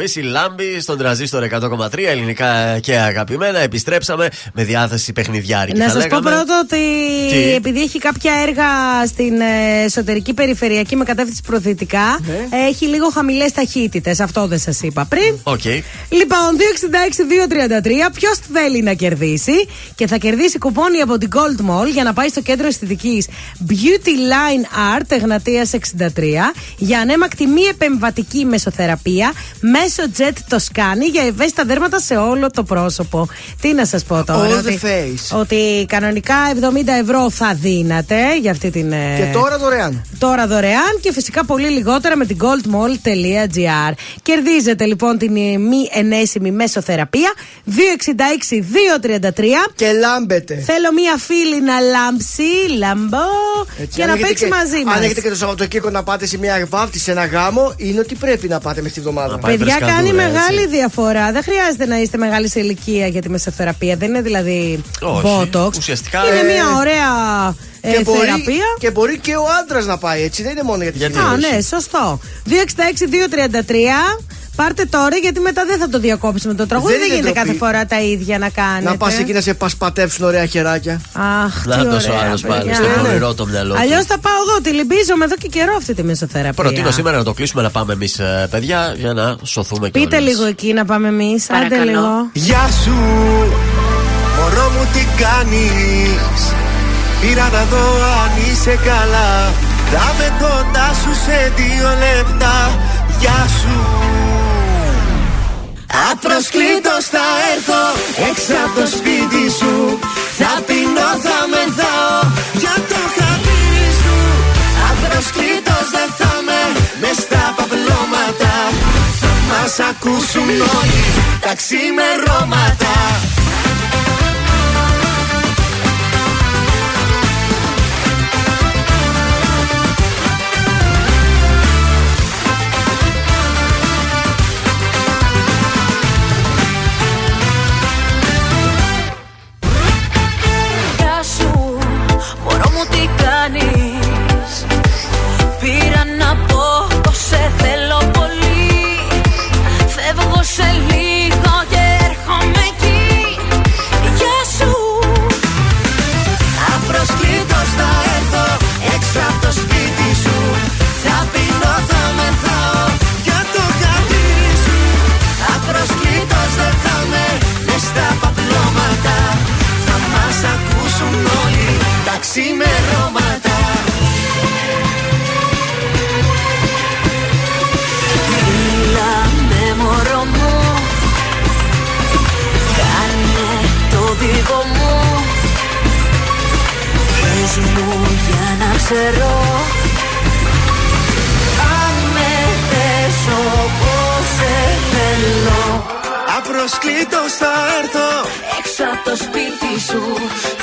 Βύση, λάμπη στον τραζίστορ 100,3 ελληνικά και αγαπημένα. Επιστρέψαμε με διάθεση παιχνιδιάρικη. Να σας πω πρώτο ότι Τι; επειδή έχει κάποια έργα στην ε, εσωτερική περιφερειακή με κατεύθυνση προθετικά, ναι. έχει λίγο χαμηλές ταχύτητες. Αυτό δεν σας είπα πριν. Okay. Λοιπόν, 266-233, ποιος θέλει να κερδίσει; Και θα κερδίσει κουπόνι από την Gold Mall για να πάει στο κέντρο αισθητικής Beauty Line Art Εγνατεία 63 για ανέμακτη μη επεμβατική μεσοθεραπεία μέσω jet το σκάνει για ευαίσθητα δέρματα σε όλο το πρόσωπο. Τι να σας πω τώρα. All ότι, the face. ότι κανονικά 70 ευρώ θα δίνατε για αυτή την. Ε, και τώρα δωρεάν. Τώρα δωρεάν και φυσικά πολύ λιγότερα με την goldmall.gr. Κερδίζετε λοιπόν την μη ενέσιμη μέσο θεραπεία. 266-233. Και λάμπετε. Θέλω μία φίλη να λάμψει, λαμπό. Έτσι, και να παίξει και, μαζί μας. Αν έχετε και το Σαββατοκύριακο να πάτε σε μία βάφτιση, ένα γάμο, είναι ότι πρέπει να πάτε μες στη βδομάδα. Παιδιά κάνει μεγάλη διαφορά. Δεν χρειάζεται να είστε μεγάλη σε ηλικία για τη μεσοθεραπεία. Δεν είναι δηλαδή μπότοξ. Ουσιαστικά. Είναι μία ωραία και, ε, μπορεί, θεραπεία. και μπορεί και ο άντρας να πάει έτσι, δεν είναι μόνο για τη γυναίκα. Α, ναι, σωστό. 266-233. Πάρτε τώρα γιατί μετά δεν θα το διακόψουμε το τραγούδι. Δεν Δεν, είναι γίνεται ντροπή. κάθε φορά τα ίδια να κάνετε. Να πας εκεί να σε πασπατεύσουν ωραία χεράκια. Αχ, τι Νάτος ο ωραία, άλλος πάλι, παιδιά. στο πονηρό το μυαλό του. Αλλιώς θα πάω εγώ. Τη λυμπίζομαι εδώ και καιρό αυτή τη μεσοθεραπεία. Προτείνω σήμερα να το κλείσουμε να πάμε εμείς, παιδιά, για να σωθούμε και Πείτε λίγο εκεί να πάμε εμείς. Άντε Παρακαλώ. λίγο. Γεια σου, μωρό μου τι κάνεις; Πήρα να δω αν είσαι καλά Θα με κοντά σου σε δύο λεπτά Γεια σου Απροσκλήτως θα έρθω έξω από το σπίτι σου. Θα πεινώ, θα μεθάω για το χατήρι σου. Απροσκλήτως δεν θα με μες στα παπλώματα. Θα μας ακούσουν όλοι τα ξημερώματα κάνεις. Πήρα να πω πως σε θέλω πολύ Φεύγω σε λίγο και έρχομαι εκεί. Γεια σου. Απροσκλήτως θα έρθω έξω από το σπίτι σου. Θα πεινώ, θα μεθάω για το χατήρι σου. Απροσκλήτως δεν θα με μες στα παπλώματα. Θα μας ακούσουν όλοι τα ξημερώματα δικό μου. Πες μου για να ξέρω Αν με θες όπως σε θέλω. Απροσκλήτως θα έρθω. Έξω από το σπίτι σου.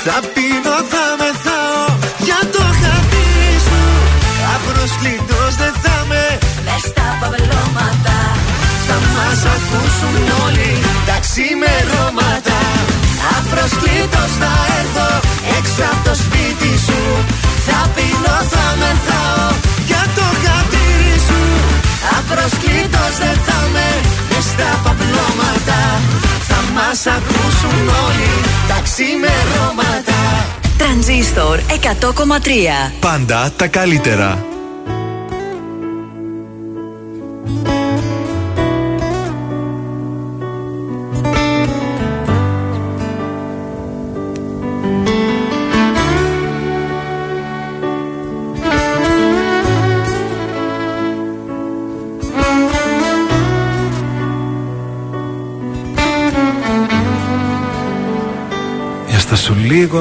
Θα πίνω, θα μεθάω για το χατήρι σου. Απροσκλήτως δεν θα με Μες στα παυλώματα Θα μας ακούσουν όλοι. Τα ξημερώματα Απροσκλήτως θα έρθω έξω από το σπίτι σου. Θα πίνω, θα μεθάω για το χατήρι σου. Απροσκλήτως δεν θα με μες στα παπλώματα. Θα μας ακούσουν όλοι τα ξημερώματα. Τρανζίστορ 100,3 Πάντα τα καλύτερα.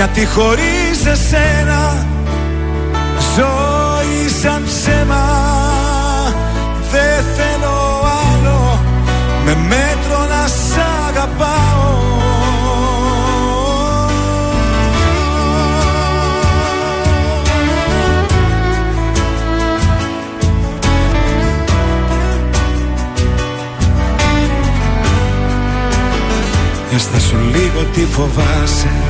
γιατί χωρίς εσένα Ζωή σαν ψέμα Δεν θέλω άλλο. Με μέτρο να σ' αγαπάω. Για στα σου λίγο τι φοβάσαι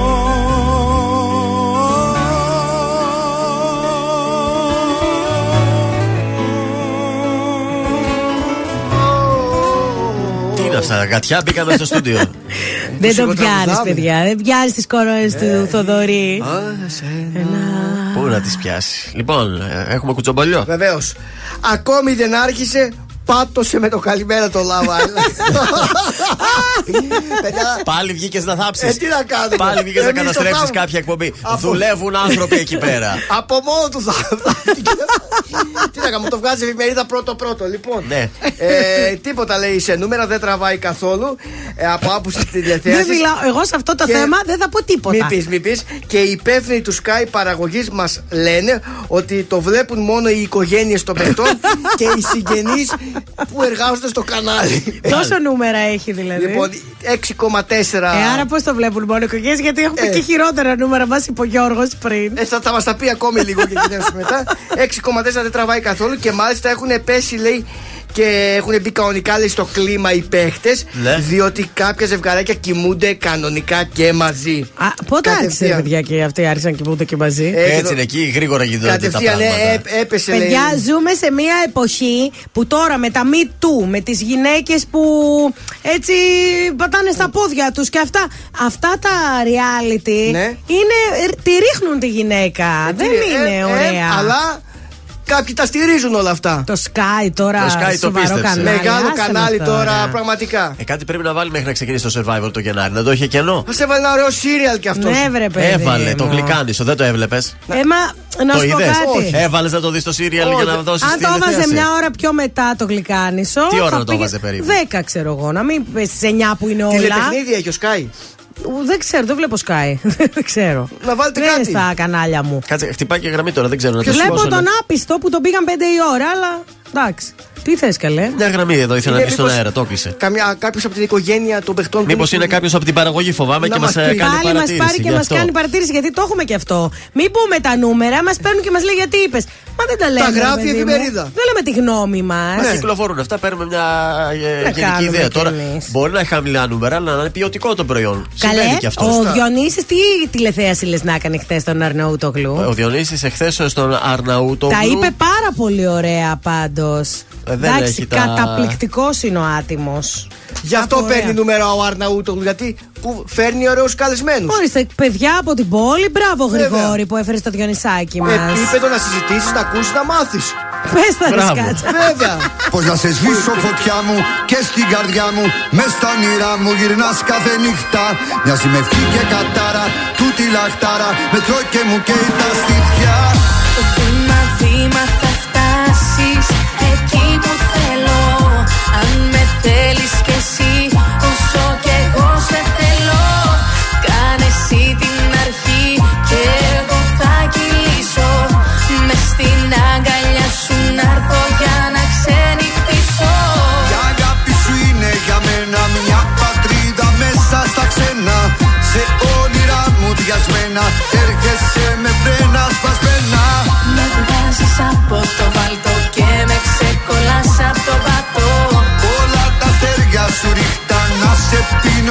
αυτά, γατιά μπήκαμε στο στούντιο. [laughs] Δεν το Μουσικό πιάνεις, τραγουδάμε. παιδιά. Δεν πιάνεις τις κορώνε του Θοδωρή. Πού να τις πιάσει. Λοιπόν, ε, έχουμε κουτσομπολιό. Βεβαίως. Ακόμη δεν άρχισε, πάτωσε με το καλημέρα το Love Island. [laughs] Παιδιά, Πάλι βγήκες να θάψεις. Ε, τι να κάνουμε. Πάλι βγήκες να Εμείς το καταστρέψεις κάνουμε. κάποια εκπομπή. Από- Δουλεύουν άνθρωποι εκεί πέρα. [laughs] Από μόνο του θα. Τι να κάνουμε, το βγάζει η εφημερίδα πρώτο-πρώτο. Λοιπόν, Ναι. ε, τίποτα λέει σε νούμερα, δεν τραβάει καθόλου ε, από άποψη της τηλεθέαση. Δεν μιλάω. Εγώ σε αυτό το Και- θέμα δεν θα πω τίποτα. Μην πεις, μην πεις. Και οι υπεύθυνοι του Sky παραγωγής μας λένε ότι το βλέπουν μόνο οι οικογένειες των παιχτών [laughs] και οι συγγενείς που εργάζονται στο κανάλι. Τόσο νούμερα έχει δηλαδή; Λοιπόν, 6,4. Ε, άρα πώς το βλέπουν μόνο οι οικογένειες, γιατί έχουμε Ε. και χειρότερα νούμερα, μας είπε ο Γιώργος πριν. Ε, θα, θα μας τα πει ακόμη λίγο και κοιτάξουμε μετά. [laughs] 6,4 δεν τραβάει καθόλου και μάλιστα έχουν πέσει, λέει, και έχουν μπει κανονικά λέει, στο κλίμα οι παίχτες. Ναι. Διότι κάποια ζευγαράκια κοιμούνται κανονικά και μαζί. Α, πότε άρχισε, Κατευθείαν. παιδιά, και αυτοί άρχισαν να κοιμούνται και μαζί; Ε, Έτσι είναι εκεί, γρήγορα γίνονται τα Κατευθείαν ε, πράγματα. ε, έπεσε, λέει. Παιδιά, ζούμε σε μια εποχή που τώρα με τα Me Too, με τις γυναίκες που έτσι πατάνε στα πόδια τους και αυτά, αυτά τα reality Ναι. είναι, τη ρίχνουν τη γυναίκα. Δεν Ε, είναι ε, ωραία. αλλά κάποιοι τα στηρίζουν όλα αυτά. Το Sky τώρα, Το Sky το σοβαρό πίστεψε. κανάλι. Μεγάλο άσε κανάλι μας τώρα, πραγματικά. Ε, κάτι πρέπει να βάλει μέχρι να ξεκινήσει το survivor το Γενάρη. Να το είχε κενό. Θα σε έβαλε ένα ωραίο σύριαλ κι αυτός. Ναι, βρε παιδί. Έβαλε το μου. γλυκάνισο, δεν το έβλεπες; Ε, μα, να Το σου πω είδες; κάτι. Έβαλες να το δεις το σύριαλ Όχι. για να δώσεις Αν το έβαζε μια ώρα πιο μετά το γλυκάνισο. Τι ώρα θα να το πήγε- έβαζε περίπου; 10 ξέρω εγώ. Να μην πες στι 9 που είναι όλα. Τηλεπαιχνίδια έχει ο Sky; Ου, Δεν ξέρω, δεν βλέπω Sky. [laughs] δεν ξέρω. Να βάλετε δεν κάτι. είναι στα κανάλια μου. Κάτσε, χτυπάει και γραμμή τώρα, δεν ξέρω να Και το βλέπω σηκώσω, τον ναι. άπιστο που τον πήγαν 5 η ώρα, αλλά εντάξει. Τι θες, καλέ; Μια γραμμή εδώ ήθελα να Είναι πεις στον μήπως αέρα, το κλείσε. Κάποιος από την οικογένεια των παιχτών. που Μήπως είναι- είναι κάποιος από την παραγωγή, φοβάμαι Να και μας μας πεις. κάνει Πάλι μας παρατήρηση. πάρει και γι' μας αυτό. κάνει παρατήρηση, γιατί το έχουμε και αυτό. Μην πούμε τα νούμερα, μας παίρνουν και μας λέει γιατί είπες; Μα δεν τα λέμε. ρε γράφει η παιδί μου. εφημερίδα. Δεν λέμε τη γνώμη μας. Μας κυκλοφορούν αυτά, παίρνουμε μια ε, γενική κάνουμε ιδέα. κι Τώρα εμείς. μπορεί να έχει χαμηλά νούμερα, αλλά να είναι ποιοτικό το προϊόν. Καλέ, Συμβαίνει και αυτό. ο Διονύσης τι τηλεθέαση λες να έκανε χθες τον Αρναούτογλου; Ο Διονύσης εχθές στον Αρναούτο. Τα είπε πάρα πολύ ωραία πάντως. Ε, δεν Εντάξει, έχει τα- καταπληκτικό είναι ο άτιμος. Γι' αυτό παίρνει νούμερα ο Αρναούτογλου, γιατί κου- φέρνει ωραίους καλεσμένους. Ορίστε, παιδιά από την πόλη, μπράβο Βέβαια. Γρηγόρη που έφερες στο Διονυσάκι μας. Επίπεδο να συζητήσεις, να ακούσεις, να μάθεις. Πες τα Μπράβο. ρισκάτσα. Βέβαια. Πως να σε σβήσω φωτιά μου και στην καρδιά μου μες στα όνειρά μου γυρνάς κάθε νύχτα Μοιάζει με ευχή και κατάρα τούτη λαχτάρα Με τρώει και μου καίει τα στήθια Βήμα βήμα θα φτάσεις εκεί που θέλω αν με θέλεις κι εσύ όσο κι εγώ σε θέλω Κάνε εσύ την αρχή και εγώ θα κυλήσω. Με στην αγκαλιά σου να έρθω για να ξενυχτήσω. Η αγάπη σου είναι για μένα μια πατρίδα μέσα στα ξένα. Σε όνειρά μου διασμένα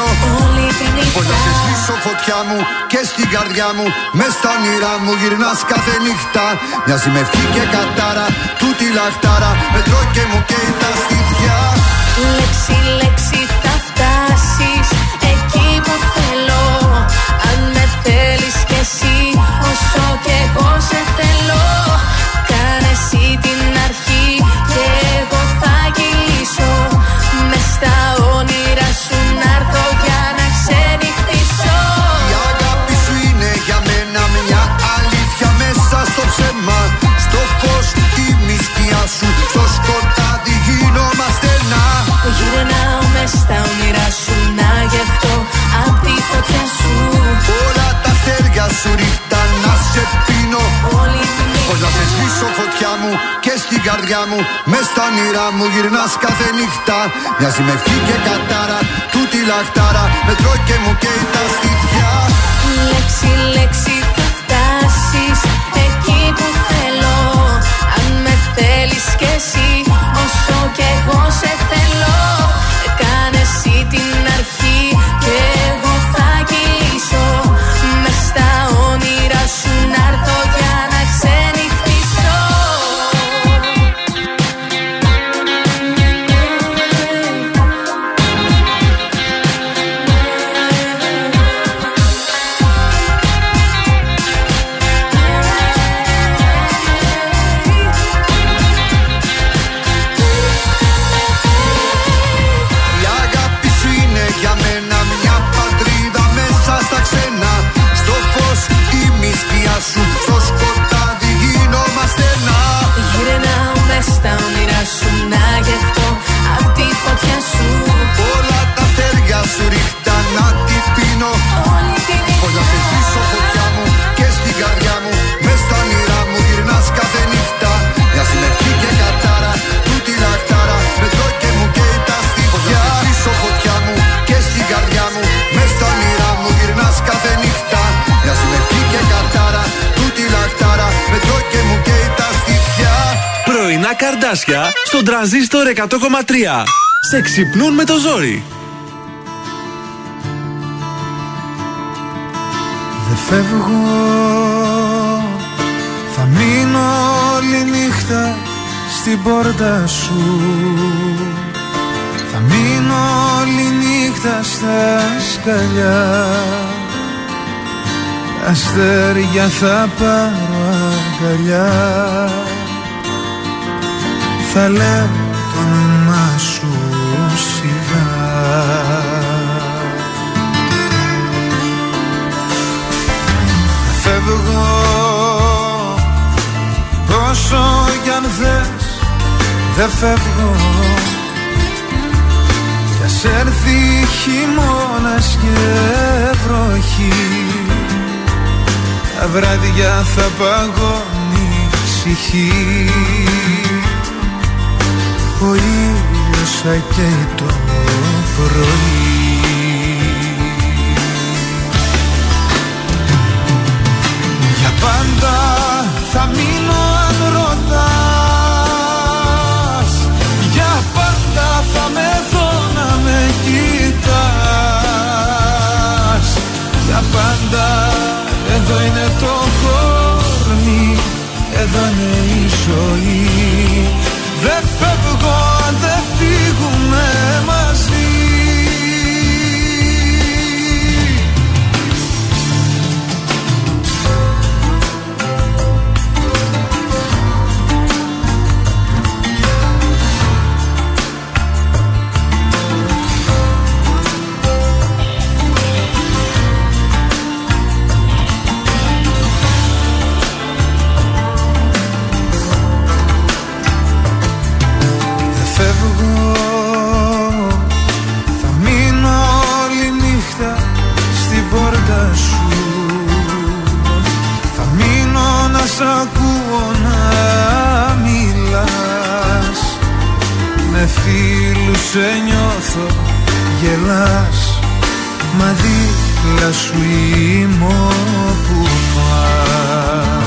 πίνω Όλη τη νύχτα Πως να σε σβήσω φωτιά μου και στην καρδιά μου Μες στα όνειρά μου γυρνάς κάθε νύχτα. Μοιάζει με ευχή και κατάρα Τούτη λαχτάρα Με τρώει και μου καίει τα στήθια. Λέξη, λέξη θα φτάσεις. Εκεί που θέλω Αν με θέλεις κι εσύ όσο κι εγώ σε θέλω. Κάνε εσύ την αρχή στα όνειρα σου να γευτώ απ' τη φωτιά σου. Όλα τα αστέρια σου ρίχτα να σε πίνω. Όλη τη νύχτα. Πως να σε σβήσω φωτιά μου και στην καρδιά μου. Μες στα όνειρά μου γυρνάς κάθε νύχτα. Μοιάζει με ευχή και κατάρα Τούτη λαχτάρα. Με τρώει και μου καίει τα στήθια. Λέξη, λέξη θα φτάσεις εκεί που θέλω. Αν με θέλεις κι εσύ όσο κι εγώ σε θέλω Κάνε καρδάσια στον τραζίστορ 100,3. Σε ξυπνούν με το ζόρι. Δεν φεύγω Θα μείνω όλη νύχτα στην πόρτα σου Θα μείνω όλη νύχτα στα σκαλιά Τα αστέρια θα πάρω αγκαλιά Θα λέω το όνομά σου σιγά. Φεύγω Όσο κι αν θες δεν φεύγω. Κι ας έρθει χειμώνας και βροχή. Τα βράδια θα παγώνει η ψυχή Ο ήλιος θα καίει το πρωί. Για πάντα θα μείνω αν ρωτάς. Για πάντα θα με δω να με κοιτάς. Για πάντα εδώ είναι το κόρνη Εδώ είναι η ζωή. Δεν σε νιώθω γελάς Μα δίπλα σου είμαι όπου πας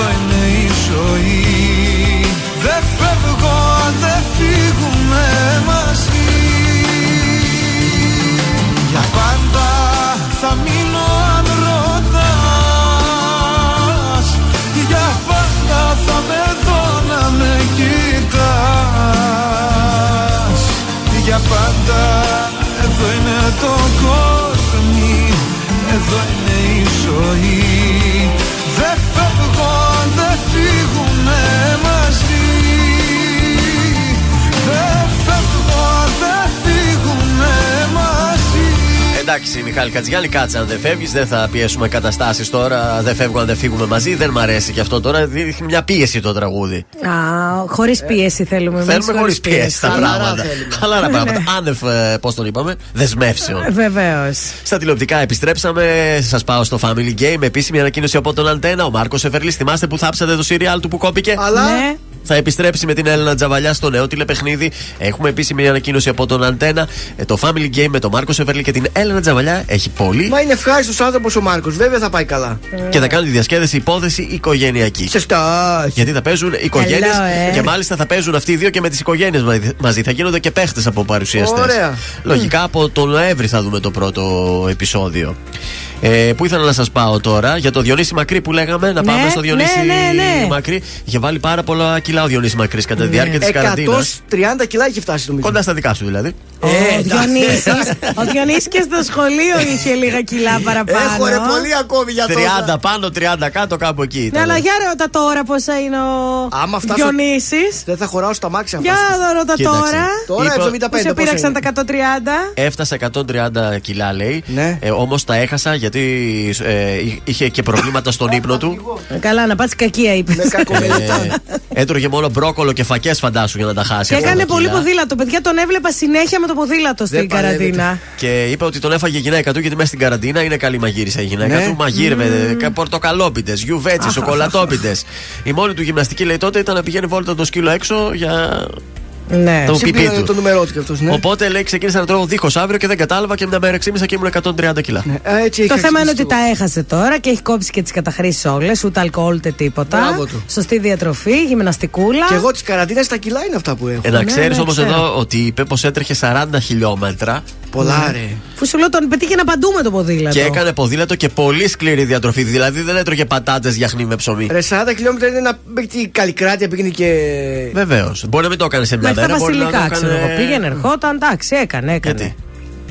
Εδώ είναι η ζωή. Δεν φεύγω αν δεν φύγουμε μαζί. Για πάντα θα μείνω αν ρωτάς Για πάντα θα με δω να με κοιτάς. Για πάντα εδώ είναι το κορμί Εδώ είναι η ζωή Εντάξει, Μιχάλη Κατζιάννη, κάτσε αν δεν φεύγεις. Δεν θα πιέσουμε καταστάσεις τώρα. Δεν φεύγω αν δεν φύγουμε μαζί. Δεν μ' αρέσει και αυτό τώρα. Δείχνει μια πίεση το τραγούδι. Α, χωρίς πίεση θέλουμε εμείς, Θέλουμε χωρίς χωρίς πίεση τα Χαλαρά πράγματα. θέλουμε. Χαλαρά πράγματα. Ναι. Άνευ, πώς τον είπαμε, δεσμεύσεων. Βεβαίως. Στα τηλεοπτικά επιστρέψαμε. Σας πάω στο Family Game. Επίσημη ανακοίνωση από τον Αντένα. Ο Μάρκος Εφερλής. Θυμάστε που θάψατε το σύριαλ του που κόπηκε; Αλλά- Ναι. Θα επιστρέψει με την Έλληνα Τζαβαλιά στο νέο τηλεπαιχνίδι. Έχουμε επίσημη ανακοίνωση από τον Αντένα. Ε, Το Family Game με τον Μάρκο Εφερλή και την Έλληνα Τζαβαλιά έχει πολύ. Μα είναι ευχάριστος άνθρωπος ο Μάρκος. Βέβαια θα πάει καλά. Και θα κάνουν τη διασκέδεση υπόθεση οικογενειακή. Σωστά. Γιατί θα παίζουν οικογένειες Καλό, ε. και μάλιστα θα παίζουν αυτοί οι δύο και με τις οικογένειες μαζί. Θα γίνονται και παίχτες από παρουσιαστές. Ωραία. Λογικά από τον Νοέμβρη θα δούμε το πρώτο επεισόδιο. Ε, πού ήθελα να σας πάω τώρα, για το Διονύση Μακρύ που λέγαμε, να Ναι, πάμε στο Διονύση ναι, ναι, ναι. Μακρύ. Είχε βάλει πάρα πολλά κιλά ο Διονύση Μακρύς κατά τη διάρκεια της 130 καραντίνας. κιλά έχει φτάσει νομίζω. Κοντά στα δικά σου δηλαδή. Ο Διονύσης, ο Διονύσης και στο σχολείο είχε λίγα κιλά παραπάνω. Έχω ρε πολύ ακόμη για τόσα. 30 πάνω, 30 κάτω, κάπου εκεί. Ναι, ήταν. αλλά για ρώτα τώρα πόσα είναι ο Άμα φτάσω- Διονύσης. Δεν θα χωράω στα μάξια Για ρώτα Κοίταξε. τώρα. Τώρα Είπα- 75 Που σε πόσα πήραξαν είναι. τα 130. Έφτασα 130 κιλά, λέει. Ναι. Ε, Όμως τα έχασα γιατί ε, εί- είχε και προβλήματα στον ύπνο του. Ε, Καλά, να πάτσει κακία είπες. Ε, έτρωγε μόνο μπρόκολο και φακές, φαντάσου, για να τα χάσει. Και αυτά έκανε τα πολύ κιλά. ποδήλατο. Παιδιά, τον έβλεπα συνέχεια με το ποδήλατο στην καραντίνα. Και είπε ότι τον έφαγε η γυναίκα του γιατί μέσα στην καραντίνα είναι καλή μαγείρισα η γυναίκα Ναι. του. Μαγείρευε Μμμ. mm. πορτοκαλόπιτες, γιουβέτσι, σοκολατόπιτες. η μόνη του γυμναστική λέει τότε ήταν να πηγαίνει βόλτα το σκύλο έξω για Ναι. το πιπί Συμπλήρωνε του. το νούμερό τους κι αυτός, ναι. Οπότε λέει ξεκίνησα να τρώω δίχως αύριο και δεν κατάλαβα και μια μέρα ξύμισα και ήμουν 130 κιλά. Ε, έτσι Το είχα θέμα είναι ότι ξυπνήσει τα έχασε τώρα και έχει κόψει και τις καταχρήσεις όλες. Ούτε αλκοόλ ούτε τίποτα. Μπράβο του. Σωστή διατροφή, γυμναστικούλα. Και εγώ τη καραντίνα τα κιλά είναι αυτά που έχω. Ε, να Ναι, ξέρεις ναι, όμως ξέρω. εδώ ότι είπε πω έτρεχε 40 χιλιόμετρα. Πολλά ρε. Που σου λέω τον πετύχε να παντού με το ποδήλατο. Και έκανε ποδήλατο και πολύ σκληρή διατροφή. Δηλαδή δεν έτρωγε πατάτες για με ψωμί. Ρε 40 χιλιόμετρα είναι ένα παίκτη καλλικράτεια πήγαινε και. Βεβαίως. Μπορεί να μην το έκανε σε μια Μέχρι τα μέρα. μπορεί να το βασιλικά, ξέρω έκανε- εγώ. Πήγαινε, ερχόταν, εντάξει, έκανε, έκανε. Γιατί;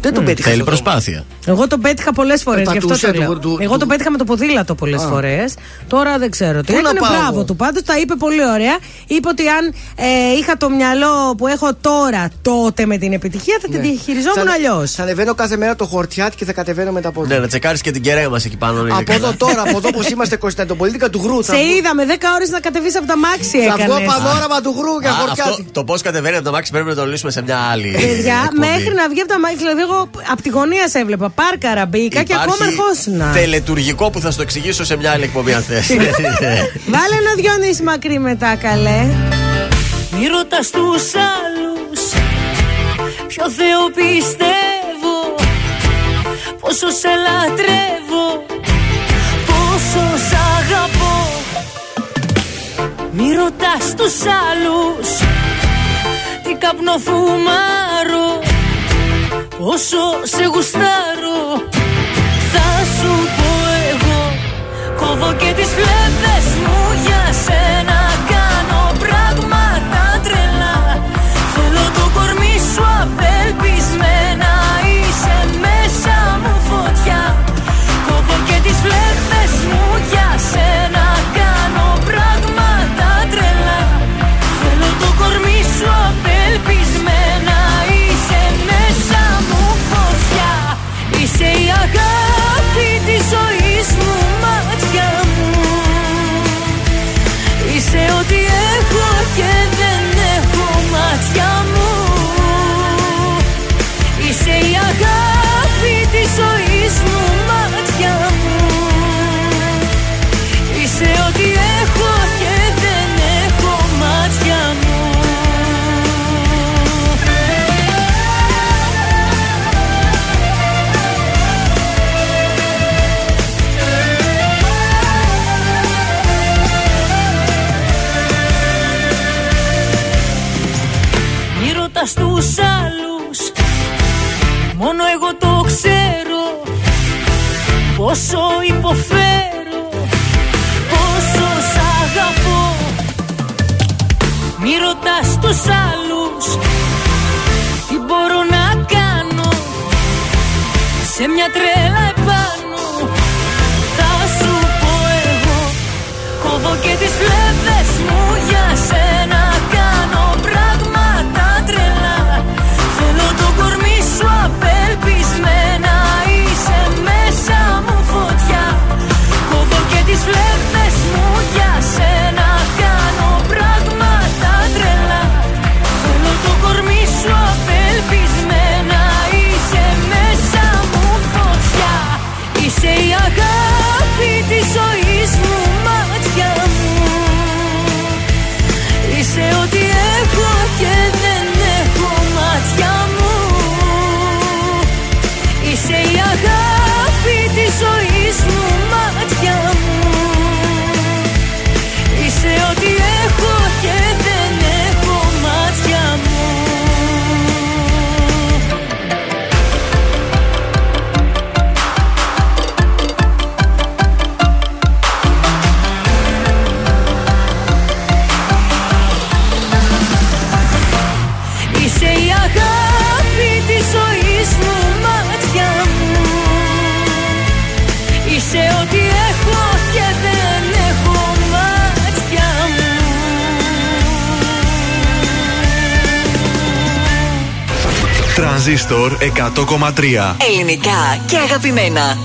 Δεν τον Μμ. πέτυχα. Θέλει στο δρόμο. προσπάθεια. Εγώ τον πέτυχα πολλές φορές, γι' αυτό πατούσε το λέω. του- του- Εγώ του- τον πέτυχα με το ποδήλατο πολλές Α. φορές. Τώρα δεν ξέρω τι. Πού να Έκανε πάω μπράβο εγώ; του. Πάντως τα είπε πολύ ωραία. Είπε ότι αν ε, είχα το μυαλό που έχω τώρα τότε με την επιτυχία θα τη διαχειριζόμουν Θα- αλλιώς. Θα ανεβαίνω κάθε μέρα το χορτιάτ και θα κατεβαίνω με τα πόδια. Ναι, να τσεκάρεις και την κεραία μας εκεί πάνω. είναι Από καλά. εδώ τώρα, από εδώ που είμαστε [laughs] Κωνσταντινοπολίτικα του Γρου. θα Σε βγω- είδαμε 10 ώρες να κατεβείς από τα μάξι Θα βγω έκανες. πανόραμα του Γρου για Α, αυτό, χορτιάτ. το πώς κατεβαίνει από το μάξι πρέπει να το λύσουμε σε μια άλλη. Παιδιά, εκπομπή. μέχρι να βγει από τα μάξι, δηλαδή εγώ από τη γωνία σε έβλεπα. Πάρκαρα μπήκα και ακόμα ερχόσουνα. τελετουργικό που θα στο εξηγήσω σε μια άλλη εκπομπή αν θες. [laughs] Βάλε ένα Διονύση μακρύ μετά, καλέ. Μη ρωτάς τους άλλους Ποιο Θεό πιστεύω Πόσο σε λατρεύω Πόσο σ' αγαπώ Μη ρωτάς τους άλλους Τι καπνό φουμάρω Πόσο σε γουστάρω Θα σου πω εγώ Κόβω και τις φλέβες μου για πόσο υποφέρω Πόσο σ' αγαπώ Μη ρωτάς τους άλλους Τι μπορώ να κάνω. Σε μια τρέλα επάνω Θα σου πω εγώ Κόβω και τις φλέβες μου για σένα τις φλέβες μου για σένα Κάνω πράγματα τρελά. Θέλω το κορμί σου απελπισμένα Είσαι μέσα μου φωτιά. Είσαι η αγάπη Τρανζίστορ 100,3 Ελληνικά και αγαπημένα.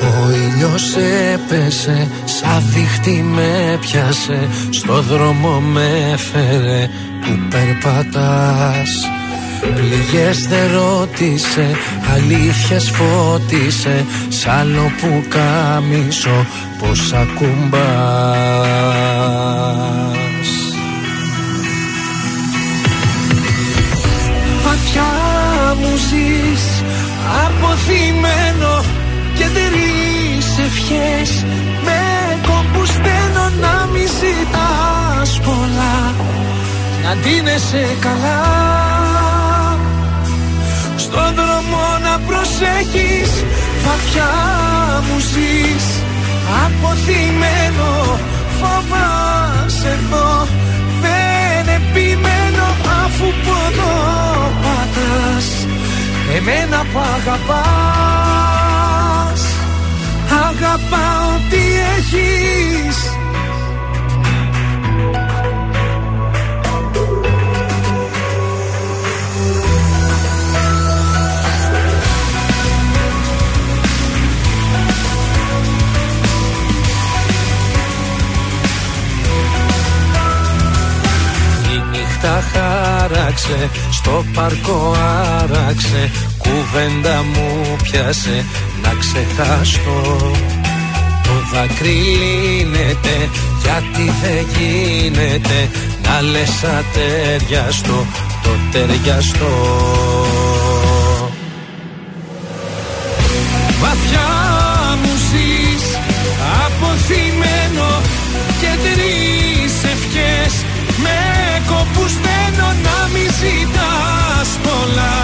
Ο ήλιος έπεσε, σαν δίχτυ με πιάσε Στο δρόμο με έφερε που περπατάς Πληγές δεν ρώτησε, αλήθειες φώτισε. Σ' άλλο που κάμισο πως ακουμπάς. Βαθιά μου ζεις αποθυμένο και τρεις ευχές. Με κόμπους στέλνω να μη ζητάς πολλά. Να ντύνεσαι καλά Στον δρόμο να προσέχεις. Βαθιά μου ζεις. Αποθυμένο Φοβάσαι εδώ. Δεν επιμένω αφού ποδό πατάς. Εμένα που αγαπάς. Αγαπάω τι έχεις νύχτα χάραξε, στο παρκό άραξε Κουβέντα μου πιάσε να ξεχάσω Το δάκρυ λύνεται γιατί δεν γίνεται Να λες ατέριαστο το ταιριαστό ζητάς πολλά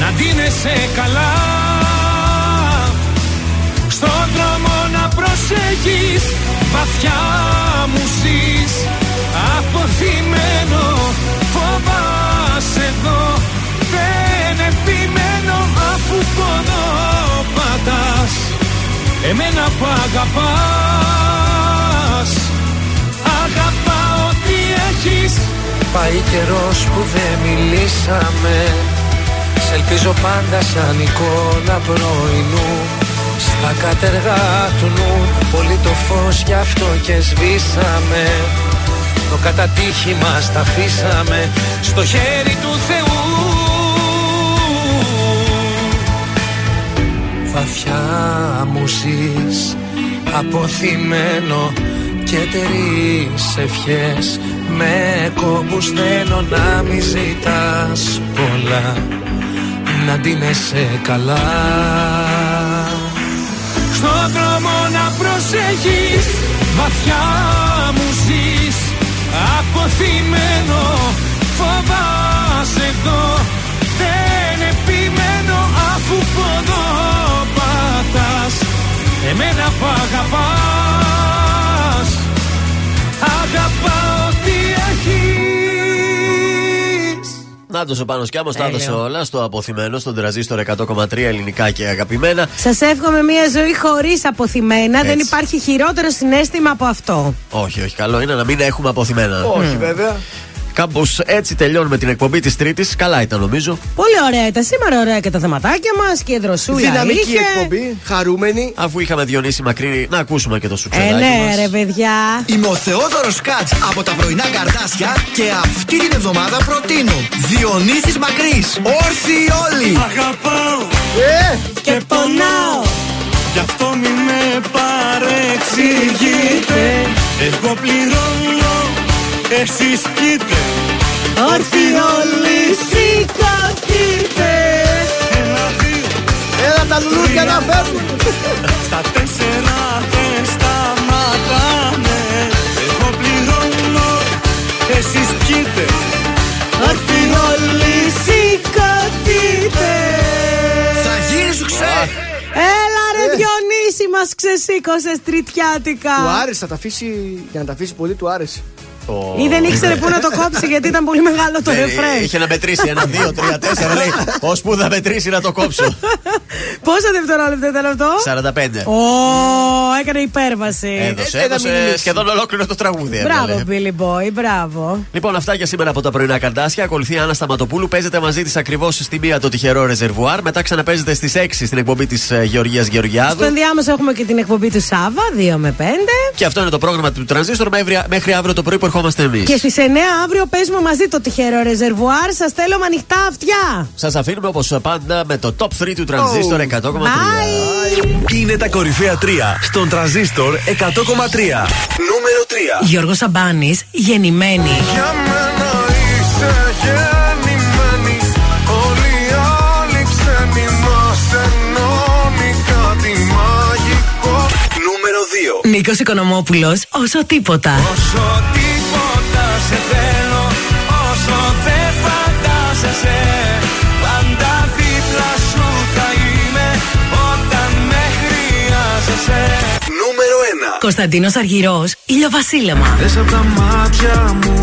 Να ντύνεσαι καλά. Στον δρόμο να προσέχεις Βαθιά μου ζεις. Αποθυμένο Φοβάσαι εδώ. Δεν επιμένω αφού πονώ πατάς. Εμένα που αγαπάς Αγαπάω τι έχεις Πάει καιρός που δεν μιλήσαμε. Σ' ελπίζω πάντα σαν εικόνα πρωινού. Στα κατεργά του νου Πολύ το φως γι' αυτό και σβήσαμε. Το κατατύχη μας τα αφήσαμε Στο χέρι του Θεού. Βαθιά μου ζεις Αποθυμένο και τρεις ευχές. Με κόμπους θέλω να μη ζητάς πολλά. Να ντύνεσαι καλά. Στον δρόμο να προσέχεις Βαθιά μου ζεις. Αποθυμένο φοβάσαι εδώ. Δεν επιμένω αφού ποδό πατάς Εμένα που αγαπάς Αγαπάω τι έχεις Να ο Πάνος Κιάμος τα Τέλειο. έδωσε όλα στο αποθυμένο, στον τραζίστορ 100,3 ελληνικά και αγαπημένα. Σας εύχομαι μια ζωή χωρίς αποθυμένα. Δεν Έτσι. υπάρχει χειρότερο συνέστημα από αυτό. Όχι, όχι, καλό είναι να μην έχουμε αποθυμένα. Όχι, βέβαια. Κάπως έτσι τελειώνουμε την εκπομπή της Τρίτης. Καλά ήταν νομίζω. Πολύ ωραία ήταν σήμερα, ωραία και τα θεματάκια μας και η δροσούλα. Δυναμική είχε. εκπομπή, χαρούμενη. Αφού είχαμε Διονύση Μακρύ, να ακούσουμε και το Ε, σουξεδάκι ναι, μας. ρε παιδιά. Είμαι ο Θεόδωρος Κάτς από τα πρωινά καρτάσια και αυτή την εβδομάδα προτείνω Διονύσης Μακρύς, όρθιοι όλοι! Αγαπάω Ε, και πονάω. Γι' αυτό μη με παρεξηγείτε Εγώ πληρώνω, εσείς πείτε Όρθιοι όλοι σηκωθείτε. Ένα, δύο, Έλα τα λουλούδια να φεύγουν. στα τέσσερα δεν σταματάμε Εγώ πληρώνω, εσείς πείτε Όρθιοι όλοι σηκωθείτε. Θα γίνει σου ξέ! Έλα ρε Διονύση μας ξεσήκωσες τριτιάτικα Του άρεσε, θα τα αφήσει. Για να τα αφήσει πολύ, του άρεσε. Ή δεν ήξερε πού να το κόψει γιατί ήταν πολύ μεγάλο το Ε, ρεφρέν Είχε να μετρήσει ένα, δύο, τρία, τέσσερα. Λέει, ώσπου θα μετρήσει να το κόψω. Πόσα δευτερόλεπτα ήταν αυτό; 45. Ω, έκανε υπέρβαση Έδωσε, Ε, ε, να έδωσε μιλήσει. σχεδόν ολόκληρο το τραγούδι. Μπράβο έβγαλε. Billy Boy, μπράβο Λοιπόν, αυτά για σήμερα από τα πρωινά καρτάσια. Ακολουθεί η Άννα Σταματοπούλου. Παίζετε μαζί της ακριβώς στη μία το τυχερό ρεζερβουάρ. Μετά ξαναπέζετε στις 6 στην εκπομπή της Γεωργίας Γεωργιάδου. Στο ενδιάμεσο έχουμε και την εκπομπή του Σάβα 2 με 5 Και αυτό είναι το πρόγραμμα του Τρανζίστορ μέχρι, μέχρι αύριο το πρωί που ερχόμαστε εμείς. Και στις 9 αύριο παίζουμε μαζί το τυχερό ρεζερβουάρ Σας θέλω με ανοιχτά αυτιά Σας αφήνουμε όπως πάντα με το top 3 του Τρανζίστορ 100,3. Bye Είναι τα κορυφαία 3 στον τραζίστορ 100,3. Νούμερο 3 Γιώργος Σαμπάνης, γεννημένη. Για μένα είσαι γεννημένη Όλοι οι άλλοι ξένοι μας ενώνει κάτι μαγικό Νούμερο 2 Νίκος Οικονομόπουλος, όσο τίποτα. Όσο τίποτα σε θέλω Όσο δεν φαντάζεσαι. Πάντα δίπλα σου θα είμαι Όταν με χρειάζεσαι. Νούμερο 1 Κωνσταντίνος Αργυρός, ηλιοβασίλεμα. Δες απ' τα μάτια μου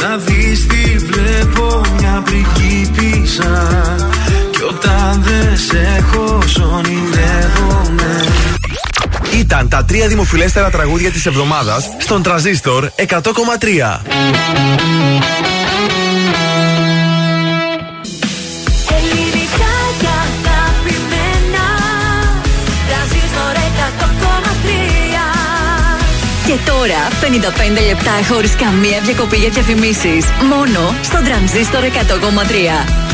Να δεις τι βλέπω μια πριγκίπισσα Κι όταν δεν σε έχω ονειρεύομαι Ήταν τα τρία δημοφιλέστερα τραγούδια της εβδομάδας στον τραζίστορ 100,3. Ελληνικά και αγαπημένα Τρανζίστορ 100,3 Και τώρα 55 λεπτά χωρίς καμία διακοπή για διαφημίσεις. Μόνο στο τρανζίστορ 100,3.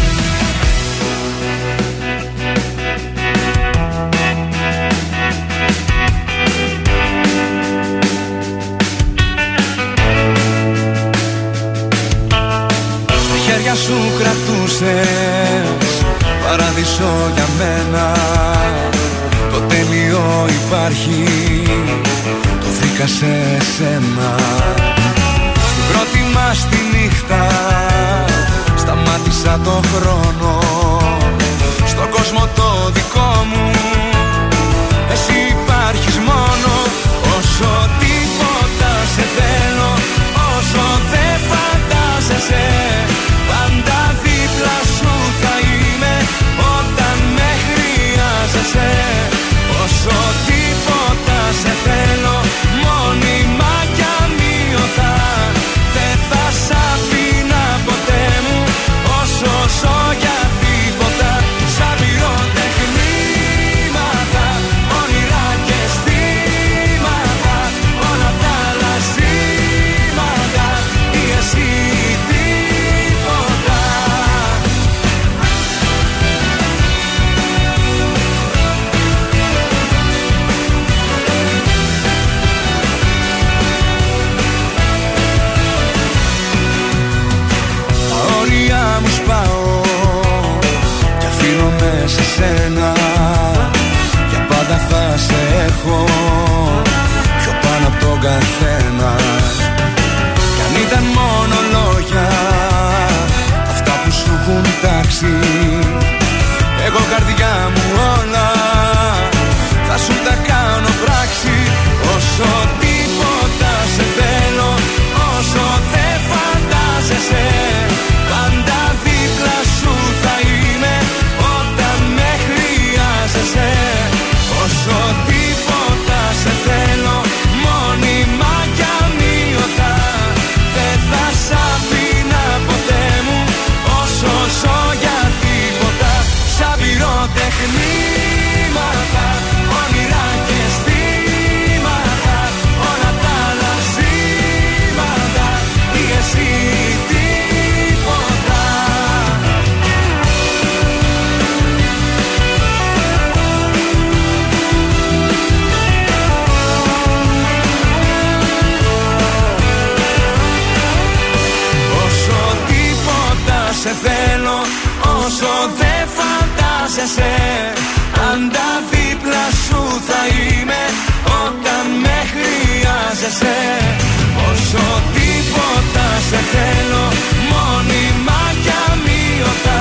Κρατούσες Παράδεισο για μένα. Το τέλειο υπάρχει Το βρήκα σε σένα. Στην πρώτη μας τη νύχτα Σταμάτησα το χρόνο. Στον κόσμο το δικό μου Εσύ υπάρχεις μόνο. Όσο τίποτα σε θέλω Όσο δεν φαντάζεσαι Όσο τίποτα σε θέλω gotta say όσο δε φαντάζεσαι Πάντα δίπλα σου θα είμαι όταν με χρειάζεσαι. Όσο τίποτα σε θέλω μόνιμα και αμύωτα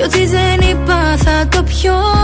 Κι ό,τι δεν είπα θα το πιω.